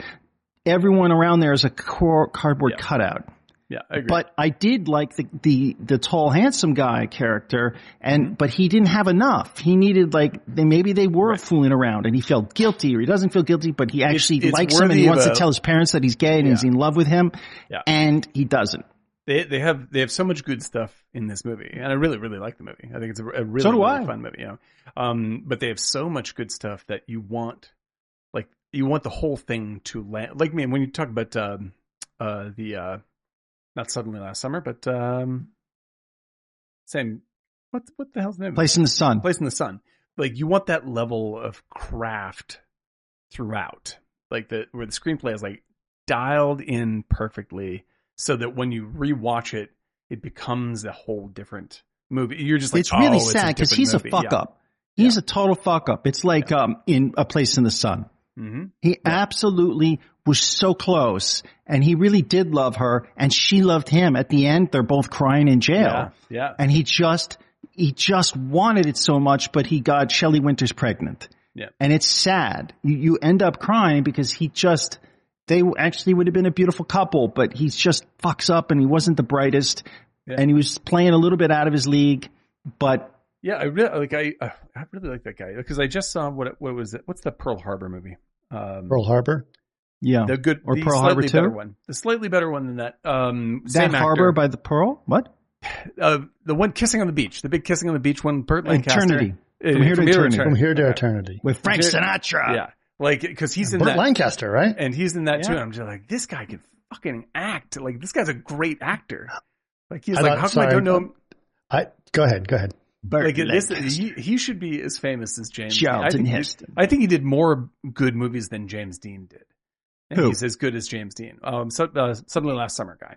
everyone around there is a car- cardboard Yeah. cutout. Yeah, I agree. But I did like the, the, the tall, handsome guy character, and Mm-hmm. but he didn't have enough. He needed like they, maybe they were fooling around, and he felt guilty, or he doesn't feel guilty, but he actually it's likes him, and he wants a- to tell his parents that he's gay and he's in love with him, Yeah. and he doesn't. they they have they have so much good stuff in this movie, and I really really like the movie. I think it's a, a really, So really fun movie. You know, um, but they have so much good stuff that you want, you want the whole thing to land. Like man, when you talk about um, uh, the uh, not suddenly last summer, but um, same. What what the hell's the name? Place in the Sun. Place in the Sun. Like you want that level of craft throughout, like the where the screenplay is like dialed in perfectly, so that when you rewatch it, it becomes a whole different movie. You're just like, it's really oh, sad because he's a fuck up. He's a total fuck up. It's like um in A Place in the Sun. Hmm He absolutely was so close and he really did love her and she loved him. At the end, they're both crying in jail. Yeah, yeah. And he just, he just wanted it so much, but he got Shelley Winters pregnant. Yeah. And it's sad. You, you end up crying because he just, they actually would have been a beautiful couple, but he just fucks up and he wasn't the brightest Yeah. and he was playing a little bit out of his league, but Yeah, I really like I uh, I really like that guy because I just saw what what was it? What's the Pearl Harbor movie? Um, Pearl Harbor. yeah. the good Or the Pearl Harbor better 2? one, the slightly better one than that. Um, that same harbor actor. by the Pearl? What? uh, the one kissing on the beach, the big kissing on the beach one. Burt Lancaster. Eternity. Uh, From Here to Eternity. From here to Okay. eternity. With Frank Sinatra. Yeah, like because he's in Burt that, Lancaster, right? and he's in that too. Yeah. And I'm just like, this guy can fucking act. Like this guy's a great actor. Like he's I like, thought- how come I don't know him? I go ahead, go ahead. Burt Like this, he, he should be as famous as James. Dean. I Charlton think, he, I think he did more good movies than James Dean did, and Who? he's as good as James Dean. Um, so, uh, suddenly last summer guy,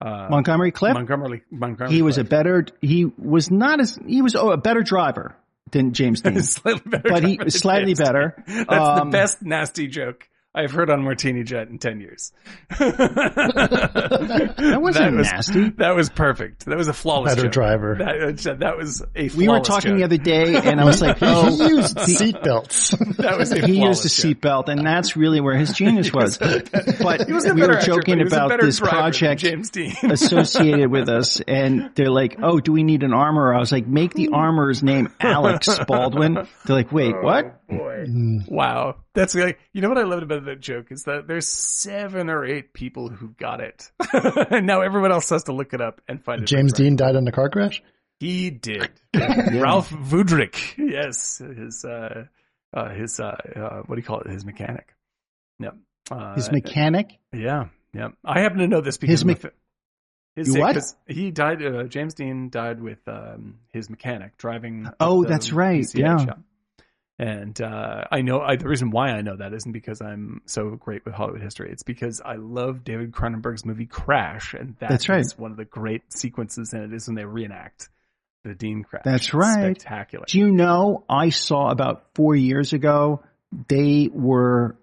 uh, Montgomery Clift? Montgomery. Montgomery. he was a better, he was not as, he was oh, a better driver than James Dean. slightly better, But he- slightly better. That's Um, the best nasty joke I've heard on Martini Jet in ten years. that wasn't was, nasty. That was perfect. That was a flawless Better joke. driver. That, uh, that was a. we were talking joke. the other day and I was like, he oh, used seatbelts. That was a he used a seatbelt and that's really where his genius was. But was we were joking but he was a about this project James Dean. associated with us and they're like, oh, do we need an armor? I was like, make the armorer's name Alec Baldwin. They're like, wait, oh. what? Boy. Mm. Wow. That's like, you know what I loved about that joke is that there's seven or eight people who got it. and now everyone else has to look it up and find it. James. Dean died in a car crash. He did. Rolf Wütherich. Yes. His, uh, uh, his, uh, uh, what do you call it? His mechanic. Yep. Uh, His mechanic? Yeah. Yeah. I happen to know this because His of mech- his You what? 'cause he died. Uh, James Dean died with um, his mechanic driving. up Oh, that's right, PCH yeah. shop. And uh, I know I, the reason why I know that isn't because I'm so great with Hollywood history. It's because I love David Cronenberg's movie Crash, and that That's right. is one of the great sequences in it is when they reenact the Dean crash. That's right. spectacular. Do you know I saw about four years ago, they were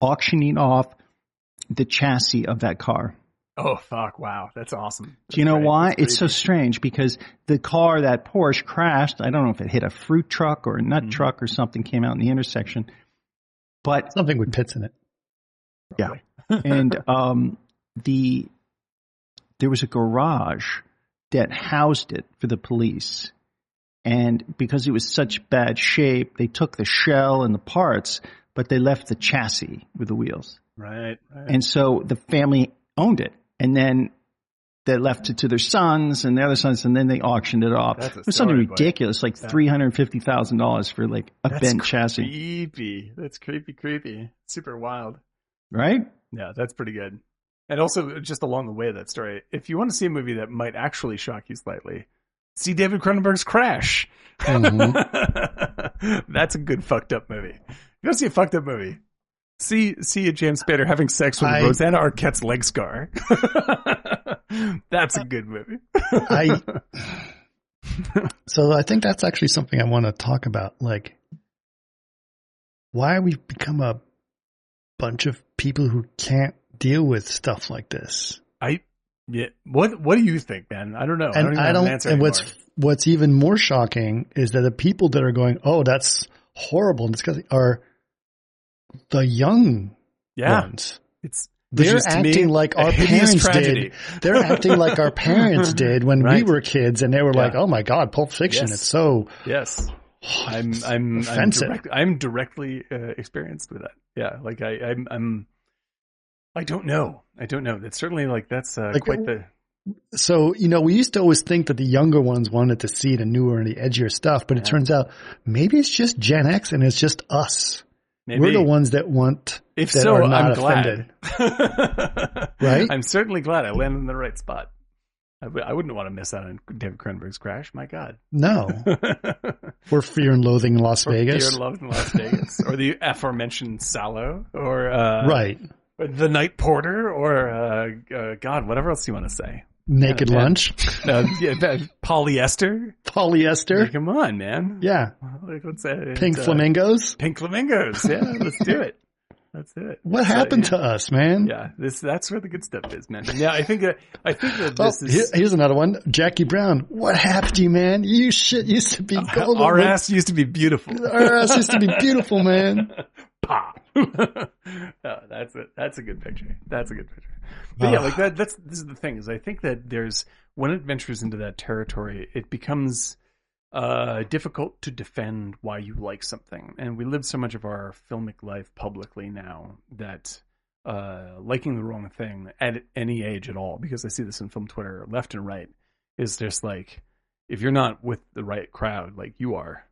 auctioning off the chassis of that car. Oh fuck! Wow, that's awesome. Do you know That's right. why? It's so strange because the car that Porsche crashed, I don't know if it hit a fruit truck or a nut Mhm. truck or something came out in the intersection. But Something with pits in it. yeah. and um the there was a garage that housed it for the police. And because it was such bad shape, they took the shell and the parts, but they left the chassis with the wheels. right. right. And so the family owned it. And then they left it to their sons and their other sons, and then they auctioned it off. That's it was something story, boy. ridiculous, like three hundred fifty thousand dollars for like a That's bent chassis, Creepy. That's creepy, creepy. Super wild. right? Yeah, that's pretty good. And also, just along the way of that story, if you want to see a movie that might actually shock you slightly, see David Cronenberg's Crash. Mm-hmm. that's a good fucked up movie. You want to see a fucked up movie? See, see a James Spader having sex with I- Rosanna Arquette's leg scar. that's a good movie. I so I think that's actually something I want to talk about. Like, why we've become a bunch of people who can't deal with stuff like this. I, yeah. What, what do you think, man? I don't know. I don't And I don't. an answer and what's what's even more shocking is that the people that are going, "Oh, that's horrible and disgusting," are the young yeah. ones. It's, They're acting like our parents tragedy. did. They're acting like our parents did when Right. we were kids, and they were like, "Oh my god, Pulp Fiction! Yes. It's so Yes. I'm I'm I'm, direct, I'm directly uh, experienced with that. Yeah, like I I'm, I'm I don't know. I don't know. That's certainly like that's uh, Like, quite the So, you know, we used to always think that the younger ones wanted to see the newer and the edgier stuff, but it turns out maybe it's just Gen X and it's just us. Maybe. We're the ones that want if that so, are not I'm offended. glad. Right? I'm certainly glad I landed in the right spot. I, w- I wouldn't want to miss out on David Cronenberg's Crash. My God. No, or Fear and Loathing in Las Or Vegas. Fear and Love in Las Vegas, or the aforementioned Salò, or uh, right. or the Night Porter, or uh, uh, God, whatever else you want to say. Naked Yeah. Lunch. Uh, yeah, that- polyester. Polyester. Come on, man. Yeah. Like, let's say Pink it's, uh, flamingos. Pink flamingos. Yeah, let's do it. Let's do it. What So, happened yeah. to us, man? Yeah, this that's where the good stuff is, man. Yeah, I think that I think that Oh, this here- is here's another one. Jackie Brown. What happened to you, man? You shit used to be golden. our ass used to be beautiful. Our ass used to be beautiful, man. Pop. oh, that's it. That's a good picture. That's a good picture. But yeah, Ah. like that. That's this is the thing is I think that there's when it ventures into that territory, it becomes uh, difficult to defend why you like something, and we live so much of our filmic life publicly now that uh, liking the wrong thing at any age at all, because I see this in film Twitter left and right, is just like if you're not with the right crowd, like you are,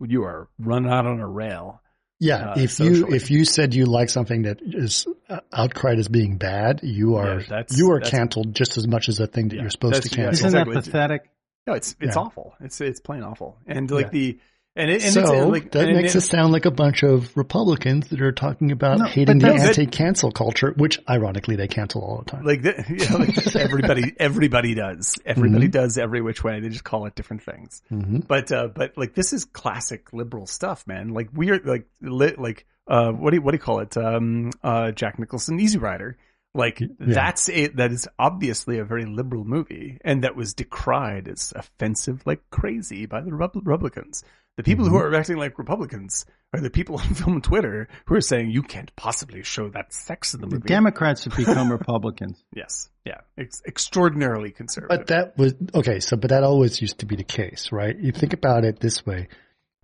you are run out on a rail. Yeah, Uh, if you if you said you like something that is uh, outcried as being bad, you are Yeah, that's- you are that's- canceled just as much as the thing that Yeah, you're supposed to that's- yeah, cancel. Isn't exactly. that pathetic? No, it's it's Yeah. awful. It's it's plain awful. And like Yeah. the and it, and so it's like that and makes it, us sound like a bunch of Republicans that are talking about No, hating the anti-cancel culture, which ironically they cancel all the time. like, the, yeah, like everybody everybody does everybody Mhm. does every which way. They just call it different things. hmm But uh, but like this is classic liberal stuff, man. Like we are like li- like uh what do you, what do you call it? Um uh Jack Nicholson Easy Rider. Like that's a that is obviously a very liberal movie, and that was decried as offensive like crazy by the Repub- Republicans. The people who mm-hmm. are acting like Republicans are the people on film Twitter who are saying you can't possibly show that sex in the movie. The movie. Democrats have become Republicans. yes, yeah, it's extraordinarily conservative. But that was okay. So, but that always used to be the case, right? You think about it this way: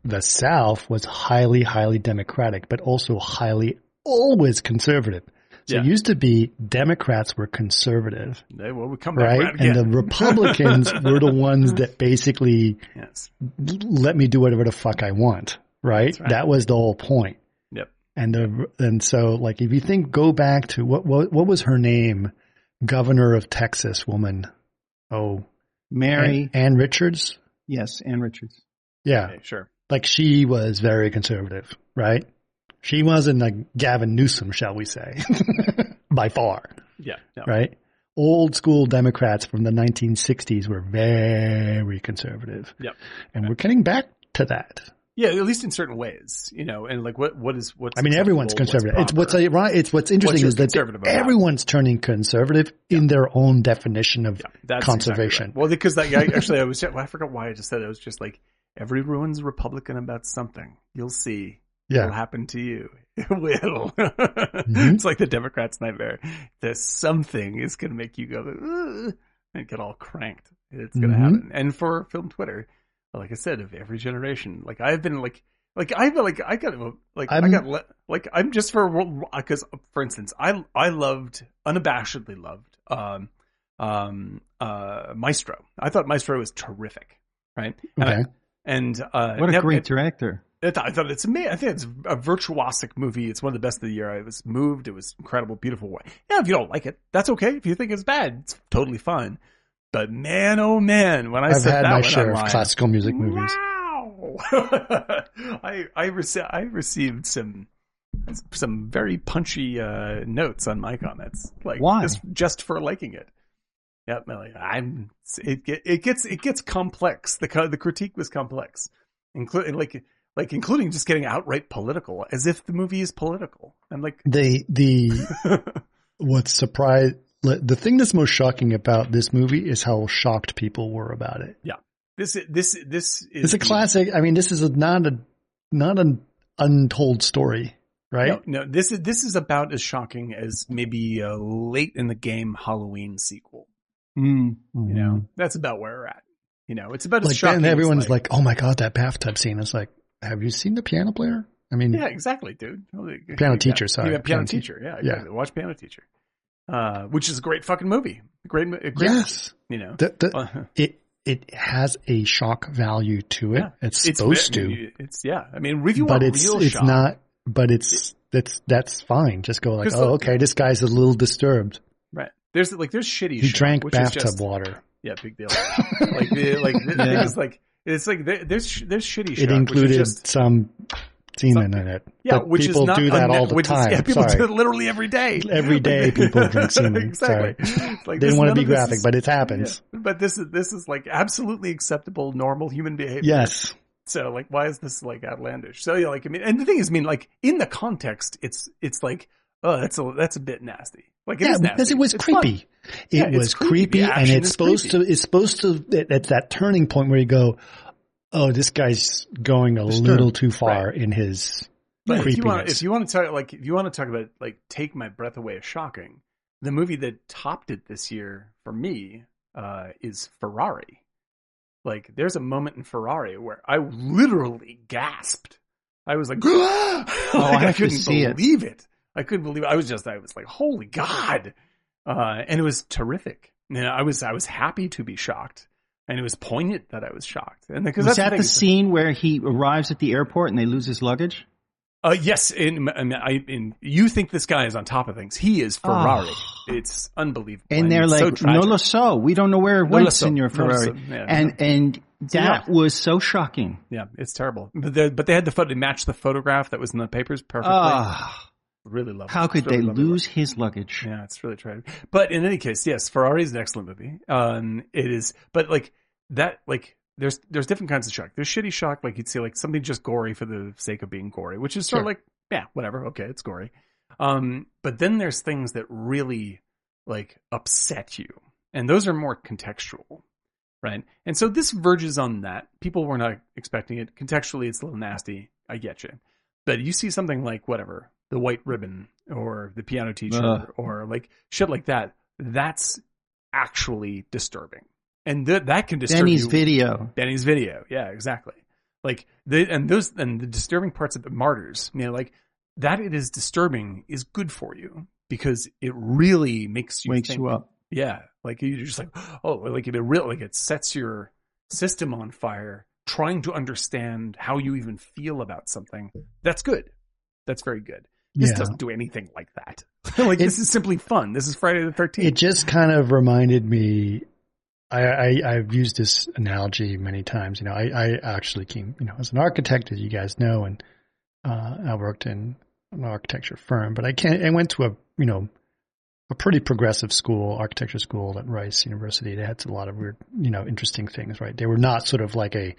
the South was highly, highly democratic, but also highly, always conservative. So Yeah. it used to be Democrats were conservative, They- well, we come back right? around And the. Republicans were the ones that basically yes, let me do whatever the fuck I want, right? Right. That was the whole point. yep. And the, and so like if you think go back to what what what was her name, governor of Texas woman, oh Mary, Ann, Ann Richards, yes, Ann Richards. yeah, Okay, sure. like she was very conservative, right? She wasn't like Gavin Newsom, shall we say, by far, Yeah, no. right? Old school Democrats from the 1960s were very conservative, Yep. and we're getting back to that. Yeah, at least in certain ways, you know, and like what what is what's I mean, everyone's conservative. It's what's a, right. It's what's interesting What's is that everyone's turning conservative in their own definition of Yeah, that's conservation. Exactly right. Well, because that guy actually, I was well, I forgot why I just said it. It was just like everyone's Republican about something. You'll see. It'll happen to you. It will. Mm-hmm. It's like the Democrats' nightmare. There's something is going to make you go and get all cranked. It's going to Mhm. happen. And for film Twitter, like I said, of every generation, like I've been like, like I've been like I got like i I'm- got le- like I'm just for because for instance, I I loved unabashedly loved um um uh Maestro. I thought Maestro was terrific, right? Okay. and uh, What a great director. I thought, I thought it's amazing. I think it's a virtuosic movie. It's one of the best of the year. I was moved. It was incredible, beautiful. Way. Yeah, if you don't like it, that's okay. If you think it's bad, it's totally fine. But man, oh man, when I I've said had that my share online, of classical music movies. Wow! I I, rece- I received some some very punchy uh, notes on my comments, like Why? just just for liking it. Yep. I'm it it gets it gets complex. The the critique was complex, including like like including just getting outright political, as if the movie is political. I'm like, The the what's surprised the thing that's most shocking about this movie is how shocked people were about it. Yeah, this this this is It's a classic. I mean, this is a, not a not an untold story, right? No, no, this is this is about as shocking as maybe a late in the game Halloween sequel. Mm. You know, that's about where we're at. You know, it's about as like shocking. as, everyone's like, "Oh my god, that bathtub scene!" It's like, have you seen the piano player? I mean, yeah, exactly, dude. Piano yeah, teacher, sorry. yeah, piano Piano teacher. Yeah, Yeah. exactly. Watch Piano Teacher, uh, which is a great fucking movie. Great, a great, yes, you know, the, the, Uh, it it has a shock value to it. Yeah. It's it's supposed ve- to, It's yeah. I mean, if you but it's it's shock, not. But it's that's that's fine. Just go like, oh, okay, this guy's a little disturbed. right. There's like there's shitty. He drank bathtub just- water. Yeah, big deal. like, the, like, the thing Yeah. is, like, it's like there- there's there's shitty. It which is included just, some semen in it. yeah, But which people is not do that unne- all the which is- time. yeah, people Sorry. do it literally every day. Every day people drink semen. exactly. Sorry. It's Like, Didn't want to be graphic, is- but it happens. yeah. But this is this is like absolutely acceptable, normal human behavior. Yes. So like, why is this like outlandish? So yeah, like I mean, and the thing is, I mean, like in the context, it's it's like, oh, that's a that's a bit nasty. Like it yeah, because it was It's fun. creepy. It Yeah, was creepy. creepy, and it's supposed creepy. to. It's supposed to. It, it's that turning point where you go, "Oh, this guy's going a Disturbed. little too far in his But if you want, creepiness." if you want to talk, like, if you want to talk about, like, take my breath away as shocking, the movie that topped it this year for me uh, is Ferrari. Like, there's a moment in Ferrari where I literally gasped. I was like, oh, I to couldn't see it. believe it. I couldn't believe it. I was just, I was like, holy God. Uh, and it was terrific. You know, I was, I was happy to be shocked. And it was poignant that I was shocked. And because Was that's that the, the scene where he arrives at the airport and they lose his luggage? Uh, yes, in, in, I, in, you think this guy is on top of things. He is Ferrari. It's unbelievable. And they're so like, tragic. no lo so. We don't know where it No went, so. Senor No Ferrari. so. Yeah. And, and that yeah. was so shocking. Yeah, it's terrible. But, they- but they had the photo, match the photograph that was in the papers perfectly. Ah, really lovely. how could really they lose his luggage? Yeah, it's really tragic. But in any case, yes, Ferrari is an excellent movie. Um, it is, but like that, like there's there's different kinds of shock. There's shitty shock, like you'd see like something just gory for the sake of being gory, which is sort of like yeah, whatever, okay, it's gory. Um, but then there's things that really like upset you, and those are more contextual, right? And so this verges on that. People were not expecting it. Contextually, it's a little nasty. I get you, but you see something like whatever the white ribbon or the piano teacher Ugh. or like shit like that. That's actually disturbing, and th- that can disturb Benny's you. video. Benny's video. Yeah, exactly. Like the and those and the disturbing parts of the martyrs, you know, like that it is disturbing is good for you because it really makes you Wakes think, you up. Yeah, like you're just like, oh, like it real like it sets your system on fire, trying to understand how you even feel about something. That's good. That's very good. This Yeah. doesn't do anything like that. like It- this is simply fun. This is Friday the Thirteenth. it just kind of reminded me. I, I I've used this analogy many times. You know, I I actually came you know as an architect, as you guys know, and uh, I worked in an architecture firm, but I can't. I went to a you know a pretty progressive school, architecture school at Rice University. They had a lot of weird, you know, interesting things. Right, they were not sort of like a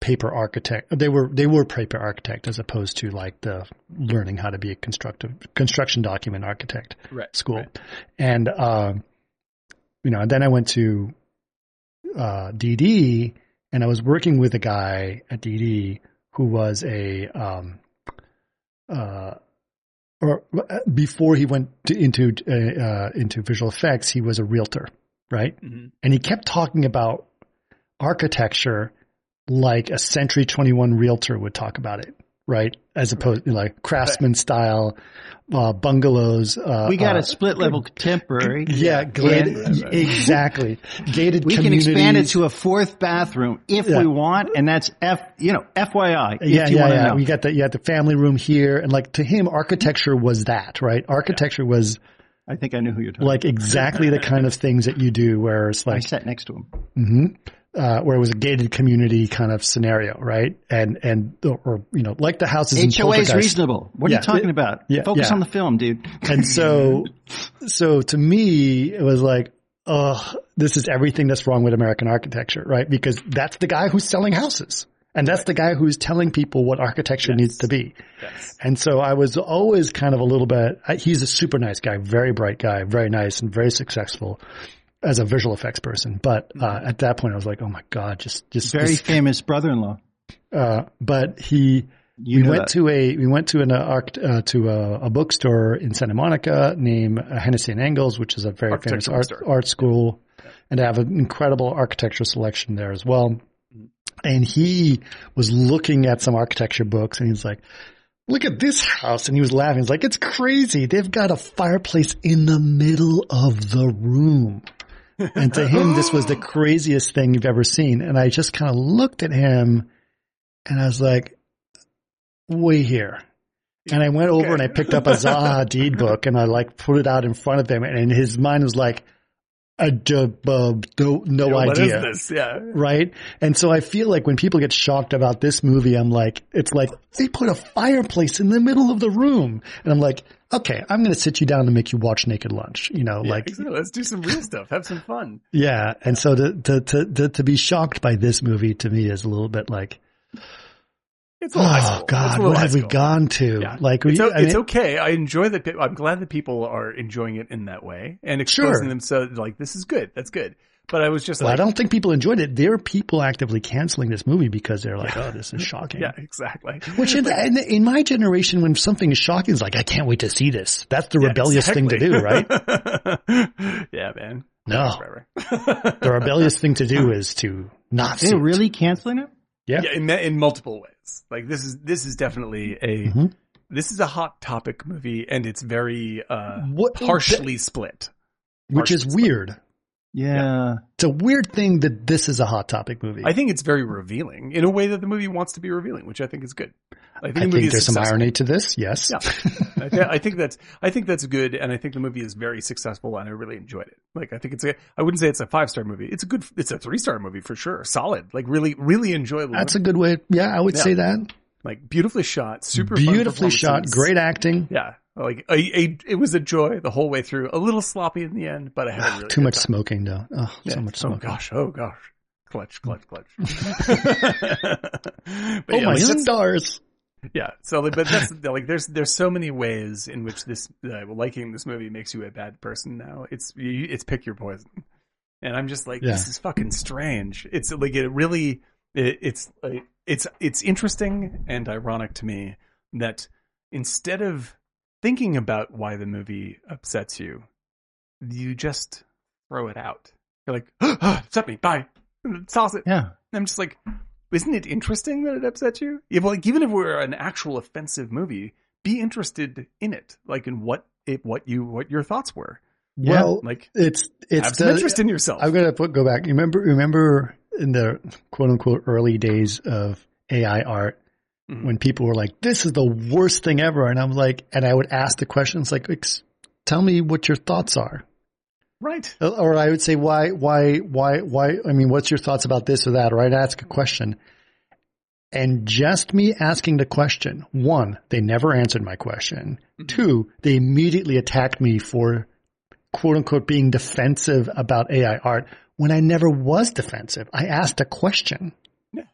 paper architect. They were they were paper architect as opposed to like the learning how to be a constructive construction document architect right. school. right. And, um, you know, and then I went to, uh, DD and I was working with a guy at DD who was a, um, uh, or uh, before he went to, into, uh, uh, into visual effects, he was a realtor, right? Mhm. And he kept talking about architecture like a Century 21 realtor would talk about it, right? As opposed to like craftsman style, uh, bungalows. Uh, We got uh, a split level contemporary. yeah, gated, And exactly. Gated we can expand it to a fourth bathroom if Yeah. we want, and that's F, you know, FYI. If yeah, you yeah, yeah. know. We got the, you got the family room here. And like to him, architecture was that, right? Architecture was I think I knew who you're talking like exactly the kind of things that you do where it's like I sat next to him. hmm uh, where it was a gated community kind of scenario, right? And, and, or, you know, like the houses HOA is reasonable. What are Yeah, you talking about? yeah, Focus yeah. on the film, dude. And so, so to me, it was like, oh, this is everything that's wrong with American architecture, right? Because that's the guy who's selling houses. And that's the guy who's telling people what architecture Yes. needs to be. Yes. And so I was always kind of a little bit, he's a super nice guy, very bright guy, very nice and very successful as a visual effects person. But, uh, at that point I was like, oh my God, just, just, Very famous brother-in-law. uh, but he, You we went that. to a we went to an uh, uh, to a, a bookstore in Santa Monica named Hennessey and Ingalls, which is a very famous art art school, and they have an incredible architecture selection there as well. And he was looking at some architecture books, and he's like. Look at this house. And he was laughing. He's like, it's crazy. They've got a fireplace in the middle of the room. And to him, this was the craziest thing you've ever seen. And I just kind of looked at him and I was like, wait here. And I went over and I picked up a Zaha Hadid book and I like put it out in front of him and his mind was like, a dub, uh, no, no You know, What is idea. this? Yeah. Right. And so I feel like when people get shocked about this movie, I'm like, it's like they put a fireplace in the middle of the room. And I'm like, okay, I'm going to sit you down and make you watch Naked Lunch. You know, Yeah, like, exactly. let's do some real stuff. Have some fun. yeah. And so to, to, to, to, to be shocked by this movie to me is a little bit like, It's a high oh school. It's God, a what high have we gone to? Yeah. Like, it's, we, o- I it's mean, okay. I enjoy that. I'm glad that people are enjoying it in that way and exposing Sure. themselves. Like this is good. That's good. But I was just well, I don't think people enjoyed it. There are people actively canceling this movie because they're like, oh, this is shocking. yeah, exactly. Which in, in, in my generation, when something is shocking, it's like, I can't wait to see this. That's the Yeah, rebellious thing to do, right? right? yeah, man. No. The rebellious thing to do is to not see They're it. really canceling it? Yeah. yeah, in, in multiple ways. Like this is this is definitely a Mhm. this is a hot topic movie, and it's very uh What- partially split. Which is Partially weird. Yeah. It's a weird thing that this is a hot topic movie. I think it's very revealing in a way that the movie wants to be revealing, which I think is good. I think, I the movie think there's some irony to this. Yes. Yeah. I, th- I think that's I think that's good, and I think the movie is very successful, and I really enjoyed it. Like I think it's a I wouldn't say it's a five star movie. It's a good it's a three star movie for sure. Solid, like really really enjoyable. That's a good way. Yeah, I would Yeah. say that. like beautifully shot, super Beautifully shot, great acting. Yeah, like a, a, it was a joy the whole way through. A little sloppy in the end, but I had a really Too much time. smoking though. Oh, Yeah. so much Oh smoking. gosh, oh gosh, clutch, clutch, clutch. but Oh yeah, my like, stars. Yeah. So, like, but that's like, there's there's so many ways in which this uh, liking this movie makes you a bad person. Now it's you, it's pick your poison, and I'm just like, Yeah. this is fucking strange. It's like it really, it, it's like it's it's interesting and ironic to me that instead of thinking about why the movie upsets you, you just throw it out. You're like, oh, upset me, bye, toss it. Yeah. I'm just like, isn't it interesting that it upsets you? If, like, even if we're an actual offensive movie, be interested in it, like in what it, what you, what your thoughts were. Yeah. Well, Like, it's it's have some the- interest in yourself. I'm gonna put, go back. You Remember, remember in the quote unquote early days of AI art Mhm. when people were like, "This is the worst thing ever," and I'm like, and I would ask the questions like, "Tell me what your thoughts are," right. or I would say, "Why, why, why, why?" I mean, what's your thoughts about this or that? Or I'd ask a question, and just me asking the question, one, they never answered my question. Mhm. Two, they immediately attacked me for quote unquote being defensive about AI art when I never was defensive. I asked a question.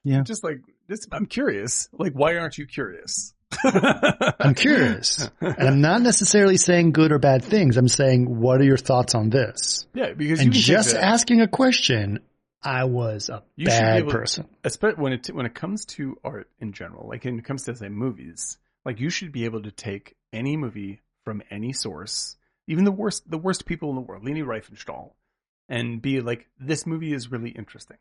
Yeah. Just like this, I'm curious. Like, why aren't you curious? I'm curious. and I'm not necessarily saying good or bad things. I'm saying, what are your thoughts on this? Yeah, because And can just the- asking a question, I was a You should be bad able to- person. especially when it when it comes to art in general, like when it comes to say movies, like you should be able to take any movie from any source, even the worst the worst people in the world, Leni Riefenstahl, and be like, this movie is really interesting.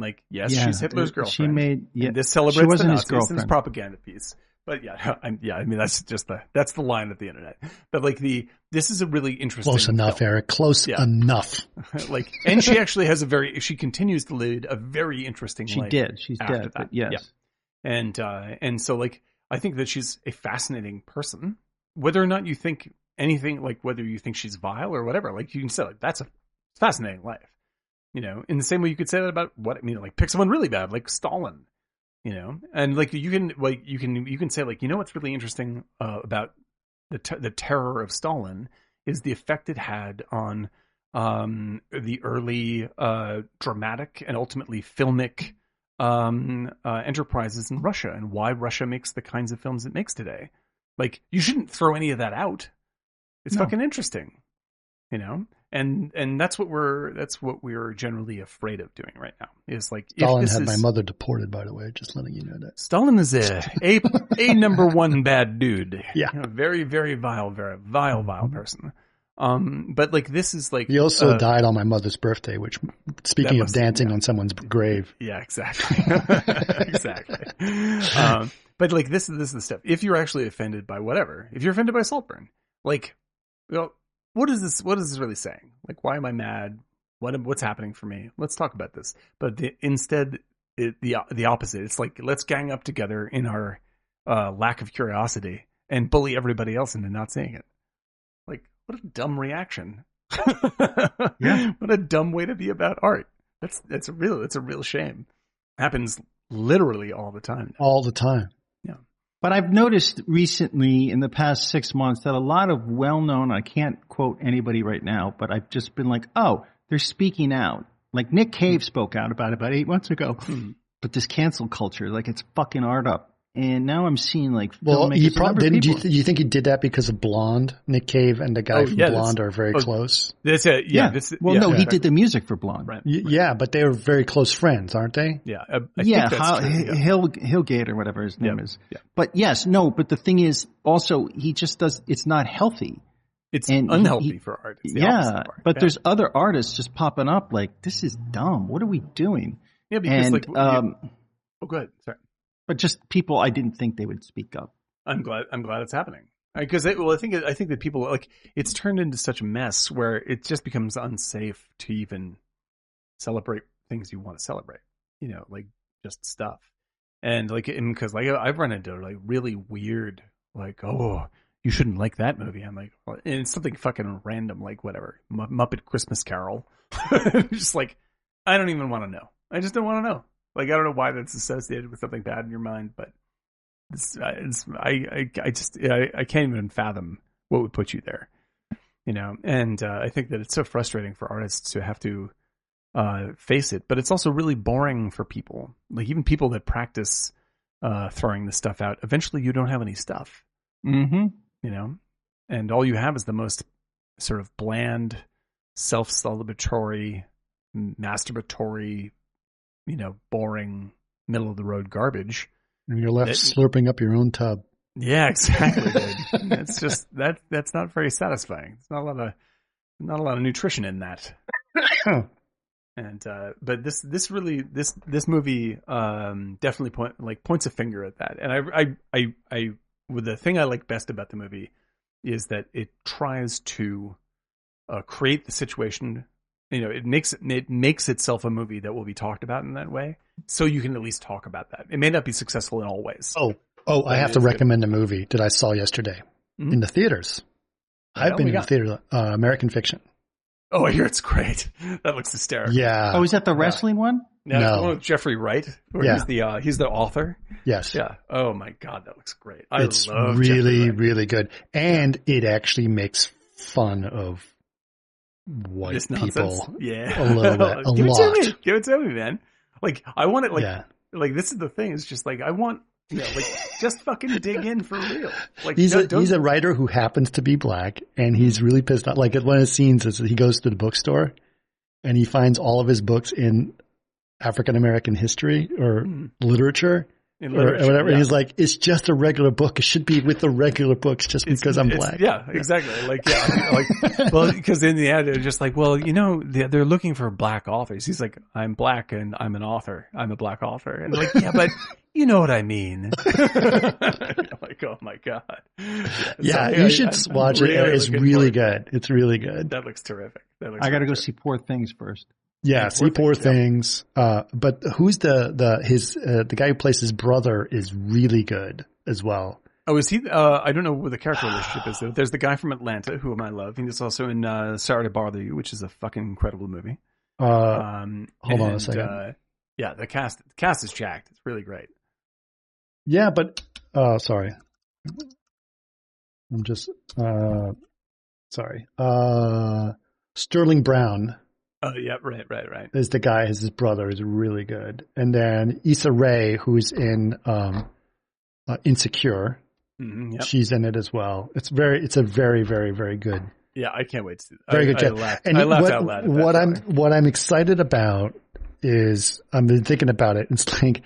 Like, yes, Yeah. she's Hitler's It- girlfriend. She made, yeah. this celebrates wasn't the Nazis girlfriend. propaganda piece. But yeah, I'm, yeah, I mean that's just the that's the line of the internet. But like the this is a really interesting Close enough, film. Eric. Close Yeah. enough. like, and she actually has a very she continues to lead a very interesting. She did. She's dead, but yes. Yeah. and uh and so like i think that she's a fascinating person whether or not you think anything like whether you think she's vile or whatever like you can say like that's a fascinating life you know in the same way you could say that about what i mean like pick someone really bad like stalin you know and like you can like you can you can say like you know what's really interesting uh, about the ter- the terror of stalin is the effect it had on um the early uh dramatic and ultimately filmic um, uh, enterprises in Russia and why Russia makes the kinds of films it makes today. Like, you shouldn't throw any of that out. It's No. fucking interesting, you know. And and that's what we're that's what we're generally afraid of doing right now. Is like if Stalin had is, my mother deported, by the way. Just letting you know that. Stalin is a a, a number one bad dude. Yeah. You know, very very vile, very vile vile person. Um, but like this is like He also uh, died on my mother's birthday, which, speaking of dancing yeah. on someone's grave, Yeah, exactly. exactly. Um, but like this is this is the stuff. If you're actually offended by whatever, if you're offended by Saltburn, like, well, what is this? What is this really saying? Like, why am I mad? What what's happening for me? Let's talk about this. But the, instead, it, the the opposite. It's like let's gang up together in our uh, lack of curiosity and bully everybody else into not seeing it. Like, what a dumb reaction. Yeah. what a dumb way to be about art. That's that's a real that's a real shame. Happens literally all the time. all the time. But I've noticed recently in the past six months that a lot of well-known, I can't quote anybody right now, but I've just been like, oh, they're speaking out. Like Nick Cave spoke out about it about eight months ago. Hmm. But this cancel culture, like it's fucking art up. And now I'm seeing like Well, filmmakers you probably didn't. You, people- th- you think he did that because of Blonde? Nick Cave and the guy Oh, from yeah, Blonde are very oh, close. That's it. Yeah. yeah. This, well, yeah, no, he right, did the music for Blonde. Right. Y- yeah, but they are very close friends, aren't they? Yeah. I, I yeah, think that's Hil- true, yeah. Hill Hillgate or whatever his name Yeah, is. yeah. But yes, no. But the thing is, also he just does. It's not healthy. It's and unhealthy he- for art. It's the Yeah, art. but Yeah. there's other artists just popping up. Like this is dumb. What are we doing? yeah because and like you- um, oh, go ahead. Sorry. But just people I didn't think they would speak up. I'm glad. I'm glad it's happening because well, I think I think that people like it's turned into such a mess where it just becomes unsafe to even celebrate things you want to celebrate. You know, like just stuff, and like because like I've run into like really weird like oh you shouldn't like that movie. I'm like well, and it's something fucking random like whatever M- Muppet Christmas Carol. just like I don't even want to know. I just don't want to know. Like I don't know why that's associated with something bad in your mind, but it's, uh, it's I, I I just I, I can't even fathom what would put you there, you know. And uh, I think that it's so frustrating for artists to have to uh, face it, but it's also really boring for people. Like even people that practice uh, throwing the stuff out, eventually you don't have any stuff, Mm-hmm. you know, and all you have is the most sort of bland, self-celebratory, masturbatory, you know, boring, middle of the road garbage. And you're left That- slurping up your own tub. Yeah, exactly. it's just that that's not very satisfying. It's not a lot of not a lot of nutrition in that. And uh but this this really this this movie um definitely point like points a finger at that. And I I I I with the thing I like best about the movie is that it tries to uh create the situation you know, it makes it makes itself a movie that will be talked about in that way. So you can at least talk about that. It may not be successful in all ways. Oh, oh, I have to is good. recommend a movie that I saw yesterday Mhm. in the theaters. I've been we in the theater, uh, American Fiction. Oh, I hear it's great. That looks hysterical. Yeah. oh, is that the wrestling one? Now, it's No. the one with Jeffrey Wright, where Yeah. he's the uh, he's the author. yes. Yeah. Oh my god, that looks great. I it's love really, really good. And it actually makes fun of white this people. Yeah, a little bit, a Give it lot. to me. Give it to me, man. Like I want it. Like yeah. like this is the thing. It's just like I want. You know, like just fucking dig in for real. Like He's don't- a, he's a writer who happens to be black and he's really pissed off. Like one of the scenes is he goes to the bookstore and he finds all of his books in African American history or Mhm. literature, in or literature, whatever. yeah. And he's like, it's just a regular book. It should be with the regular books just It's- because I'm black. Yeah, exactly. Like, yeah, like, well, because in the end, they're just like, well, you know, they're, they're looking for black authors. He's like, I'm black and I'm an author. I'm a black author. And like, yeah, but you know what I mean. like, oh my god. Yeah, So, you should I'm- I'm watch it. It's really good. It's really good. That looks terrific. That looks I got to go see Poor Things first. Yeah, see Poor Things, yeah. Uh, but who's the the his uh, the guy who plays his brother is really good as well. Oh, is he? Uh, I don't know what the character relationship is. Though. There's the guy from Atlanta, whom I love. He's also in uh, Sorry to Bother You, which is a fucking incredible movie. Uh, Um, hold on a second. Uh, yeah, the cast the cast is jacked. It's really great. yeah, but uh, sorry, I'm just uh, sorry. Uh, Sterling Brown Oh, yeah, right, right, right. is the guy. His brother is really good, and then Issa Rae, who's in um, uh, Insecure. hmm yep. She's in it as well. It's very, it's a very, very, very good Yeah, I can't wait to see that. Very I, good I job. laughed, And I laughed what, out loud. What I'm what I'm excited about is I've been thinking about it. It's like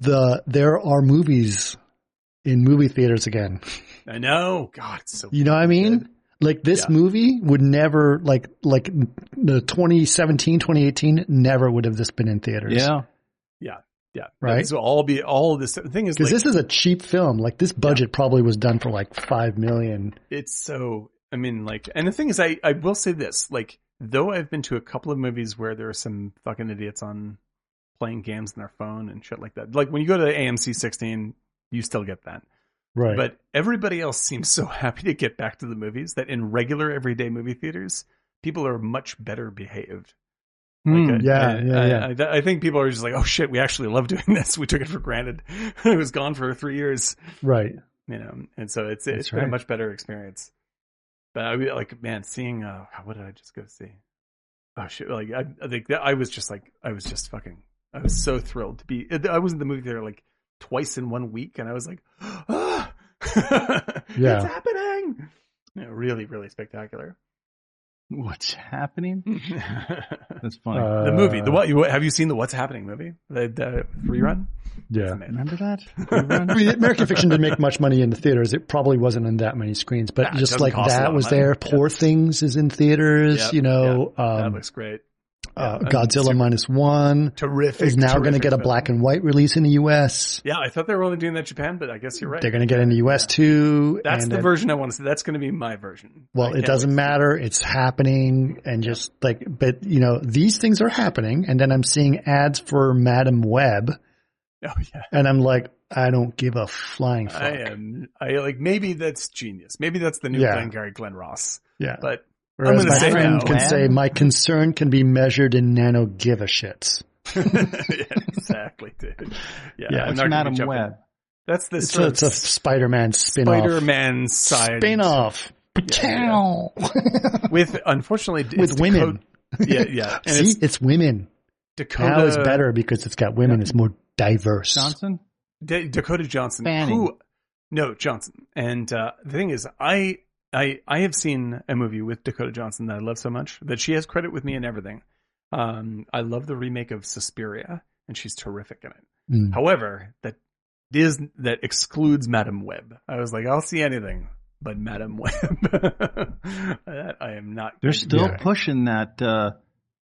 the there are movies in movie theaters again. I know. God, it's so. You know what I mean? Good. Like this Yeah. movie would never like like the 2017 2018 never would have this been in theaters. Yeah. Yeah, Yeah. Right? This will all be all this. The thing is, Because like, this is a cheap film. Like this budget probably was done for like five million. it's so. I mean, like, and the thing is, I I will say this, like, though I've been to a couple of movies where there are some fucking idiots on playing games on their phone and shit like that. Like when you go to AMC 16, you still get that. Right. But everybody else seems so happy to get back to the movies that in regular everyday movie theaters, people are much better behaved. Hmm. Like, I- yeah, I, yeah, yeah. I, I think people are just like, oh shit, we actually love doing this. We took it for granted. it was gone for three years, right. you know, and so it's it's That's been a much better experience. But I like, man, seeing uh, what did I just go see? Oh shit! Like, I, I think that I was just like, I was just fucking, I was so thrilled to be. I was in the movie theater like twice in one week, and I was like, ah, Yeah. it's happening. Yeah, really, really spectacular. What's happening? That's funny. Uh, movie, the what? You, have you seen the What's Happening movie? The, the rerun. Yeah. Amazing. Remember that? I mean, American Fiction didn't make much money in the theaters. It probably wasn't in that many screens, but Nah, just like cost a lot that was there. Yeah. Poor Things is in theaters. Yep, You know, that um, looks great. Uh, Godzilla minus one Terrific. is now going to get a black and white release in the U.S. Yeah, I thought they were only doing that in Japan, but I guess you're right. They're going to get in the U.S. too. That's the then- version I want to see. That's going to be my version. I Well, it doesn't matter. It's happening and just like, but you know, these things are happening. And then I'm seeing ads for Madame Web. Oh yeah, and I'm like, I don't give a flying fuck. I am. I like maybe that's genius. Maybe that's the new Yeah. Gary Glenn Ross. Yeah. But Whereas gonna my say friend now. can Web? say, my concern can be measured in nano give a shits. yeah, exactly, dude. Yeah, Yeah, I'm What's not gonna Madame Web? That's the It's sort a, of it's a Spider-Man spin-off. Spider-Man side Spin-off. Yeah, with unfortunately With it's women. Dakota, yeah, yeah. And See, it's it's women. Dakota. Now it's better because it's got women. It's more diverse. Johnson? Da- Dakota Johnson. Fanning. Who, no, Johnson. And uh, the thing is, I, I, I have seen a movie with Dakota Johnson that I love so much that she has credit with me and everything. Um, I love the remake of Suspiria, and she's terrific in it. Mm. However, that is that excludes Madame Web. I was like, I'll see anything but Madame Web. that I am not. They're still Yeah. pushing that uh,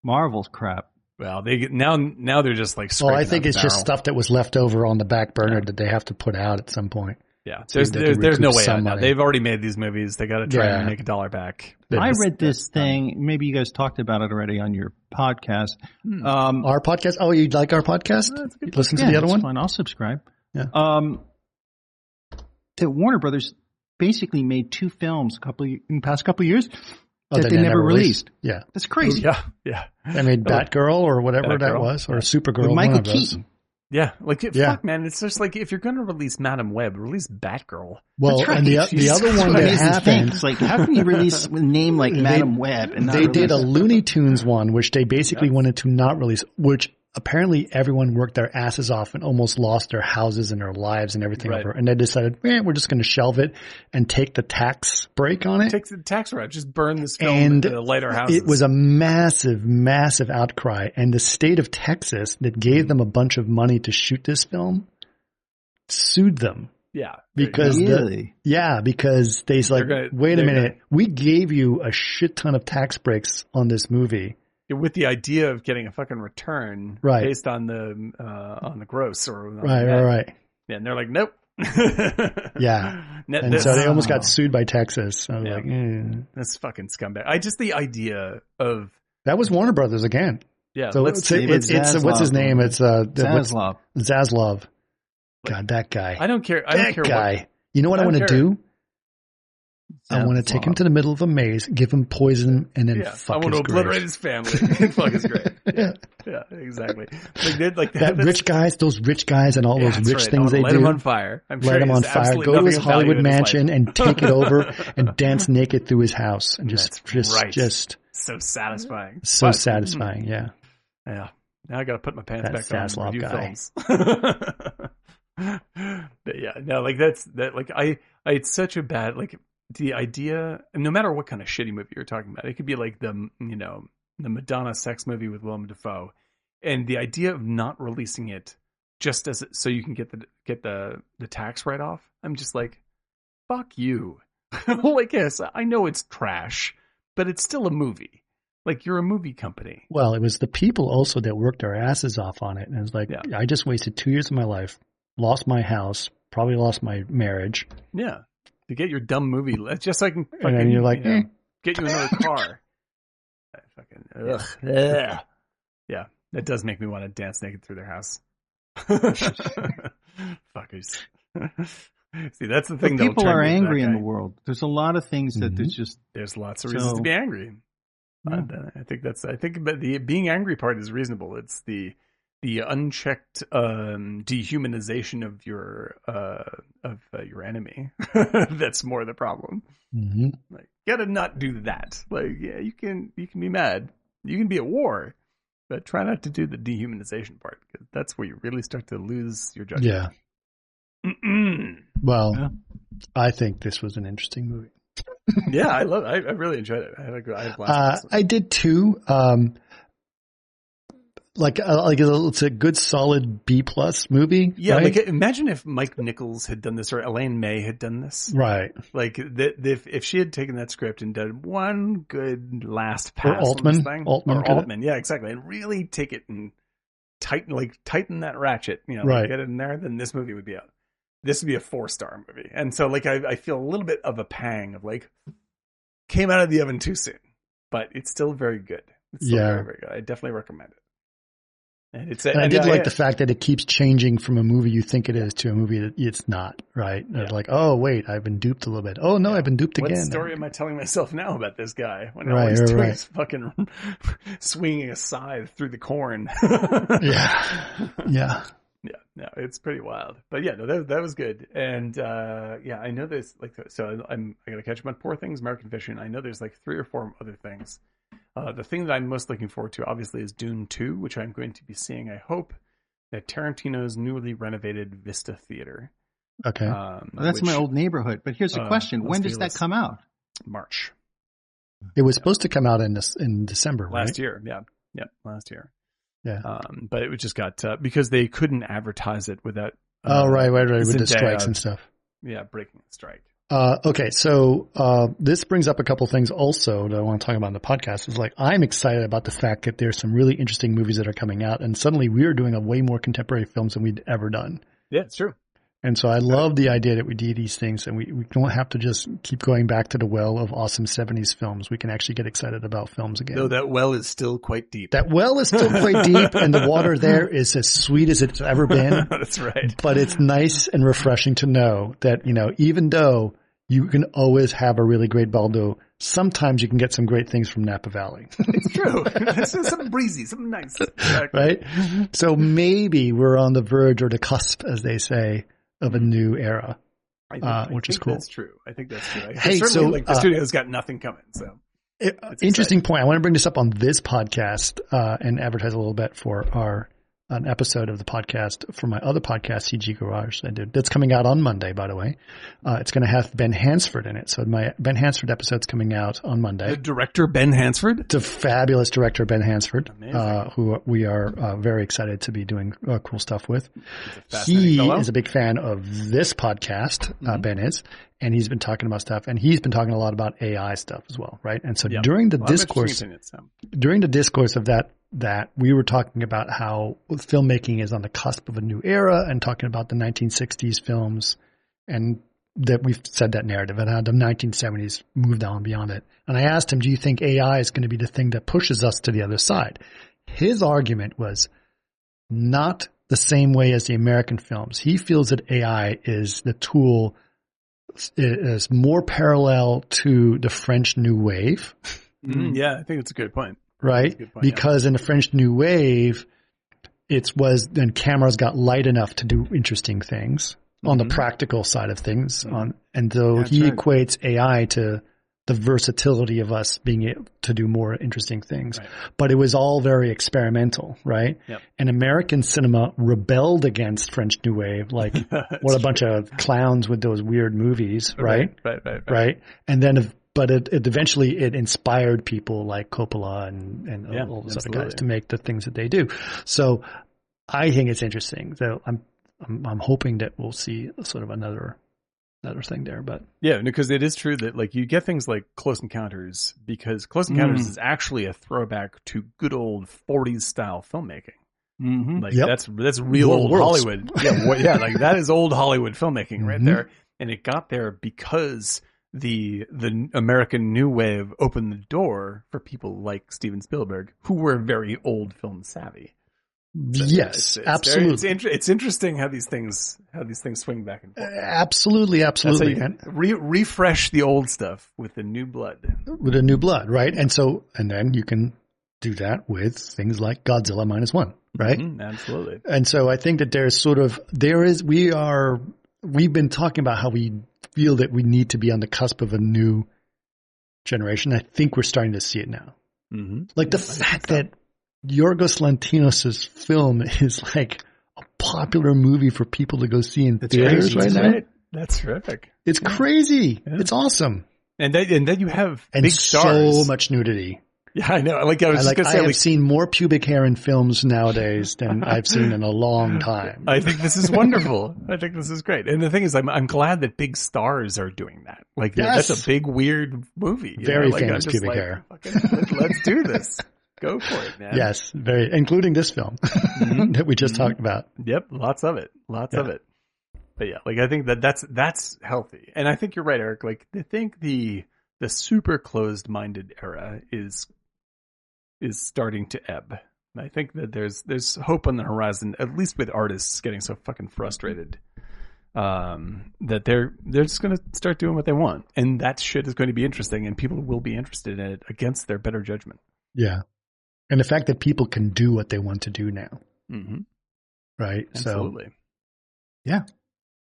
Marvel's crap. Well, they get now. Now they're just like. Well, I think it's just stuff that was left over on the back burner that they have to put out at some point. Yeah, See there's there's, there's no way some out now. They've already made these movies. They got to try Yeah. and make a dollar back. They're I just- read this that's done. thing. Maybe you guys talked about it already on your podcast. Hmm. Um, Our podcast. Oh, you'd like our podcast? That's a good Listen to the other one. Fine. I'll subscribe. Yeah. Um, that Warner Brothers basically made two films a couple in the past couple of years Oh, that they never released. Yeah, That's crazy. Yeah, yeah, I mean Oh. Batgirl or whatever that was, or Supergirl. With Michael one of those. Keaton. Yeah. Like, Yeah. fuck, man. It's just like if you're going to release Madame Web, release Batgirl. Well, right. and the the other one But that the thing. happened, It's like, how can you release a name like Madame Web and not they did a Looney Tunes one, which they basically Yeah. wanted to not release, which apparently everyone worked their asses off and almost lost their houses and their lives and everything Right. over. And they decided, eh, we're just going to shelve it and take the tax break on it. Take the tax write. Just burn this film And and light our houses. It was a massive, massive outcry. And the state of Texas that gave them a bunch of money to shoot this film sued them. yeah because the- Yeah, because they's like, They're gonna- wait a they're minute, we gave you a shit ton of tax breaks on this movie. With the idea of getting a fucking return Right. based on the uh, on the gross or on the Right, net. right, right. Yeah, and they're like, nope. Yeah. Net- And that's, so they almost got sued by Texas. I was Yeah. like, eh. that's fucking scumbag. I just the idea of that was Warner Brothers again. yeah. So let's it's, it's, it's what's his name? It's uh, the- what's- Zaslav. Zaslav. God, that guy. I don't care. I don't that care guy. what. you know what I, I want to care. Do? I want to take him to the middle of a maze, give him poison, and then Yeah, I want to his grave. obliterate his family. Fuck his great. Yeah, yeah, exactly. Like, they'd, like that rich guys, those rich guys, and all yeah, those rich right. Things wanna they light do. him on fire. I'm sure light him on fire. Go to his Hollywood in his mansion and take it over and dance naked through his house and just, That's just, right. just so satisfying. so But- satisfying. Yeah. Yeah. Now I got to put my pants That back on Zaslav and review guy. films. but yeah, no, like that's that. Like I, I, it's such a bad like the idea. No matter what kind of shitty movie you're talking about, it could be like the you know the Madonna sex movie with Willem Dafoe, and the idea of not releasing it just as so you can get the get the the tax write off. I'm just like, fuck you. like yes, I know it's trash, but it's still a movie. Like you're a movie company. Well, it was the people also that worked their asses off on it. And it was like, Yeah. I just wasted two years of my life, lost my house, probably lost my marriage. Yeah. To get your dumb movie, just so I can fucking, and then you're like, you know, eh. get you another car. I fucking, ugh. Yeah. yeah, that does make me want to dance naked through their house. Fuckers. See, that's the thing. that'll people are me that angry in the world. There's a lot of things that Mhm. there's just There's lots of reasons So- to be angry. Yeah. Uh, I think that's. I think, but the being angry part is reasonable. It's the the unchecked um, dehumanization of your uh, of uh, your enemy that's more the problem. hmm Like, gotta not do that. Like, yeah, you can you can be mad, you can be at war, but try not to do the dehumanization part because that's where you really start to lose your judgment. Yeah. Mm-mm. Well, Yeah. I think this was an interesting movie. yeah. I love. I, I really enjoyed it. I had a good. I had a blast. Uh, with this one. I did too. Um, like, uh, like it's a good, solid B plus movie. Yeah, right? like imagine if Mike Nichols had done this or Elaine May had done this. right. Like that, if if she had taken that script and done one good last Or pass on Altman. this thing, Altman or Altman, yeah, exactly, and really take it and tighten, like tighten that ratchet, you know, like, get it in there, then this movie would be a this would be a four star movie. And so, like, I I feel a little bit of a pang of like came out of the oven too soon, but it's still very good. It's still Yeah. very very good. I definitely recommend it. And it's And I did yeah, like yeah. the fact that it keeps changing from a movie you think it is to a movie that it's not, right? Yeah. Like, oh, wait, I've been duped a little bit. Oh, no, I've been duped What again. What story am I telling myself now about this guy when all Right, he's right, doing right. is fucking swinging a scythe through the corn? Yeah. Yeah. yeah, no, it's pretty wild. But yeah, no, that that was good. And uh yeah, I know there's like so I'm I gotta catch up on Poor Things, American Fiction. I know there's like three or four other things. Uh, the thing that I'm most looking forward to, obviously, is Dune 2, which I'm going to be seeing, I hope, at Tarantino's newly renovated Vista Theater. Okay. Um, well, that's my old neighborhood. But here's the uh, question: Los When does that come out? March it was supposed to come out in this, in December, right? last year. Yeah, yeah, last year. Yeah. Um, but it just got uh, because they couldn't advertise it without. oh, uh, right, right, right. With the Zendaya, strikes and stuff. Yeah, breaking the strike. Uh, okay, so uh, this brings up a couple things also that I want to talk about in the podcast. Is like I'm excited about the fact that there's some really interesting movies that are coming out, and suddenly we are doing a way more contemporary films than we'd ever done. Yeah, it's true. And so I love the idea that we do these things, and we, we don't have to just keep going back to the well of awesome '70s films. We can actually get excited about films again. Though that well is still quite deep. that well is still quite deep, and the water there is as sweet as it's ever been. That's right. but it's nice and refreshing to know that, you know, even though you can always have a really great Baldo, sometimes you can get some great things from Napa Valley, It's true. It's something breezy, something nice. Exactly. right? So maybe we're on the verge or the cusp, as they say, of a new era. I think, Uh, I which is cool. That's true. I think that's true. I, Hey, certainly, so, like the uh, studio's got nothing coming. So It- interesting point. I want to bring this up on this podcast uh, and advertise a little bit for our an episode of the podcast for my other podcast, CG Garage. I did that's coming out on Monday, by the way. Uh, it's going to have Ben Hansford in it. So my Ben Hansford episode's coming out on Monday. the director Ben Hansford. It's a fabulous director, Ben Hansford, uh, who we are uh, very excited to be doing uh, cool stuff with. He's a fascinating He fellow. is a big fan of this podcast, uh, Mm-hmm. Ben is, and he's been talking about stuff, and he's been talking a lot about AI stuff as well, right? And so Yep. during the of discourse, opinions, so. during the discourse of that, that we were talking about how filmmaking is on the cusp of a new era, and talking about the 1960s films, and that we've said that narrative, and how the 1970s moved on beyond it. And I asked him, "Do you think AI is going to be the thing that pushes us to the other side?" His argument was not the same way as the American films. He feels that AI is the tool is more parallel to the French New Wave Mm, yeah, I think that's a good point. right? Good point, yeah. because in the French New Wave, it was then cameras got light enough to do interesting things on the Mhm. practical side of things. On and so That's he right. equates AI to the versatility of us being able to do more interesting things. Right. But it was all very experimental, right? Yep. And American cinema rebelled against French New Wave, like what a bunch of clowns with those weird movies, right? Right, right, right. right? And then, if, but it, it eventually it inspired people like Coppola and and Yeah, all those other guys to make the things that they do. So I think it's interesting. So I'm I'm, I'm hoping that we'll see sort of another another thing there. But Yeah, because it is true that like you get things like Close Encounters because Close Encounters Mm. is actually a throwback to good old 40s style filmmaking. Mm-hmm. Like Yep. that's that's real World old Hollywood. Yeah, what, yeah, like that is old Hollywood filmmaking right Mhm. there. And it got there because the the American New Wave opened the door for people like Steven Spielberg who were very old film savvy. Yes, It's- it's absolutely. it's, inter- it's interesting how these things how these things swing back and forth. absolutely, absolutely. re- refresh the old stuff with the new blood. with a new blood, right? And so, and then you can do that with things like Godzilla minus one, right? Mhm, absolutely. And so I think that there's sort of, there is, we are, we've been talking about how we feel that we need to be on the cusp of a new generation. I think we're starting to see it now. Mm-hmm. Like the fact that Yorgos Lanthimos' film is like a popular movie for people to go see in That's theaters crazy, right now. That's terrific. It's crazy. Yeah. It's awesome. And then, and then you have And big so much nudity. Yeah, I know. Like I was I, like, gonna say, I have like, seen more pubic hair in films nowadays than I've seen in a long time. I think this is wonderful. I think this is great. And the thing is, I'm I'm glad that big stars are doing that. Like Yes. that's a big weird movie. Very know? Like, famous pubic like, hair. let's do this. Go for it, man. Yes, very, including this film that we just Mhm. talked about. Yep. Lots of it. Lots of it. But yeah, like I think that that's that's healthy. And I think you're right, Eric. Like I think the the super closed minded era is is starting to ebb. And I think that there's there's hope on the horizon, at least with artists getting so fucking frustrated. Um, that they're they're just gonna start doing what they want, and that shit is going to be interesting, and people will be interested in it against their better judgment. Yeah. And the fact that people can do what they want to do now, Mm-hmm. right? So Absolutely. Yeah.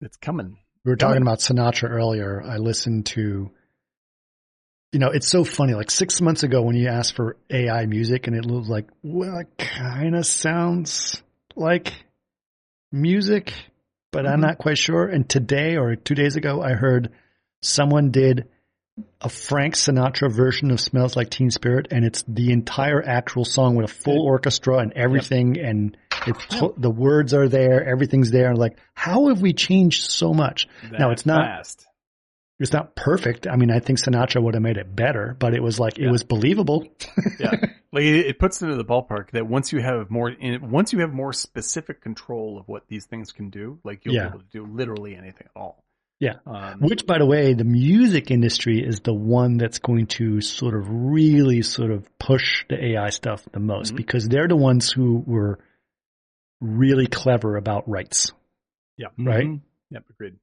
it's coming. we were talking about Sinatra earlier. I listened to, you know, it's so funny. Like six months ago when you asked for AI music and it was like, well, it kind of sounds like music, but I'm Mhm. not quite sure. And today or two days ago, I heard someone did a Frank Sinatra version of Smells Like Teen Spirit and it's the entire actual song with a full orchestra and everything and it's to- the words are there, everything's there. Like, how have we changed so much? Now, it's not- fast. It's not perfect. I mean, I think Sinatra would have made it better, but it was like, it was believable. yeah like it, it puts into the ballpark that once you have more, once you have more specific control of what these things can do like you'll Yeah. be able to do literally anything at all Yeah. um, Which, by the way, the music industry is the one that's going to sort of really sort of push the AI stuff the most Mhm. because they're the ones who were really clever about rights. yeah Right. Mhm. yep agreed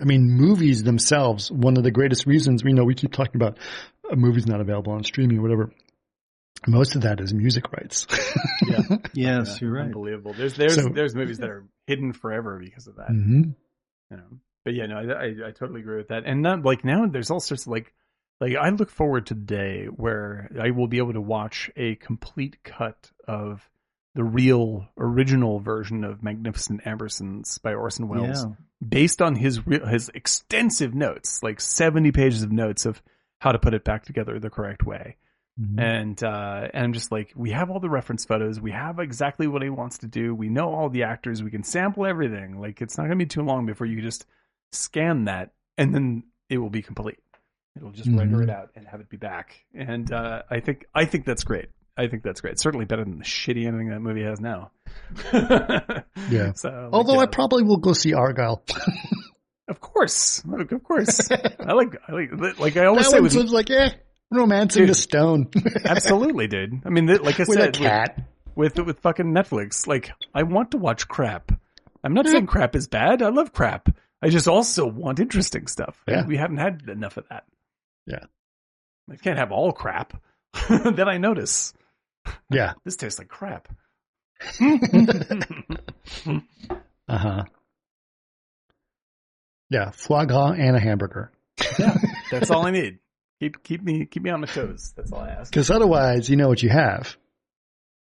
I mean, movies themselves, one of the greatest reasons we know we keep talking about a movie's not available on streaming or whatever. Most of that is music rights. yeah Yes, Yeah, you're right. unbelievable there's there's So- there's movies that are hidden forever because of that hmm you know but yeah no I, I i totally agree with that and not like now there's all sorts of like like i look forward to the day where i will be able to watch a complete cut of the real original version of magnificent ambersons by orson welles Yeah. based on his his extensive notes, like 70 pages of notes of how to put it back together the correct way. Mm-hmm. And uh and I'm just like we have all the reference photos, we have exactly what he wants to do, we know all the actors, we can sample everything. Like it's not going to be too long before you just scan that and then it will be complete. It'll just render Mhm. it out and have it be back. And uh I think I think that's great. I think that's great. Certainly better than the shitty ending that movie has now. Yeah. So, like, Although yeah. I probably will go see Argylle. Of course, Look, of course. I like, I like, like I always that say one with, was like, yeah, romancing the stone. absolutely, dude. I mean, like I With a said, cat. with, with with fucking Netflix, like I want to watch crap. I'm not saying crap is bad. I love crap. I just also want interesting stuff. Yeah. We haven't had enough of that. Yeah. I can't have all crap. then I notice Yeah. this tastes like crap. Uh huh. Yeah. Foie gras and a hamburger. yeah, that's all I need. Keep keep me keep me on my toes. That's all I ask. Because otherwise, you know what you have.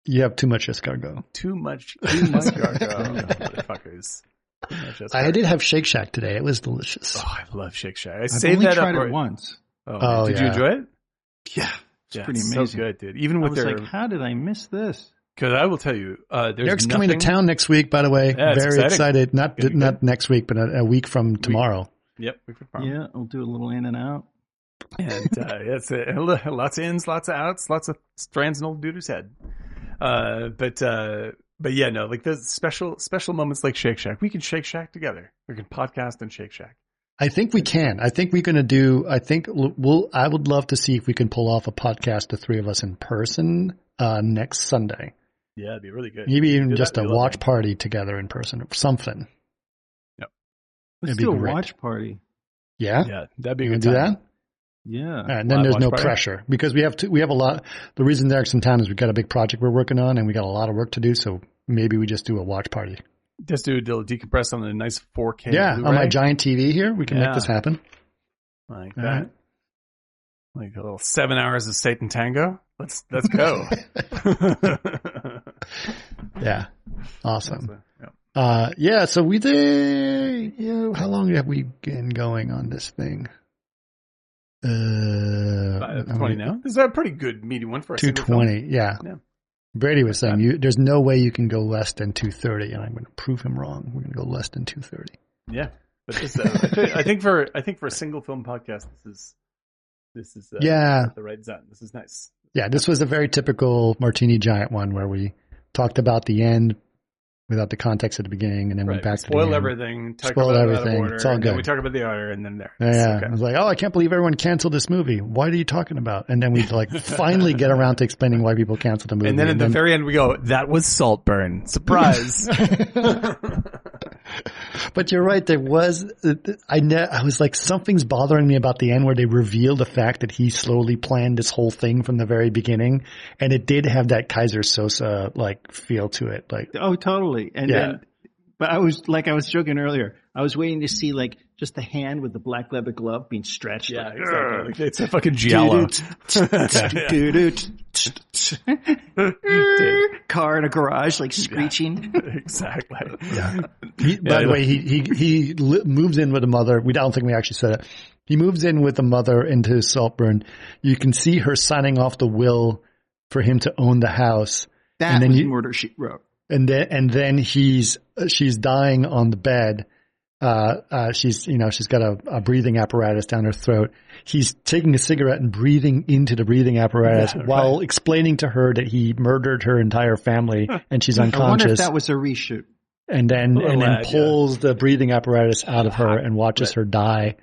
You have too much escargot. Too much, too much escargot, motherfuckers. Too. I did have Shake Shack today. It was delicious. Oh, I love Shake Shack. I I've saved only that tried up. it right- once. Oh, Oh, did you yeah. enjoy it? Yeah, it's yeah, pretty it's amazing. So good, dude. Even I with was their, like, how did I miss this? because I will tell you, uh, there's Eric's nothing, coming to town next week, by the way. Yeah, it's Very exciting. excited. Not Gonna be not next week, but a, a week from tomorrow. Yep, Wickford Farm. Yeah, I'll do a little in and out. and uh, it's uh, lots of ins, lots of outs, lots of strands in old dude's head. Uh, but uh, but yeah, no, like those special special moments like Shake Shack, we can Shake Shack together. We can podcast and Shake Shack. I think we can. I think we're going to do. I think we'll. I would love to see if we can pull off a podcast, the three of us in person, uh, next Sunday. Yeah, it'd be really good. Maybe even just that, a watch it. party together in person or something. Let's It'd be do a great. watch party. Yeah. Yeah, that'd be a You good gonna do time. that? Yeah. All right, and then there's no party? pressure because we have to, we have a lot. The reason Eric's in town is we've got a big project we're working on and we got a lot of work to do. So maybe we just do a watch party. Just do a decompress on a nice 4K. yeah, on my giant TV here, we can Yeah. make this happen. like that. right. Like a little seven hours of Satan Tango. Let's let's go. Yeah, awesome. Yeah. Uh, yeah. So we did. You know, how long have we been going on this thing? Uh, Twenty now. This is a pretty good medium one for a Two twenty. Yeah. Yeah. Brady was saying you, there's no way you can go less than two thirty, and I'm going to prove him wrong. We're going to go less than two thirty. Yeah, but this, uh, I think for I think for a single film podcast, this is this is uh, Yeah. the right zone. This is nice. Yeah, this was a very typical Martini Giant one where we talked about the end without the context at the beginning, and then Right. went back to the Spoil everything. Talk Spoil about it out of everything. order, It's all good. we talk about the order, and then there. Yeah, okay. I was like, oh, I can't believe everyone canceled this movie. What are you talking about? And then we like finally get around to explaining why people canceled the movie. And then at the very end, we go, "That was Saltburn." Surprise! but you're right. There was, I ne- I was like, something's bothering me about the end where they reveal the fact that he slowly planned this whole thing from the very beginning, and it did have that Keyser Söze like feel to it. Like, Oh, totally. And Yeah. then, but I was like I was joking earlier. I was waiting to see like just the hand with the black leather glove being stretched. yeah, like, exactly. Like, it's a fucking giallo. Car in a garage, like screeching. exactly. he, by Yeah. the way, he he he li- moves in with the mother. We don't think we actually said it. He moves in with the mother into Saltburn. You can see her signing off the will for him to own the house. That And then was you- murder she wrote. and then and then he's she's dying on the bed. Uh, uh, she's you know she's got a, a breathing apparatus down her throat. He's taking a cigarette and breathing into the breathing apparatus Yeah, while explaining to her that he murdered her entire family and she's unconscious. I wonder if that was a reshoot. and then Little and then lad, yeah. pulls the breathing apparatus out of her and watches Right. her die.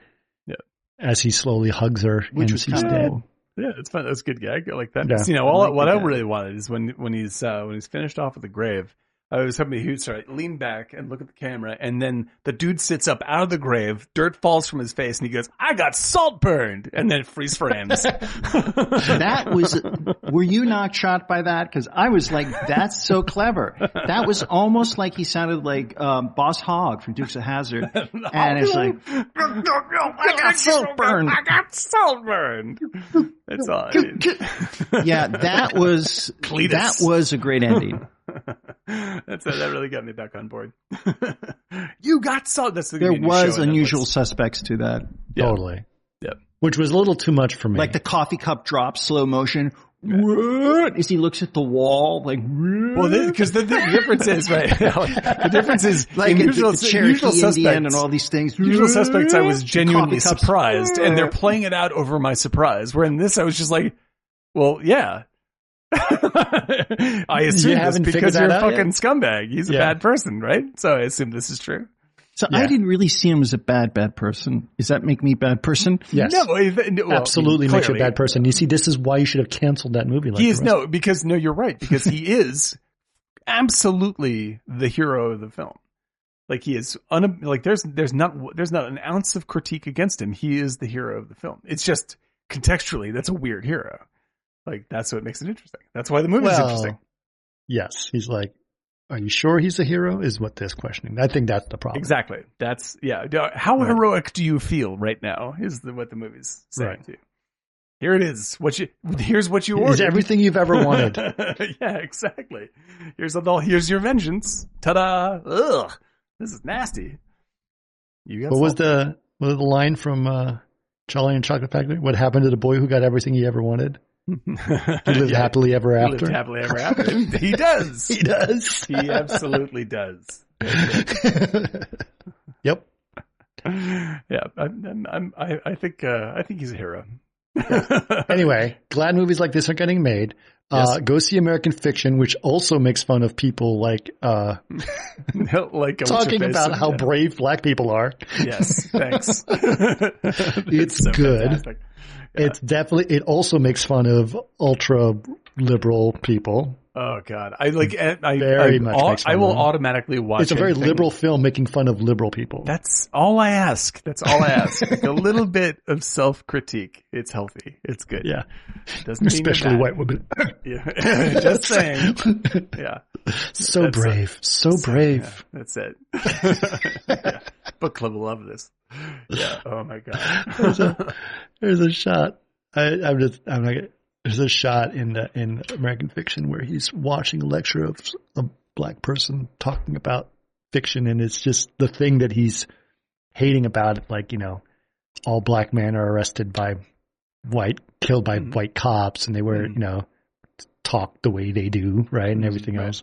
Yeah. As he slowly hugs her Which and she's kinda dead. cool. Yeah, it's fun. That's a good gag. I like that. Yeah. You know, I all, like what I really wanted is when when he's uh, when he's finished off with the grave. I was hoping he would start lean back and look at the camera, and then the dude sits up out of the grave. Dirt falls from his face, and he goes, "I got salt burned," and then freeze frames. That was, were you not shocked by that? Cause I was like, that's so clever. That was almost like he sounded like, um, Boss Hogg from Dukes of Hazzard. And it's like, I got salt burned. I got salt burned. That's all. I mean. yeah, that was, Cletus. that was a great ending. That's that really got me back on board. you got salt. That's the There was unusual Netflix. suspects to that. Yeah. Totally. Yeah. Which was a little too much for me. Like the coffee cup drop, slow motion. What? As he looks at the wall, like, Well, because the, the difference is right. the difference is like in at usual, the Cherokee usual suspects. Indian and all these things. Usual suspects, I was genuinely surprised, and they're playing it out over my surprise. Where in this, I was just like, "Well, yeah." I assume this because you're a fucking yet? scumbag. He's a Yeah. bad person, right? So I assume this is true. So Yeah. I didn't really see him as a bad, bad person. Does that make me a bad person? yes. No, I- no, well, Absolutely makes you a bad person. You see, this is why you should have canceled that movie. Like He is no, because no, you're right. Because he is absolutely the hero of the film. Like he is un, like there's there's not there's not an ounce of critique against him. He is the hero of the film. It's just contextually that's a weird hero. Like that's what makes it interesting. That's why the movie's Well, interesting. Yes. He's like, are you sure he's a hero? Is what this questioning. I think that's the problem. Exactly. That's yeah. How Right. heroic do you feel right now? Is the, what the movie's saying Right. to you. Here it is. What you here's what you ordered. everything you've ever wanted. yeah, exactly. Here's a here's your vengeance. Ta-da! Ugh, this is nasty. You got what was the what was the line from uh, Charlie and Chocolate Factory? What happened to the boy who got everything he ever wanted? He He lived happily ever He after. lived happily ever after. he does. he does. He absolutely does. yep. Yeah, I'm, I'm, I, I think, uh, I think he's a hero. Anyway, glad movies like this are getting made. Uh, Yes. go see American Fiction, which also makes fun of people like uh, like talking about how Yeah. brave black people are. Yes, thanks. It's so good. fantastic. It's definitely. It also makes fun of ultra liberal people. Oh God, I like. I, I, Very I, much all- I will automatically watch. It's a very anything- liberal film making fun of liberal people. That's all I ask. That's all I ask. Like a little bit of self critique. It's healthy. It's good. yeah, Doesn't especially white women. Yeah. Just saying. Yeah. so That's a- brave, so brave. Yeah, that's it. yeah. Book club will love this. Yeah. Oh my god. There's a shot. I, I'm just. I'm like. There's a shot in the, in American Fiction where he's watching a lecture of a black person talking about fiction, and it's just the thing that he's hating about it. Like you know, all black men are arrested by white, killed by Mhm. white cops, and they were Mhm. you know talk the way they do, right, and everything Right. else.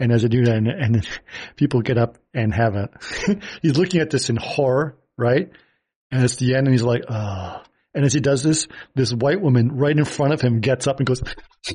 And as a dude, and, and people get up and have a. he's looking at this in horror, right? And it's the end, and he's like, oh. And as he does this, this white woman right in front of him gets up and goes, oh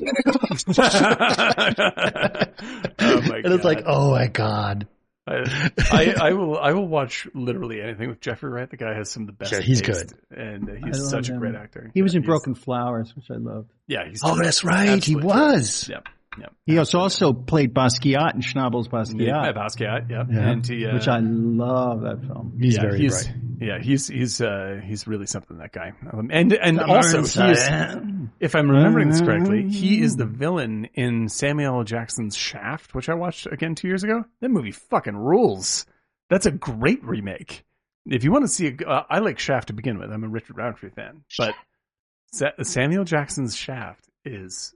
my god. and it's like, oh my god, I, I, I will I will watch literally anything with Jeffrey Wright. The guy has some of the best. Yeah, he's taste, and uh, he's love such a great actor. He was Yeah, in Broken Flowers, which I loved. Yeah, he's oh that's right, he absolutely was. Yep, yep. He also also played Basquiat in Schnabel's Basquiat, Yeah, Basquiat. Yep. Yeah. and he, uh, which I love that film. He's yeah, very he's, bright. Yeah, he's he's uh he's really something that guy. Um, and and Come also on, is, if I'm remembering this correctly, he is the villain in Samuel L. Jackson's Shaft, which I watched again two years ago. That movie fucking rules. That's a great remake. If you want to see, a, uh, I like Shaft to begin with. I'm a Richard Roundtree fan, but Sa- Samuel Jackson's Shaft is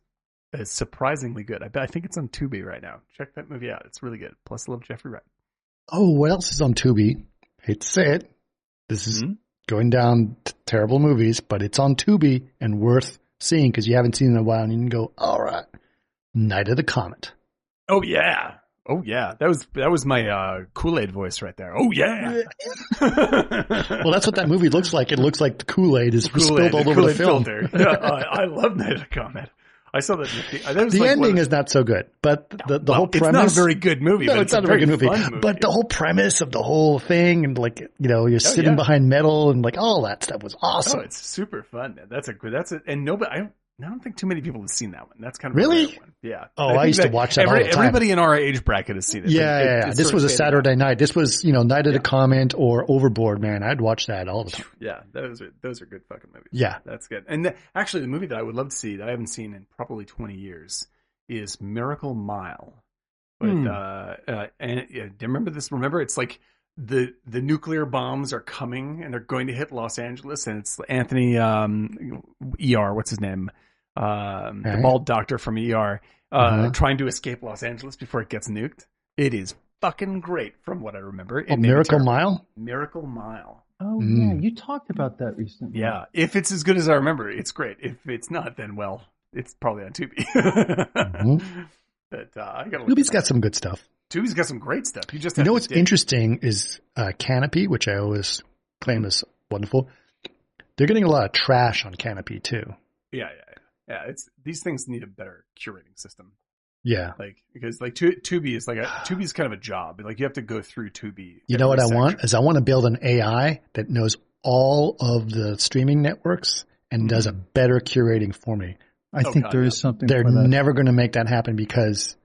is surprisingly good. I bet I think it's on Tubi right now. Check that movie out. It's really good. Plus, I love Jeffrey Wright. Oh, what else is on Tubi? Hate to say it. This is Mhm. going down terrible movies, but it's on Tubi and worth seeing because you haven't seen it in a while and you can go, all right, Night of the Comet. Oh yeah. Oh yeah. That was that was my uh, Kool Aid voice right there. Oh yeah. Well, that's what that movie looks like. It looks like the Kool-Aid is Kool-Aid, spilled all over the Kool-Aid film. filter. Yeah, I, I love Night of the Comet. I saw that. the- That The like ending is not so good, but the, the well, whole premise. It's not a very good movie. no, but it's not a very good movie. movie. But the whole premise of the whole thing and like, you know, you're oh, sitting Oh, yeah. behind metal and like all that stuff was oh, awesome. oh, it's super fun. Man. That's a good. That's a and nobody. I don't. I don't think too many people have seen that one. That's kind of Really? one. Yeah. Oh, think I used to watch that all the time. Everybody in our age bracket has seen it. yeah, It- yeah, it- yeah. This was a faded out. Saturday night. This was, you know, Night of Yeah. the Comet or Overboard, man. I'd watch that all the time. Yeah, those are those are good fucking movies. Yeah. That's good. And the, actually, the movie that I would love to see that I haven't seen in probably 20 years is Miracle Mile. With, Hmm. uh, uh, and yeah, do you remember this? Remember, it's like the the nuclear bombs are coming and they're going to hit Los Angeles, and it's Anthony um, ER. What's his name? Um, The bald doctor from ER uh, Uh-huh. trying to escape Los Angeles before it gets nuked. It is fucking great, from what I remember. Oh, Miracle. Mile? Miracle Mile. Oh Mm. yeah, you talked about that recently. Yeah, if it's as good as I remember, it's great. If it's not, then well, it's probably on Tubi. Mhm. But uh, I got. Tubi's got some good stuff. Tubi's got some great stuff. You just You have know what's dig. interesting is uh, Canopy, which I always claim is wonderful. They're getting a lot of trash on Canopy too. Yeah, yeah, yeah. yeah. It's these things need a better curating system. Yeah. Like because like Tu- Tubi is like a Tubi's kind of a job. Like you have to go through Tubi. You know what I want is I want to build an AI that knows all of the streaming networks and does a better curating for me. I Oh, think God, there yeah. is something. They're for that. never going to make that happen because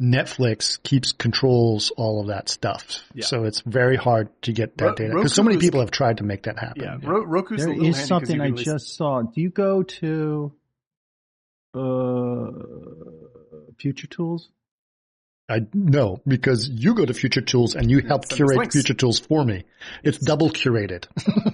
Netflix keeps controls all of that stuff. Yeah. So it's very hard to get that Ro- data because so many people have tried to make that happen. Yeah, Ro- Roku's a little is handy 'cause something I just saw. Do you go to uh, Future Tools? I know because you go to Future Tools and you help Send curate links. Future Tools for me. It's double curated.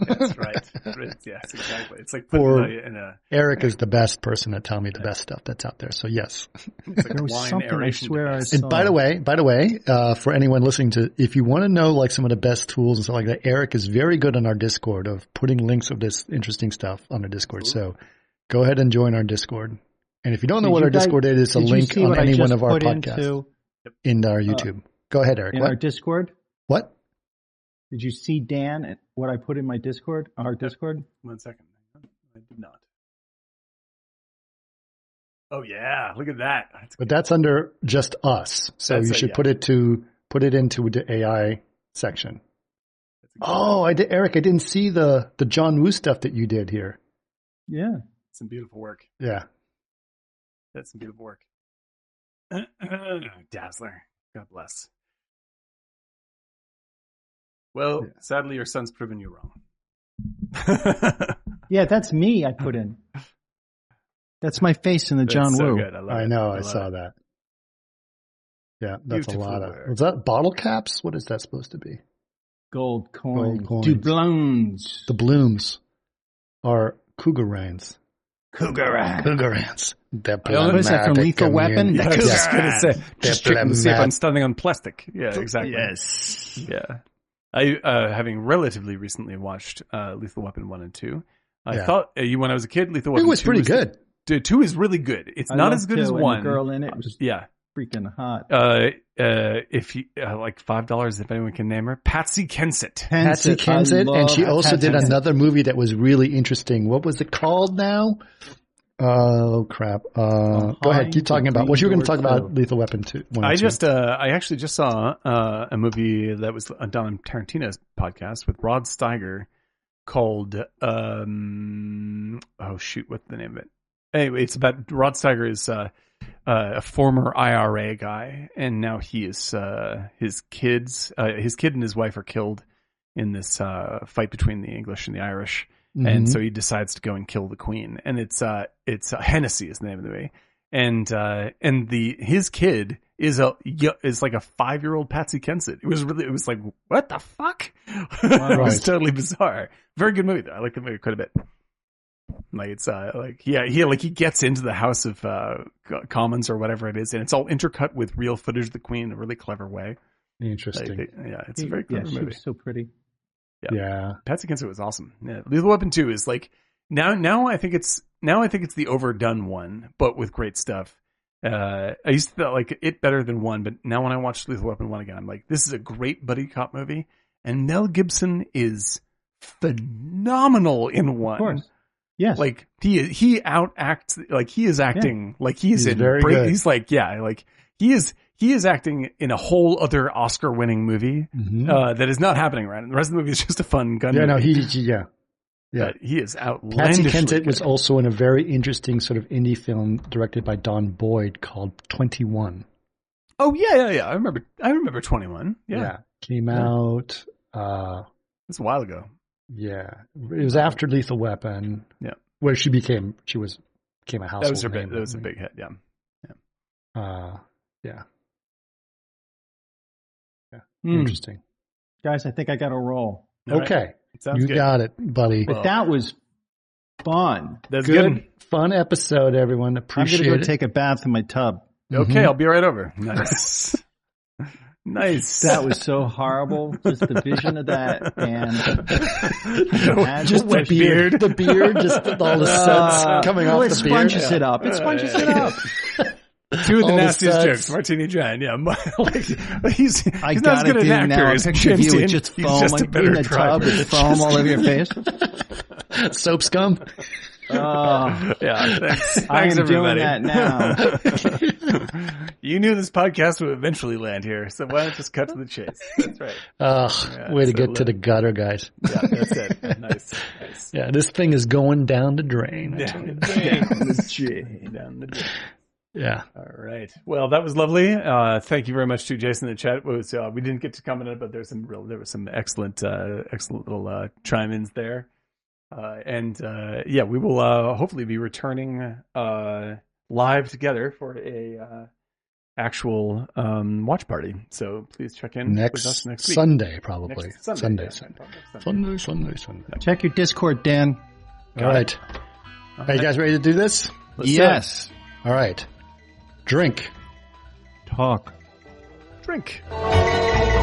That's right. Right, yes, exactly. It's like putting Or- a, in a Eric is the best person to tell me the best stuff that's out there. So yes. it's like There was wine something I swear I saw. And by the way, by the way, uh, for anyone listening to, if you want to know like some of the best tools and stuff like that, Eric is very good on our Discord of putting links of this interesting stuff on our Discord. So go ahead and join our Discord. And if you don't know Did what our guys- Discord is, it's a link on any one of our podcasts into in our uh, YouTube. go ahead, Eric. in What? our Discord? what? Did you see Dan and what I put in my Discord? Our Discord? One second. I did not. Oh yeah, look at that. That's But that's under just us. So That's you a- should yeah. put it to, put it into the AI section. That's a good- Oh, I did, Eric, I didn't see the, the John Woo stuff that you did here. Yeah. some beautiful work. Yeah. That's some beautiful work. Dazzler. God bless. Well, sadly, your son's proven you wrong. Yeah, that's me. I put in. That's my face in the That's John so Woo. good. I, love I know. I, love saw it. that. Yeah, that's a Beautiful lot of. work. Was that bottle caps? What is that supposed to be? Gold coin. Gold coins. Doubloons. The blooms are Krugerrands. Cougar. Krugerrands. They're What is that from Lethal Weapon? community. Yeah, I was just Cougar. gonna say, just checking to see if I'm standing on plastic. Yeah, exactly. Yes. Yeah. I, uh, having relatively recently watched, uh, Lethal Weapon 1 and 2, I Yeah. thought, uh, when I was a kid, Lethal It Weapon was 2 pretty good. 2 is really good. It's I not as good as 1. girl in it was Yeah. Freaking hot. Uh, uh, if you, uh, like $5 if anyone can name her. Patsy Kensit. Patsy Kensett, Kensit, and she also Patsy did Kensit. another movie that was really interesting. What was it called now? Oh crap! Uh, go ahead, keep talking about. what you were going to talk about Lethal Weapon two. I two. just, uh, I actually just saw uh, a movie that was done on Tarantino's podcast with Rod Steiger called, um, oh shoot, what's the name of it? Anyway, it's about Rod Steiger is uh, a former IRA guy, and now he is uh, his kids, uh, his kid and his wife are killed in this uh, fight between the English and the Irish, and Mhm. so he decides to go and kill the queen. And it's uh, it's uh, Hennessy is the name of the movie, and uh, and the his kid is a is like a five year old Patsy Kensit. It was really it was like what the fuck? it was totally bizarre. Very good movie though. I like the movie quite a bit. Like it's uh like yeah he like he gets into the House of uh Commons or whatever it is, and it's all intercut with real footage of the Queen in a really clever way. Like, interesting. yeah, it's a very yeah, clever she movie. was so pretty. yeah, yeah. Patsy Kensit was awesome. Yeah, Lethal Weapon Two is like now. Now I think it's now I think it's the overdone one, but with great stuff. Uh, I used to like it better than one, but now when I watch Lethal Weapon One again, I'm like, this is a great buddy cop movie, and Mel Gibson is phenomenal in one. Yes. Like he he out acts like he is acting like he is He's in very Bra- good. He's like yeah, like he is he is acting in a whole other Oscar winning movie Mhm. uh, that is not happening right. And the rest of the movie is just a fun gun. yeah. No, he, he- yeah. yeah. But he is Patsy outlandishly Kensit was also in a very interesting sort of indie film directed by Don Boyd called Twenty One. Oh yeah, yeah, yeah. I remember. I remember Twenty One. Yeah, came Yeah. out. Uh, it's a while ago. Yeah, it was after Lethal Weapon. Yeah. where she became she was became a household That was her. name. Big, that was a big hit. Yeah. Yeah, uh, yeah, Hmm. interesting. Guys, I think I got a roll. All right. okay, Sounds you good. got it, buddy. But Well, that was fun. That's Good, good. fun episode, everyone. Appreciate. I'm going to go it. take a bath in my tub. Okay, Mhm. I'll be right over. Nice. nice. That was so horrible. Just the vision of that and just the fresh beard, the beard, just all the suds Uh, coming well, off the beard. It sponges it up. It sponges it up. Two of the all nastiest suds. jokes, Martini John. Yeah, like, he's, he's I not as good an actor now as picture you with Dean. just He's foam just a better in the tub driver. with foam all over your face. Soap scum. Oh, Yeah, thanks. I Thanks, am doing everybody. that now. you knew this podcast would eventually land here, so why not just cut to the chase? That's right. Ugh, Yeah, way to so get to the gutter, guys. Yeah, that's it. Nice, nice. Yeah, this thing is going down the drain. Down the drain. Down the drain. Yeah. All right. Well, that was lovely. Uh, thank you very much to Jason in the chat. Was uh, we didn't get to comment on it, but there's some real there was some excellent uh, excellent little uh, chime ins there. Uh, and uh, yeah, we will uh, hopefully be returning uh, live together for a uh, actual um, watch party. So please check in with us Next, next week. Sunday, probably. Next Sunday. Sunday, yeah, Sunday. Sunday, Sunday. Sunday, Sunday. Check your Discord, Dan. All right. All Are you guys ready to do this? Let's do it. yes. All right. Drink. Talk. Drink. Talk.